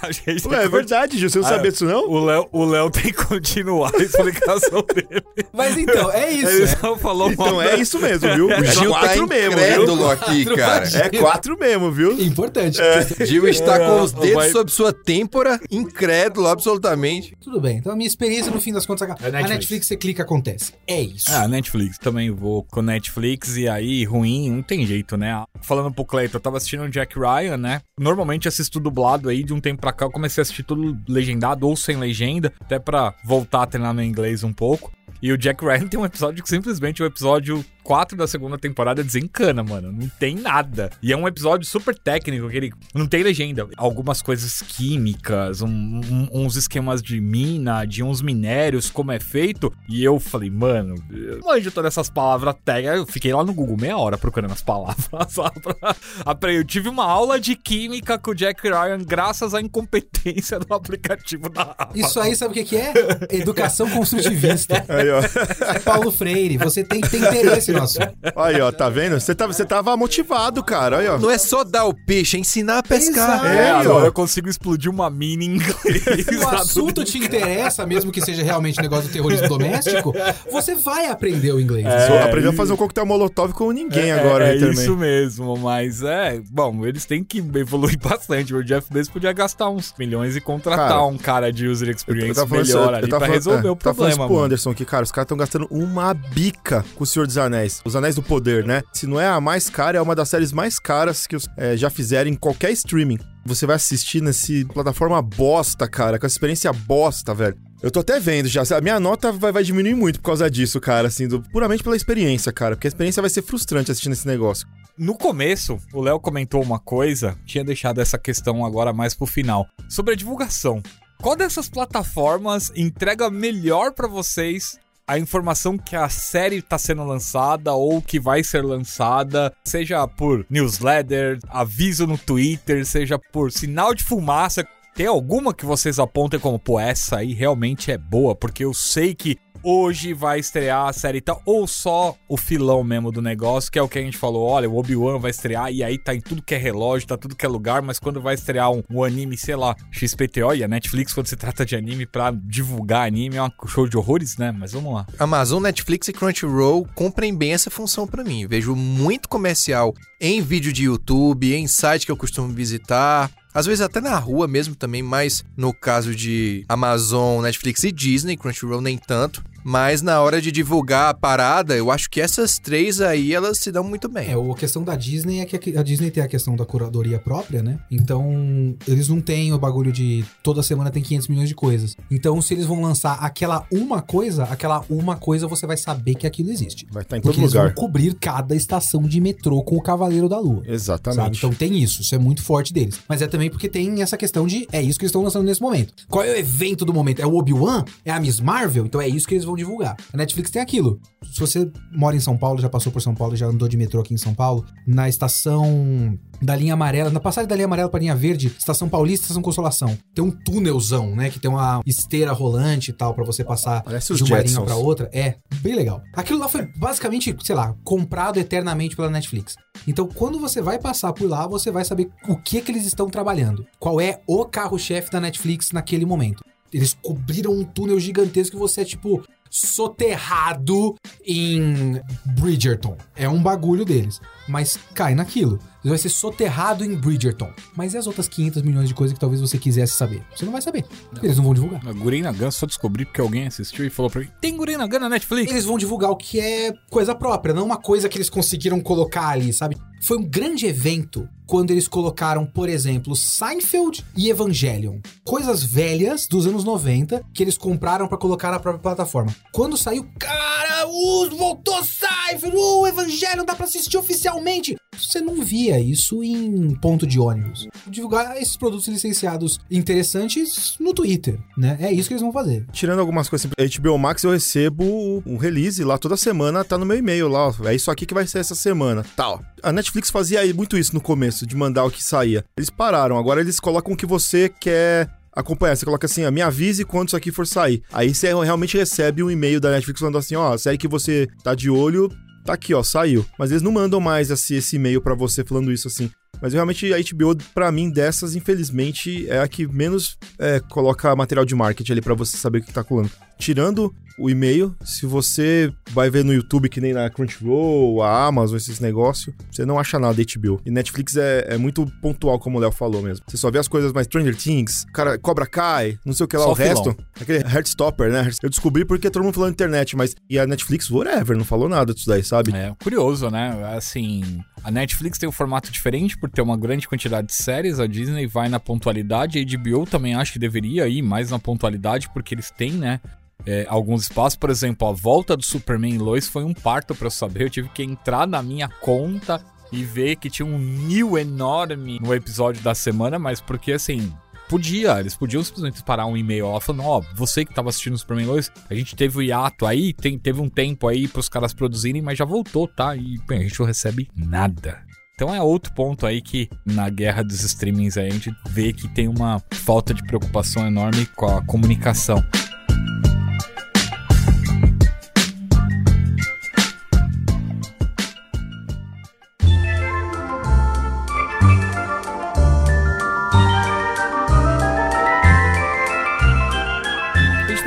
A gente Ué, é verdade, Gil, você não Ah, sabia disso não? O Léo, o Léo tem que continuar a explicação dele. Mas então, é isso. Ele é. só falou Então mal é isso mesmo, viu? O É Gil tá quatro mesmo, viu? incrédulo aqui, Quatro cara. vaginas. É quatro mesmo, viu? Importante. Gil está com os É, dedos vai- sob sua têmpora, incrédulo, absolutamente. Tudo bem. Então a minha experiência, no fim das contas, acaba- É Netflix. a Netflix você clica, acontece. É isso. Ah, Netflix. Também vou com Netflix e aí, ruim, não tem jeito, né? Falando pro Cleiton, eu tava assistindo o Jack Ryan, né? Normalmente assisto dublado aí, de um tempo pra cá eu comecei a assistir tudo legendado ou sem legenda, até pra voltar a treinar no inglês um pouco. E o Jack Ryan tem um episódio que simplesmente o episódio 4 da segunda temporada desencana, mano. Não tem nada. E é um episódio super técnico, que ele não tem legenda. Algumas coisas químicas, um- um- uns esquemas de mina, de uns minérios, como é feito. E eu falei, mano, eu manjo todas essas palavras técnicas. Eu fiquei lá no Google meia hora procurando as palavras. Só pra. Eu tive uma aula de química com o Jack Ryan graças à incompetência do aplicativo da Amazon. Isso aí, sabe o que que é? Educação construtivista. Aí, ó. Paulo Freire. Você tem que ter interesse no assunto. Aí, ó, tá vendo? Você tava, você tava motivado, cara. Aí, ó. Não é só dar o peixe, é ensinar a pescar. Exato. É, É, ó. eu consigo explodir uma mina em inglês. Se o assunto te interessa, mesmo que seja realmente negócio do terrorismo doméstico, você vai aprender o inglês. É, aprendeu a fazer um coquetel molotov com ninguém agora é, aí é também. isso mesmo, mas é. Bom, eles têm que evoluir bastante. O Jeff Bezos podia gastar uns milhões e contratar Cara, um cara de user experience tava falando melhor isso- ali tava pra falando- resolver é, o tava falando problema. isso pro mano. Anderson aqui, cara. Os caras estão gastando uma bica com o Senhor dos Anéis. Os Anéis do Poder, né? Se não é a mais cara, é uma das séries mais caras que é, já fizeram em qualquer streaming. Você vai assistir nesse plataforma bosta, cara, com essa experiência bosta, velho. Eu tô até vendo já. A minha nota vai, vai diminuir muito por causa disso, cara, assim, do- puramente pela experiência, cara. Porque a experiência vai ser frustrante assistindo esse negócio. No começo, o Léo comentou uma coisa, tinha deixado essa questão agora mais pro final, sobre a divulgação. Qual dessas plataformas entrega melhor pra vocês a informação que a série tá sendo lançada ou que vai ser lançada, seja por newsletter, aviso no Twitter, seja por sinal de fumaça? Tem alguma que vocês apontem como, pô, essa aí realmente é boa? Porque eu sei que hoje vai estrear a série tal, ou só o filão mesmo do negócio, que é o que a gente falou, olha, o Obi-Wan vai estrear e aí tá em tudo que é relógio, tá tudo que é lugar, mas quando vai estrear um, um anime, sei lá, XPTO e a Netflix, quando se trata de anime pra divulgar anime, é um show de horrores, né? Mas vamos lá. Amazon, Netflix e Crunchyroll comprem bem essa função pra mim. Vejo muito comercial em vídeo de YouTube, em site que eu costumo visitar. Às vezes até na rua mesmo também, mas no caso de Amazon, Netflix e Disney, Crunchyroll nem tanto. Mas na hora de divulgar a parada, eu acho que essas três aí, elas se dão muito bem. É, a questão da Disney é que a Disney tem a questão da curadoria própria, né? Então, eles não têm o bagulho de toda semana tem 500 milhões de coisas. Então, se eles vão lançar aquela uma coisa, aquela uma coisa você vai saber que aquilo existe. Vai estar em Porque todo eles lugar. vão cobrir cada estação de metrô com o Cavaleiro da Lua. Exatamente. Sabe? Então tem isso, isso é muito forte deles. Mas é também porque tem essa questão de é isso que eles estão lançando nesse momento. Qual é o evento do momento? É o Obi-Wan? É a Miss Marvel? Então é isso que eles vão divulgar. A Netflix tem aquilo. Se você mora em São Paulo, já passou por São Paulo, já andou de metrô aqui em São Paulo, na estação da linha amarela, na passagem da linha amarela pra linha verde, estação Paulista, estação Consolação. Tem um túnelzão, né, que tem uma esteira rolante e tal pra você passar Parece de uma linha pra outra. É, bem legal. Aquilo lá foi basicamente, sei lá, comprado eternamente pela Netflix. Então, quando você vai passar por lá, você vai saber o que que eles estão trabalhando. Qual é o carro-chefe da Netflix naquele momento. Eles cobriram um túnel gigantesco que você é tipo soterrado em Bridgerton. É um bagulho deles. Mas cai naquilo. Você vai ser soterrado em Bridgerton. Mas e as outras 500 milhões de coisas que talvez você quisesse saber? Você não vai saber. Porque Eles não vão divulgar. A Gurren Lagann só descobri porque alguém assistiu e falou pra mim, tem Gurren Lagann na Netflix? Eles vão divulgar o que é coisa própria, não uma coisa que eles conseguiram colocar ali, sabe? Foi um grande evento quando eles colocaram, por exemplo, Seinfeld e Evangelion. Coisas velhas dos anos 90 que eles compraram pra colocar na própria plataforma. Quando saiu, cara, uh, voltou Seinfeld, uh, Evangelion dá pra assistir oficialmente. Você não via isso em ponto de ônibus. Divulgar esses produtos licenciados interessantes no Twitter, né? É isso que eles vão fazer. Tirando algumas coisas, assim, HBO Max eu recebo um release lá toda semana, tá no meu e-mail lá, ó, é isso aqui que vai ser essa semana, tal. A Netflix fazia muito isso no começo, de mandar o que saía. Eles pararam, agora eles colocam o que você quer acompanhar. Você coloca assim, ó, me avise quando isso aqui for sair. Aí você realmente recebe um e-mail da Netflix falando assim, ó, a série que você tá de olho, tá aqui, ó, saiu. Mas eles não mandam mais esse, esse e-mail pra você falando isso assim. Mas realmente a HBO, pra mim, dessas, infelizmente, é a que menos é, coloca material de marketing ali pra você saber o que tá colando. Tirando o e-mail, se você vai ver no YouTube, que nem na Crunchyroll, a Amazon, esses negócios, você não acha nada da HBO. E Netflix é, é muito pontual, como o Léo falou mesmo. Você só vê as coisas mais Stranger Things, cara, Cobra Kai, não sei o que lá, Só o filão. resto. Aquele Heartstopper, né? Eu descobri porque todo mundo falou na internet, mas... E a Netflix, whatever, não falou nada disso daí, sabe? É, curioso, né? Assim, a Netflix tem um formato diferente por ter uma grande quantidade de séries, a Disney vai na pontualidade, a HBO também acho que deveria ir mais na pontualidade, porque eles têm, né? É, alguns espaços, por exemplo, a volta do Superman e Lois foi um parto pra eu saber. Eu tive que entrar na minha conta e ver que tinha um new enorme no episódio da semana, mas porque assim, podia, eles podiam simplesmente parar um e-mail lá falando, ó, você que tava assistindo o Superman Lois, a gente teve o hiato aí, tem, teve um tempo aí pros caras produzirem, mas já voltou, tá? E bem, a gente não recebe nada. Então é outro ponto aí que na guerra dos streamings aí a gente vê que tem uma falta de preocupação enorme com a comunicação.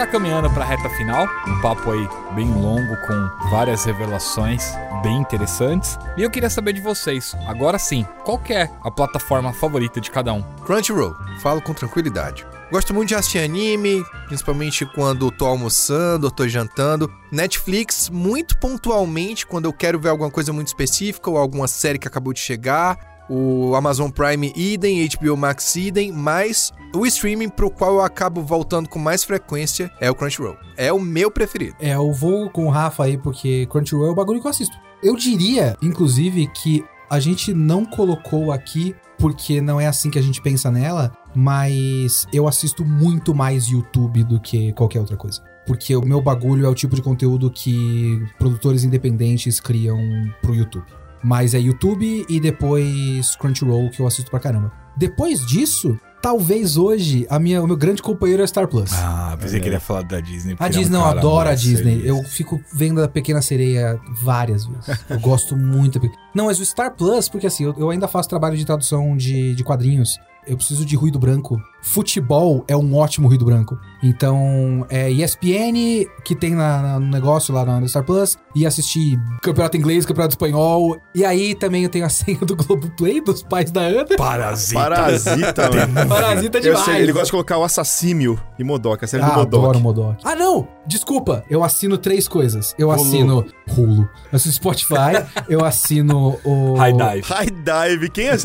A gente tá caminhando pra reta final, um papo aí bem longo com várias revelações bem interessantes. E eu queria saber de vocês, agora sim, qual que é a plataforma favorita de cada um? Crunchyroll, falo com tranquilidade. Gosto muito de assistir anime, principalmente quando tô almoçando ou tô jantando. Netflix, muito pontualmente, quando eu quero ver alguma coisa muito específica ou alguma série que acabou de chegar. O Amazon Prime idem, HBO Max idem, mas o streaming pro qual eu acabo voltando com mais frequência é o Crunchyroll. É o meu preferido. É, eu vou com o Rafa aí, porque Crunchyroll é o bagulho que eu assisto. Eu diria, inclusive, que a gente não colocou aqui porque não é assim que a gente pensa nela, mas eu assisto muito mais YouTube do que qualquer outra coisa. Porque o meu bagulho é o tipo de conteúdo que produtores independentes criam pro YouTube. Mas é YouTube e depois Crunchyroll que eu assisto pra caramba. Depois disso, talvez hoje a minha, o meu grande companheiro é Star Plus. Ah, pensei que ele ia falar da Disney. A é um Disney, eu cara adoro a Disney. Eu fico vendo a Pequena Sereia várias vezes. Eu gosto muito. Não, mas o Star Plus, porque assim, eu, eu ainda faço trabalho de tradução de, de quadrinhos. Eu preciso de ruído branco. Futebol é um ótimo ruído branco. Então, é ESPN, que tem na- na- no negócio lá na Star Plus, e assistir campeonato inglês, campeonato espanhol. E aí também eu tenho a senha do Globoplay, dos pais da Ana. Parasita. Parasita, mano. Parasita Eu demais. sei, ele gosta de colocar o assassímio e Modok, a série do Ah, Modok. adoro o Modok. Ah, não! Desculpa, eu assino três coisas. Eu Hulu. assino Hulu, eu assino Spotify, eu assino o... High dive. High Dive, quem é?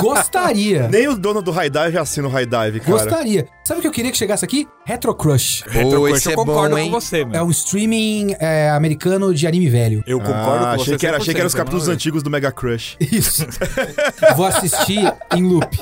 Gostaria. Nem o dono do High Dive assina o High Dive, cara. Gostaria. Sabe o que eu queria que chegasse aqui? Retro Crush. Retro Crush, esse eu é concordo bom, hein? com você, meu. É um streaming é, americano de anime velho. Eu concordo Ah, com você. achei que, era, achei que eram os 100%, capítulos mano. antigos do Mega Crush. Isso. Vou assistir em loop.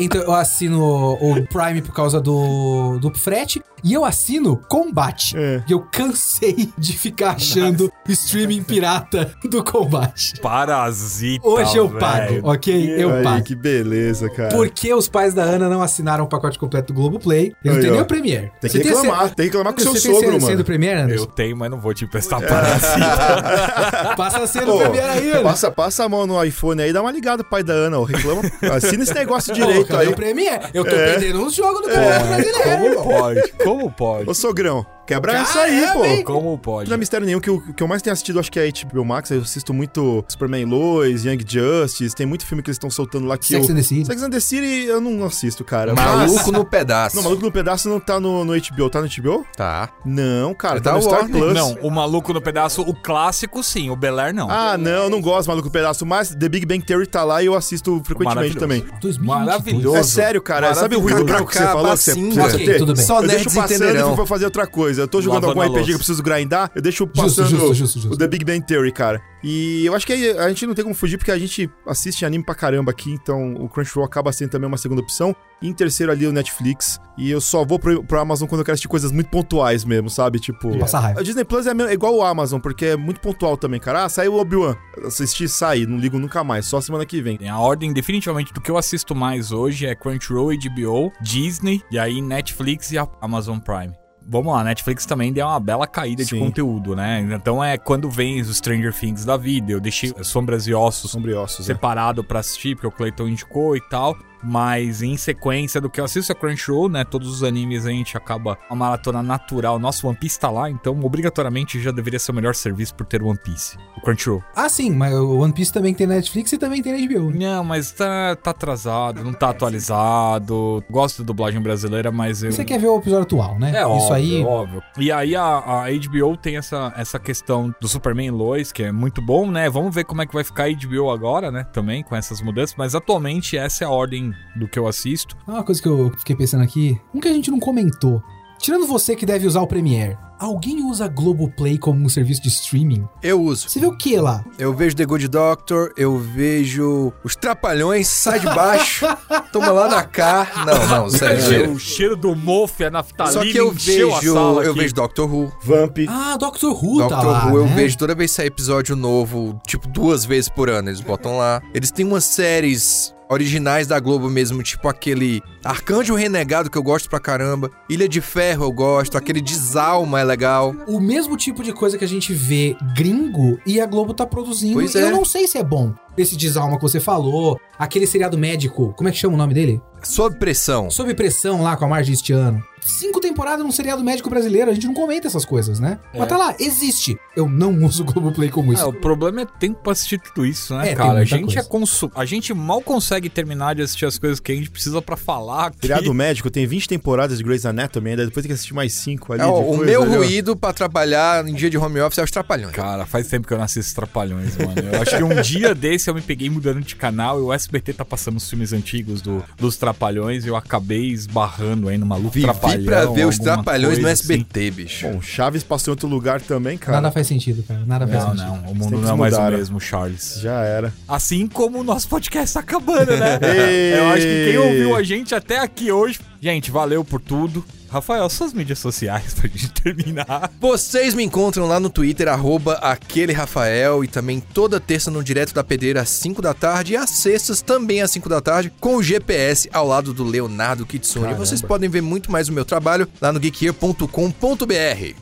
Então eu assino o Prime por causa do, do frete e eu assino Combate. É. E eu cansei de ficar achando streaming pirata do Combate. Parasita. Hoje eu velho. pago, ok? Eu Aí, pago. que beleza, cara. Porque os pais da Ana não assinaram o pacote completo do Globoplay. Eu não tenho nem o Premiere. Tem que Você reclamar, se- tem que reclamar com seu Você tem sogro, senha- senha mano. do Premiere, Anderson? Eu tenho, mas não vou te É. emprestar Parasita. Passa a Pô, Premiere aí, Ana. passa, passa a mão no iPhone aí, dá uma ligada pro pai da Ana, ó. Reclama. Assina esse negócio Pô, cadê aí. o Premiere? Eu tô É. perdendo uns jogos do povo brasileiro. Como pode? Como pode? Ô, sogrão, quebra essa aí, Caramba, hein? pô. Como pode? Não é mistério nenhum, que o que eu mais tenho assistido, acho que é a HBO Max. Eu assisto muito Superman Lois, Young Justice. Tem muito filme que eles estão soltando lá que Sex eu... and the City. Sex and the City eu não assisto, cara. Maluco Mas- no pedaço. Não, Maluco no Pedaço não tá no, no HBO. Tá no HBO? Tá. Não, cara. É Tá no Star Warner. Plus. Não, o Maluco no Pedaço, o clássico sim, o Bel Air não. Ah, não, eu não gosto do Maluco no Pedaço. Mas The Big Bang Theory tá lá e eu assisto frequentemente também. 2022. Maravilhoso. É sério, cara. Sabe o ruído branco que você falou que você Sim, precisa ok, ter? tudo bem. Só eu deixo passando e vou fazer outra coisa. Eu tô jogando Lavando algum RPG que eu preciso grindar, eu deixo passando justo, justo, justo. o The Big Bang Theory, cara. E eu acho que a gente não tem como fugir porque a gente assiste anime pra caramba aqui, então o Crunchyroll acaba sendo também uma segunda opção. E em terceiro ali o Netflix. E eu só vou pro, pro Amazon quando eu quero assistir coisas muito pontuais mesmo, sabe? Tipo. Passa raiva. A Disney Plus é, é igual o Amazon, porque é muito pontual também, cara. Ah, saiu o Obi-Wan. Assisti, sai, não ligo nunca mais, só semana que vem. A ordem, definitivamente, do que eu assisto mais hoje é Crunchyroll, HBO, Disney, e aí Netflix e a Amazon Prime. Vamos lá, Netflix também deu uma bela caída Sim. de conteúdo, né? Então é quando vem os Stranger Things da vida. Eu deixei Sombras e Ossos Sombriossos, né? separado pra assistir, porque o Clayton indicou e tal. Mas em sequência do que eu assisto a Crunchyroll, né? Todos os animes a gente acaba uma maratona natural. Nosso One Piece tá lá, então obrigatoriamente já deveria ser o melhor serviço por ter One Piece. O Crunchyroll. Ah, sim, mas o One Piece também tem Netflix e também tem HBO. né? Não, mas tá, tá atrasado, não tá atualizado. Gosto da dublagem brasileira, mas eu. Você quer ver o episódio atual, né? É Isso óbvio, aí. óbvio. E aí a, a HBO tem essa, essa questão do Superman Lois, que é muito bom, né? Vamos ver como é que vai ficar a HBO agora, né? Também com essas mudanças. Mas atualmente essa é a ordem do que eu assisto. Ah, Uma coisa que eu fiquei pensando aqui, um que a gente não comentou. Tirando você que deve usar o Premiere, alguém usa Globoplay como um serviço de streaming? Eu uso. Você vê o que lá? Eu vejo The Good Doctor, eu vejo os Trapalhões, sai de baixo, toma lá na cá. Não, não, sério. o cheiro do mofo e a naftalina Só que eu vejo, eu aqui. vejo Doctor Who. Vamp. Ah, Doctor Who tá Doctor lá, Who eu né? vejo toda vez que sai episódio novo, tipo duas vezes por ano, eles botam lá. Eles têm umas séries originais da Globo mesmo, tipo aquele Arcanjo Renegado que eu gosto pra caramba, Ilha de Ferro eu gosto, aquele Desalma é legal. O mesmo tipo de coisa que a gente vê gringo e a Globo tá produzindo. Pois Eu é. não sei se é bom. Esse desalma que você falou, aquele seriado médico, como é que chama o nome dele? Sob pressão. Sob pressão lá com a Marge este ano. Cinco temporadas num seriado médico brasileiro, a gente não comenta essas coisas, né? Mas tá lá, existe. Eu não uso o Globoplay como isso. É, o problema é tempo pra assistir tudo isso, né, É, cara? A gente, coisa. é consu... a gente mal consegue terminar de assistir as coisas que a gente precisa pra falar aqui. Seriado médico tem 20 temporadas de Grey's Anatomy, ainda depois tem que assistir mais 5 ali. É, o coisa meu ali, ruído pra trabalhar em dia de home office é os Trapalhões. Cara, faz tempo que eu não assisto Trapalhões, mano. Eu acho que um dia desse eu me peguei mudando de canal e o SBT tá passando os filmes antigos do, dos Trapalhões e eu acabei esbarrando aí no maluco Vivi Trapalhão. pra ver os Trapalhões no coisa assim. SBT, bicho. Bom, Chaves passou em outro lugar também, cara. Nada faz sentido, cara. Nada faz Não, sentido. não, o mundo não é mais mudaram. o mesmo, Charles. Já era. Assim como o nosso podcast tá acabando, né? Eu acho que quem ouviu a gente até aqui hoje. Gente, valeu por tudo. Rafael, suas mídias sociais pra gente terminar. Vocês me encontram lá no Twitter, arroba aquele Rafael, e também toda terça no Direto da Pedreira às 5 da tarde, e às sextas também às 5 da tarde, com o GPS ao lado do Leonardo Kitsune. Caramba. Vocês podem ver muito mais o meu trabalho lá no geekyear.com.br.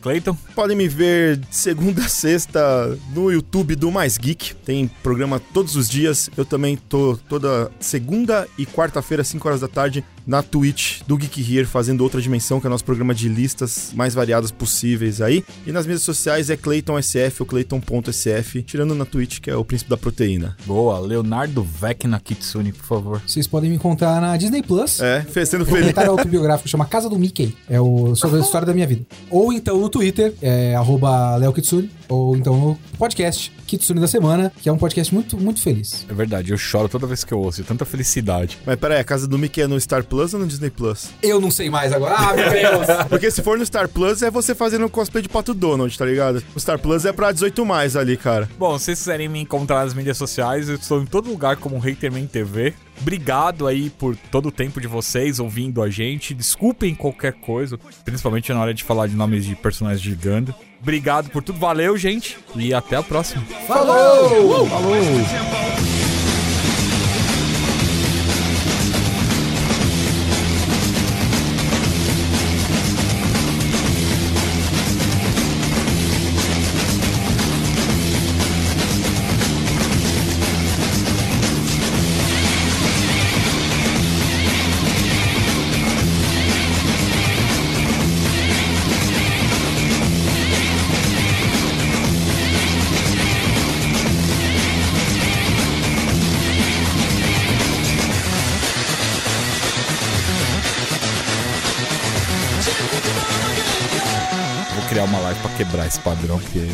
Cleiton? Podem me ver segunda a sexta no YouTube do Mais Geek. Tem programa todos os dias. Eu também tô toda segunda e quarta-feira, 5 horas da tarde, na Twitch do Geek Here, fazendo outra dimensão, que é o nosso programa de listas mais variadas possíveis aí. E nas mídias sociais é ClaytonSF ou Clayton.sf, tirando na Twitch, que é o príncipe da proteína. Boa, Leonardo Vecna Kitsune, por favor. Vocês podem me encontrar na Disney Plus. É, sendo Um feliz. documentário autobiográfico chama Casa do Mickey. É o, sobre a história da minha vida. Ou então no Twitter, é arroba Leo Kitsune. Ou então no podcast Kitsune da Semana, que é um podcast muito, muito feliz. É verdade, eu choro toda vez que eu ouço, tanta felicidade. Mas peraí, a casa do Mickey é no Star Plus ou no Disney Plus? Eu não sei mais agora. Ah, meu Deus! Porque se for no Star Plus, é você fazendo cosplay de Pato Donald, tá ligado? O Star Plus é pra 18 mais ali, cara. Bom, se vocês quiserem me encontrar nas mídias sociais, eu estou em todo lugar como Haterman TV. Obrigado aí por todo o tempo de vocês ouvindo a gente. Desculpem qualquer coisa, principalmente na hora de falar de nomes de personagens de Ganda. Obrigado por tudo, valeu, gente, e até a próxima. Falou! Vou esse padrão, porque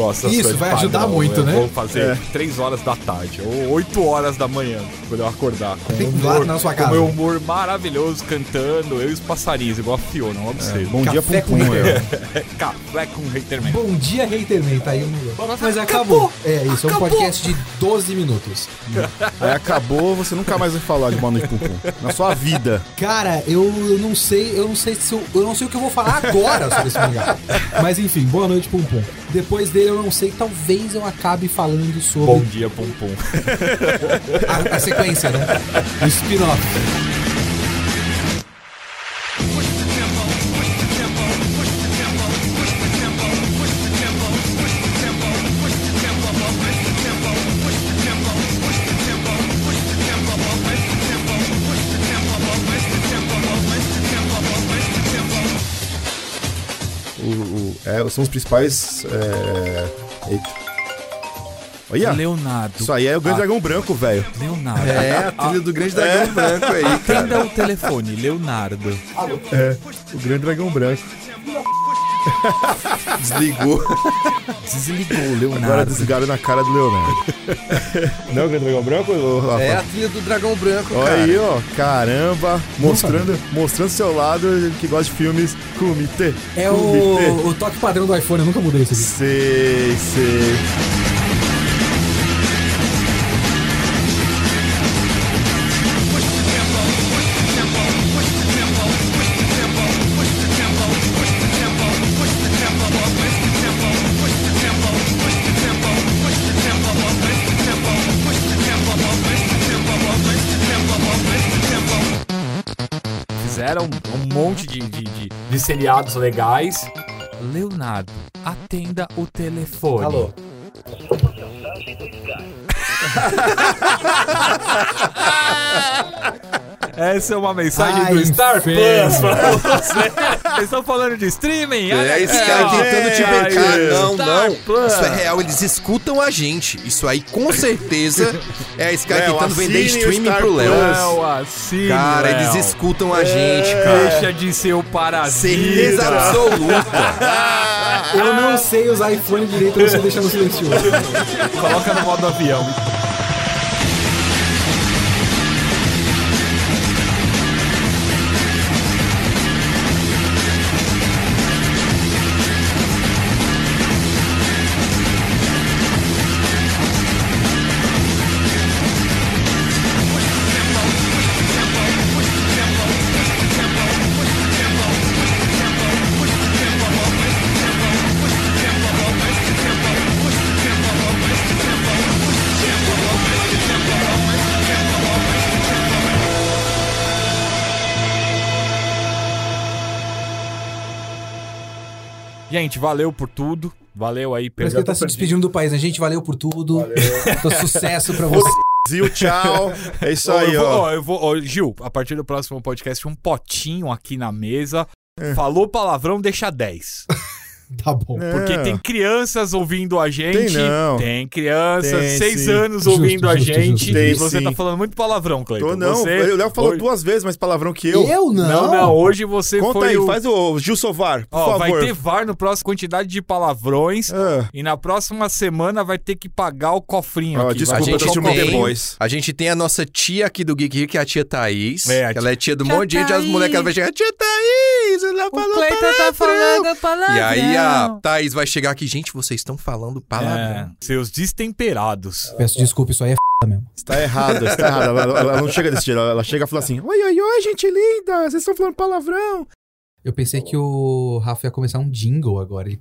eu não Isso, vai ajudar padrão. muito, eu né? Vou fazer É. 3 horas da tarde ou 8 horas da manhã, quando eu acordar. Com Tem um lá humor, na sua com casa. meu humor maravilhoso, cantando, eu e os passarinhos, igual a Fiona, um absurdo. Bom dia, Café Pum com Pum. hater. é. Café com Haterman. Bom dia, Haterman. Tá aí o negócio. Mas acabou. É, isso é um podcast de 12 minutos. Aí acabou, você nunca mais vai falar de Boa Noite Pum Pum. Na sua vida. Cara, eu não sei, eu não sei se eu, eu não sei o que eu vou falar agora sobre esse mangá. Mas enfim, boa noite, Pum Pum. Depois dele eu não sei, talvez eu acabe falando sobre Bom dia, Pum. a, a sequência, né? O spin-off. É, são os principais. É... Eita. Olha, Leonardo. isso aí é o Grande Ah. Dragão Branco, velho. Leonardo. É, a trilha do Grande Dragão Branco aí, cara. Atenda o telefone, Leonardo. É, o Grande Dragão Branco. Desligou. Desligou, Agora Leonardo. desligaram na cara do Leonardo. Não é o Dragão Branco, Rafa? É a trilha do Dragão Branco, Olha cara. aí, ó. Caramba. Mostrando, mostrando seu lado que gosta de filmes. Comitê. É o, o toque padrão do iPhone, eu nunca mudei isso aqui. Sei, sei. De, de, de, de seriados legais. Leonardo, atenda o telefone. Alô? Essa é uma mensagem Ai, do Star. Plus pra você. Eles estão falando de streaming? É, esse cara tentando te É, brincar. é, Não, Star não. Plus. Isso é real, eles escutam a gente. Isso aí, com certeza, é esse cara Léo, tentando vender assine o streaming Star pro Léo. Assine, Cara, Léo. eles escutam a gente, cara. Deixa de ser o parasita. Certeza absoluta. Eu não sei usar iPhone direito, eu só deixar no silencioso. Coloca no modo avião. Gente, valeu por tudo. Valeu aí Parece que pelo. ele tá se despedindo do país, né? Gente, valeu por tudo. Tô sucesso pra você. Zil, tchau. É isso aí, eu vou, ó. ó, eu vou, ó, Gil, a partir do próximo podcast, um potinho aqui na mesa. É. Falou palavrão, deixa 10. Tá bom. É. Porque tem crianças ouvindo a gente. Tem não. Tem crianças, Tem, seis sim. anos Justo, ouvindo a justo, gente. justo. e Tem, você sim. tá falando muito palavrão, Cleiton. Tô, não, Você, o Léo falou hoje- duas vezes mais palavrão que eu. Eu não? Não, não, hoje você Conta foi aí, o... faz o Gil Sovar, por Ó, favor. vai ter VAR no próximo, quantidade de palavrões. Ah, E na próxima semana vai ter que pagar o cofrinho Ó, aqui. desculpa, a eu botar tô gente tem- depois. A gente tem a nossa tia aqui do Geek que é a tia Thaís. É, a ela é tia do Tia monte de gente, as molecadas vai chegar, tia Thaís, ela falou palavrão. palavrão. E aí a Thaís vai chegar aqui, gente, vocês estão falando palavrão. É, seus destemperados. Peço desculpa, isso aí é f mesmo. Você tá errado, você tá errado. Ela, ela- não chega desse jeito, ela, ela chega e fala assim: Oi, oi, oi, gente linda, vocês estão falando palavrão. Eu pensei que o Rafa ia começar um jingle agora. Ele...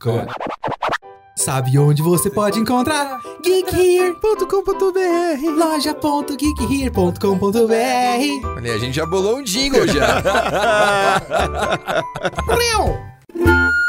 Sabe onde você pode encontrar? geekhere.com.br loja.geekhere.com.br Olha, a gente já bolou um jingle já.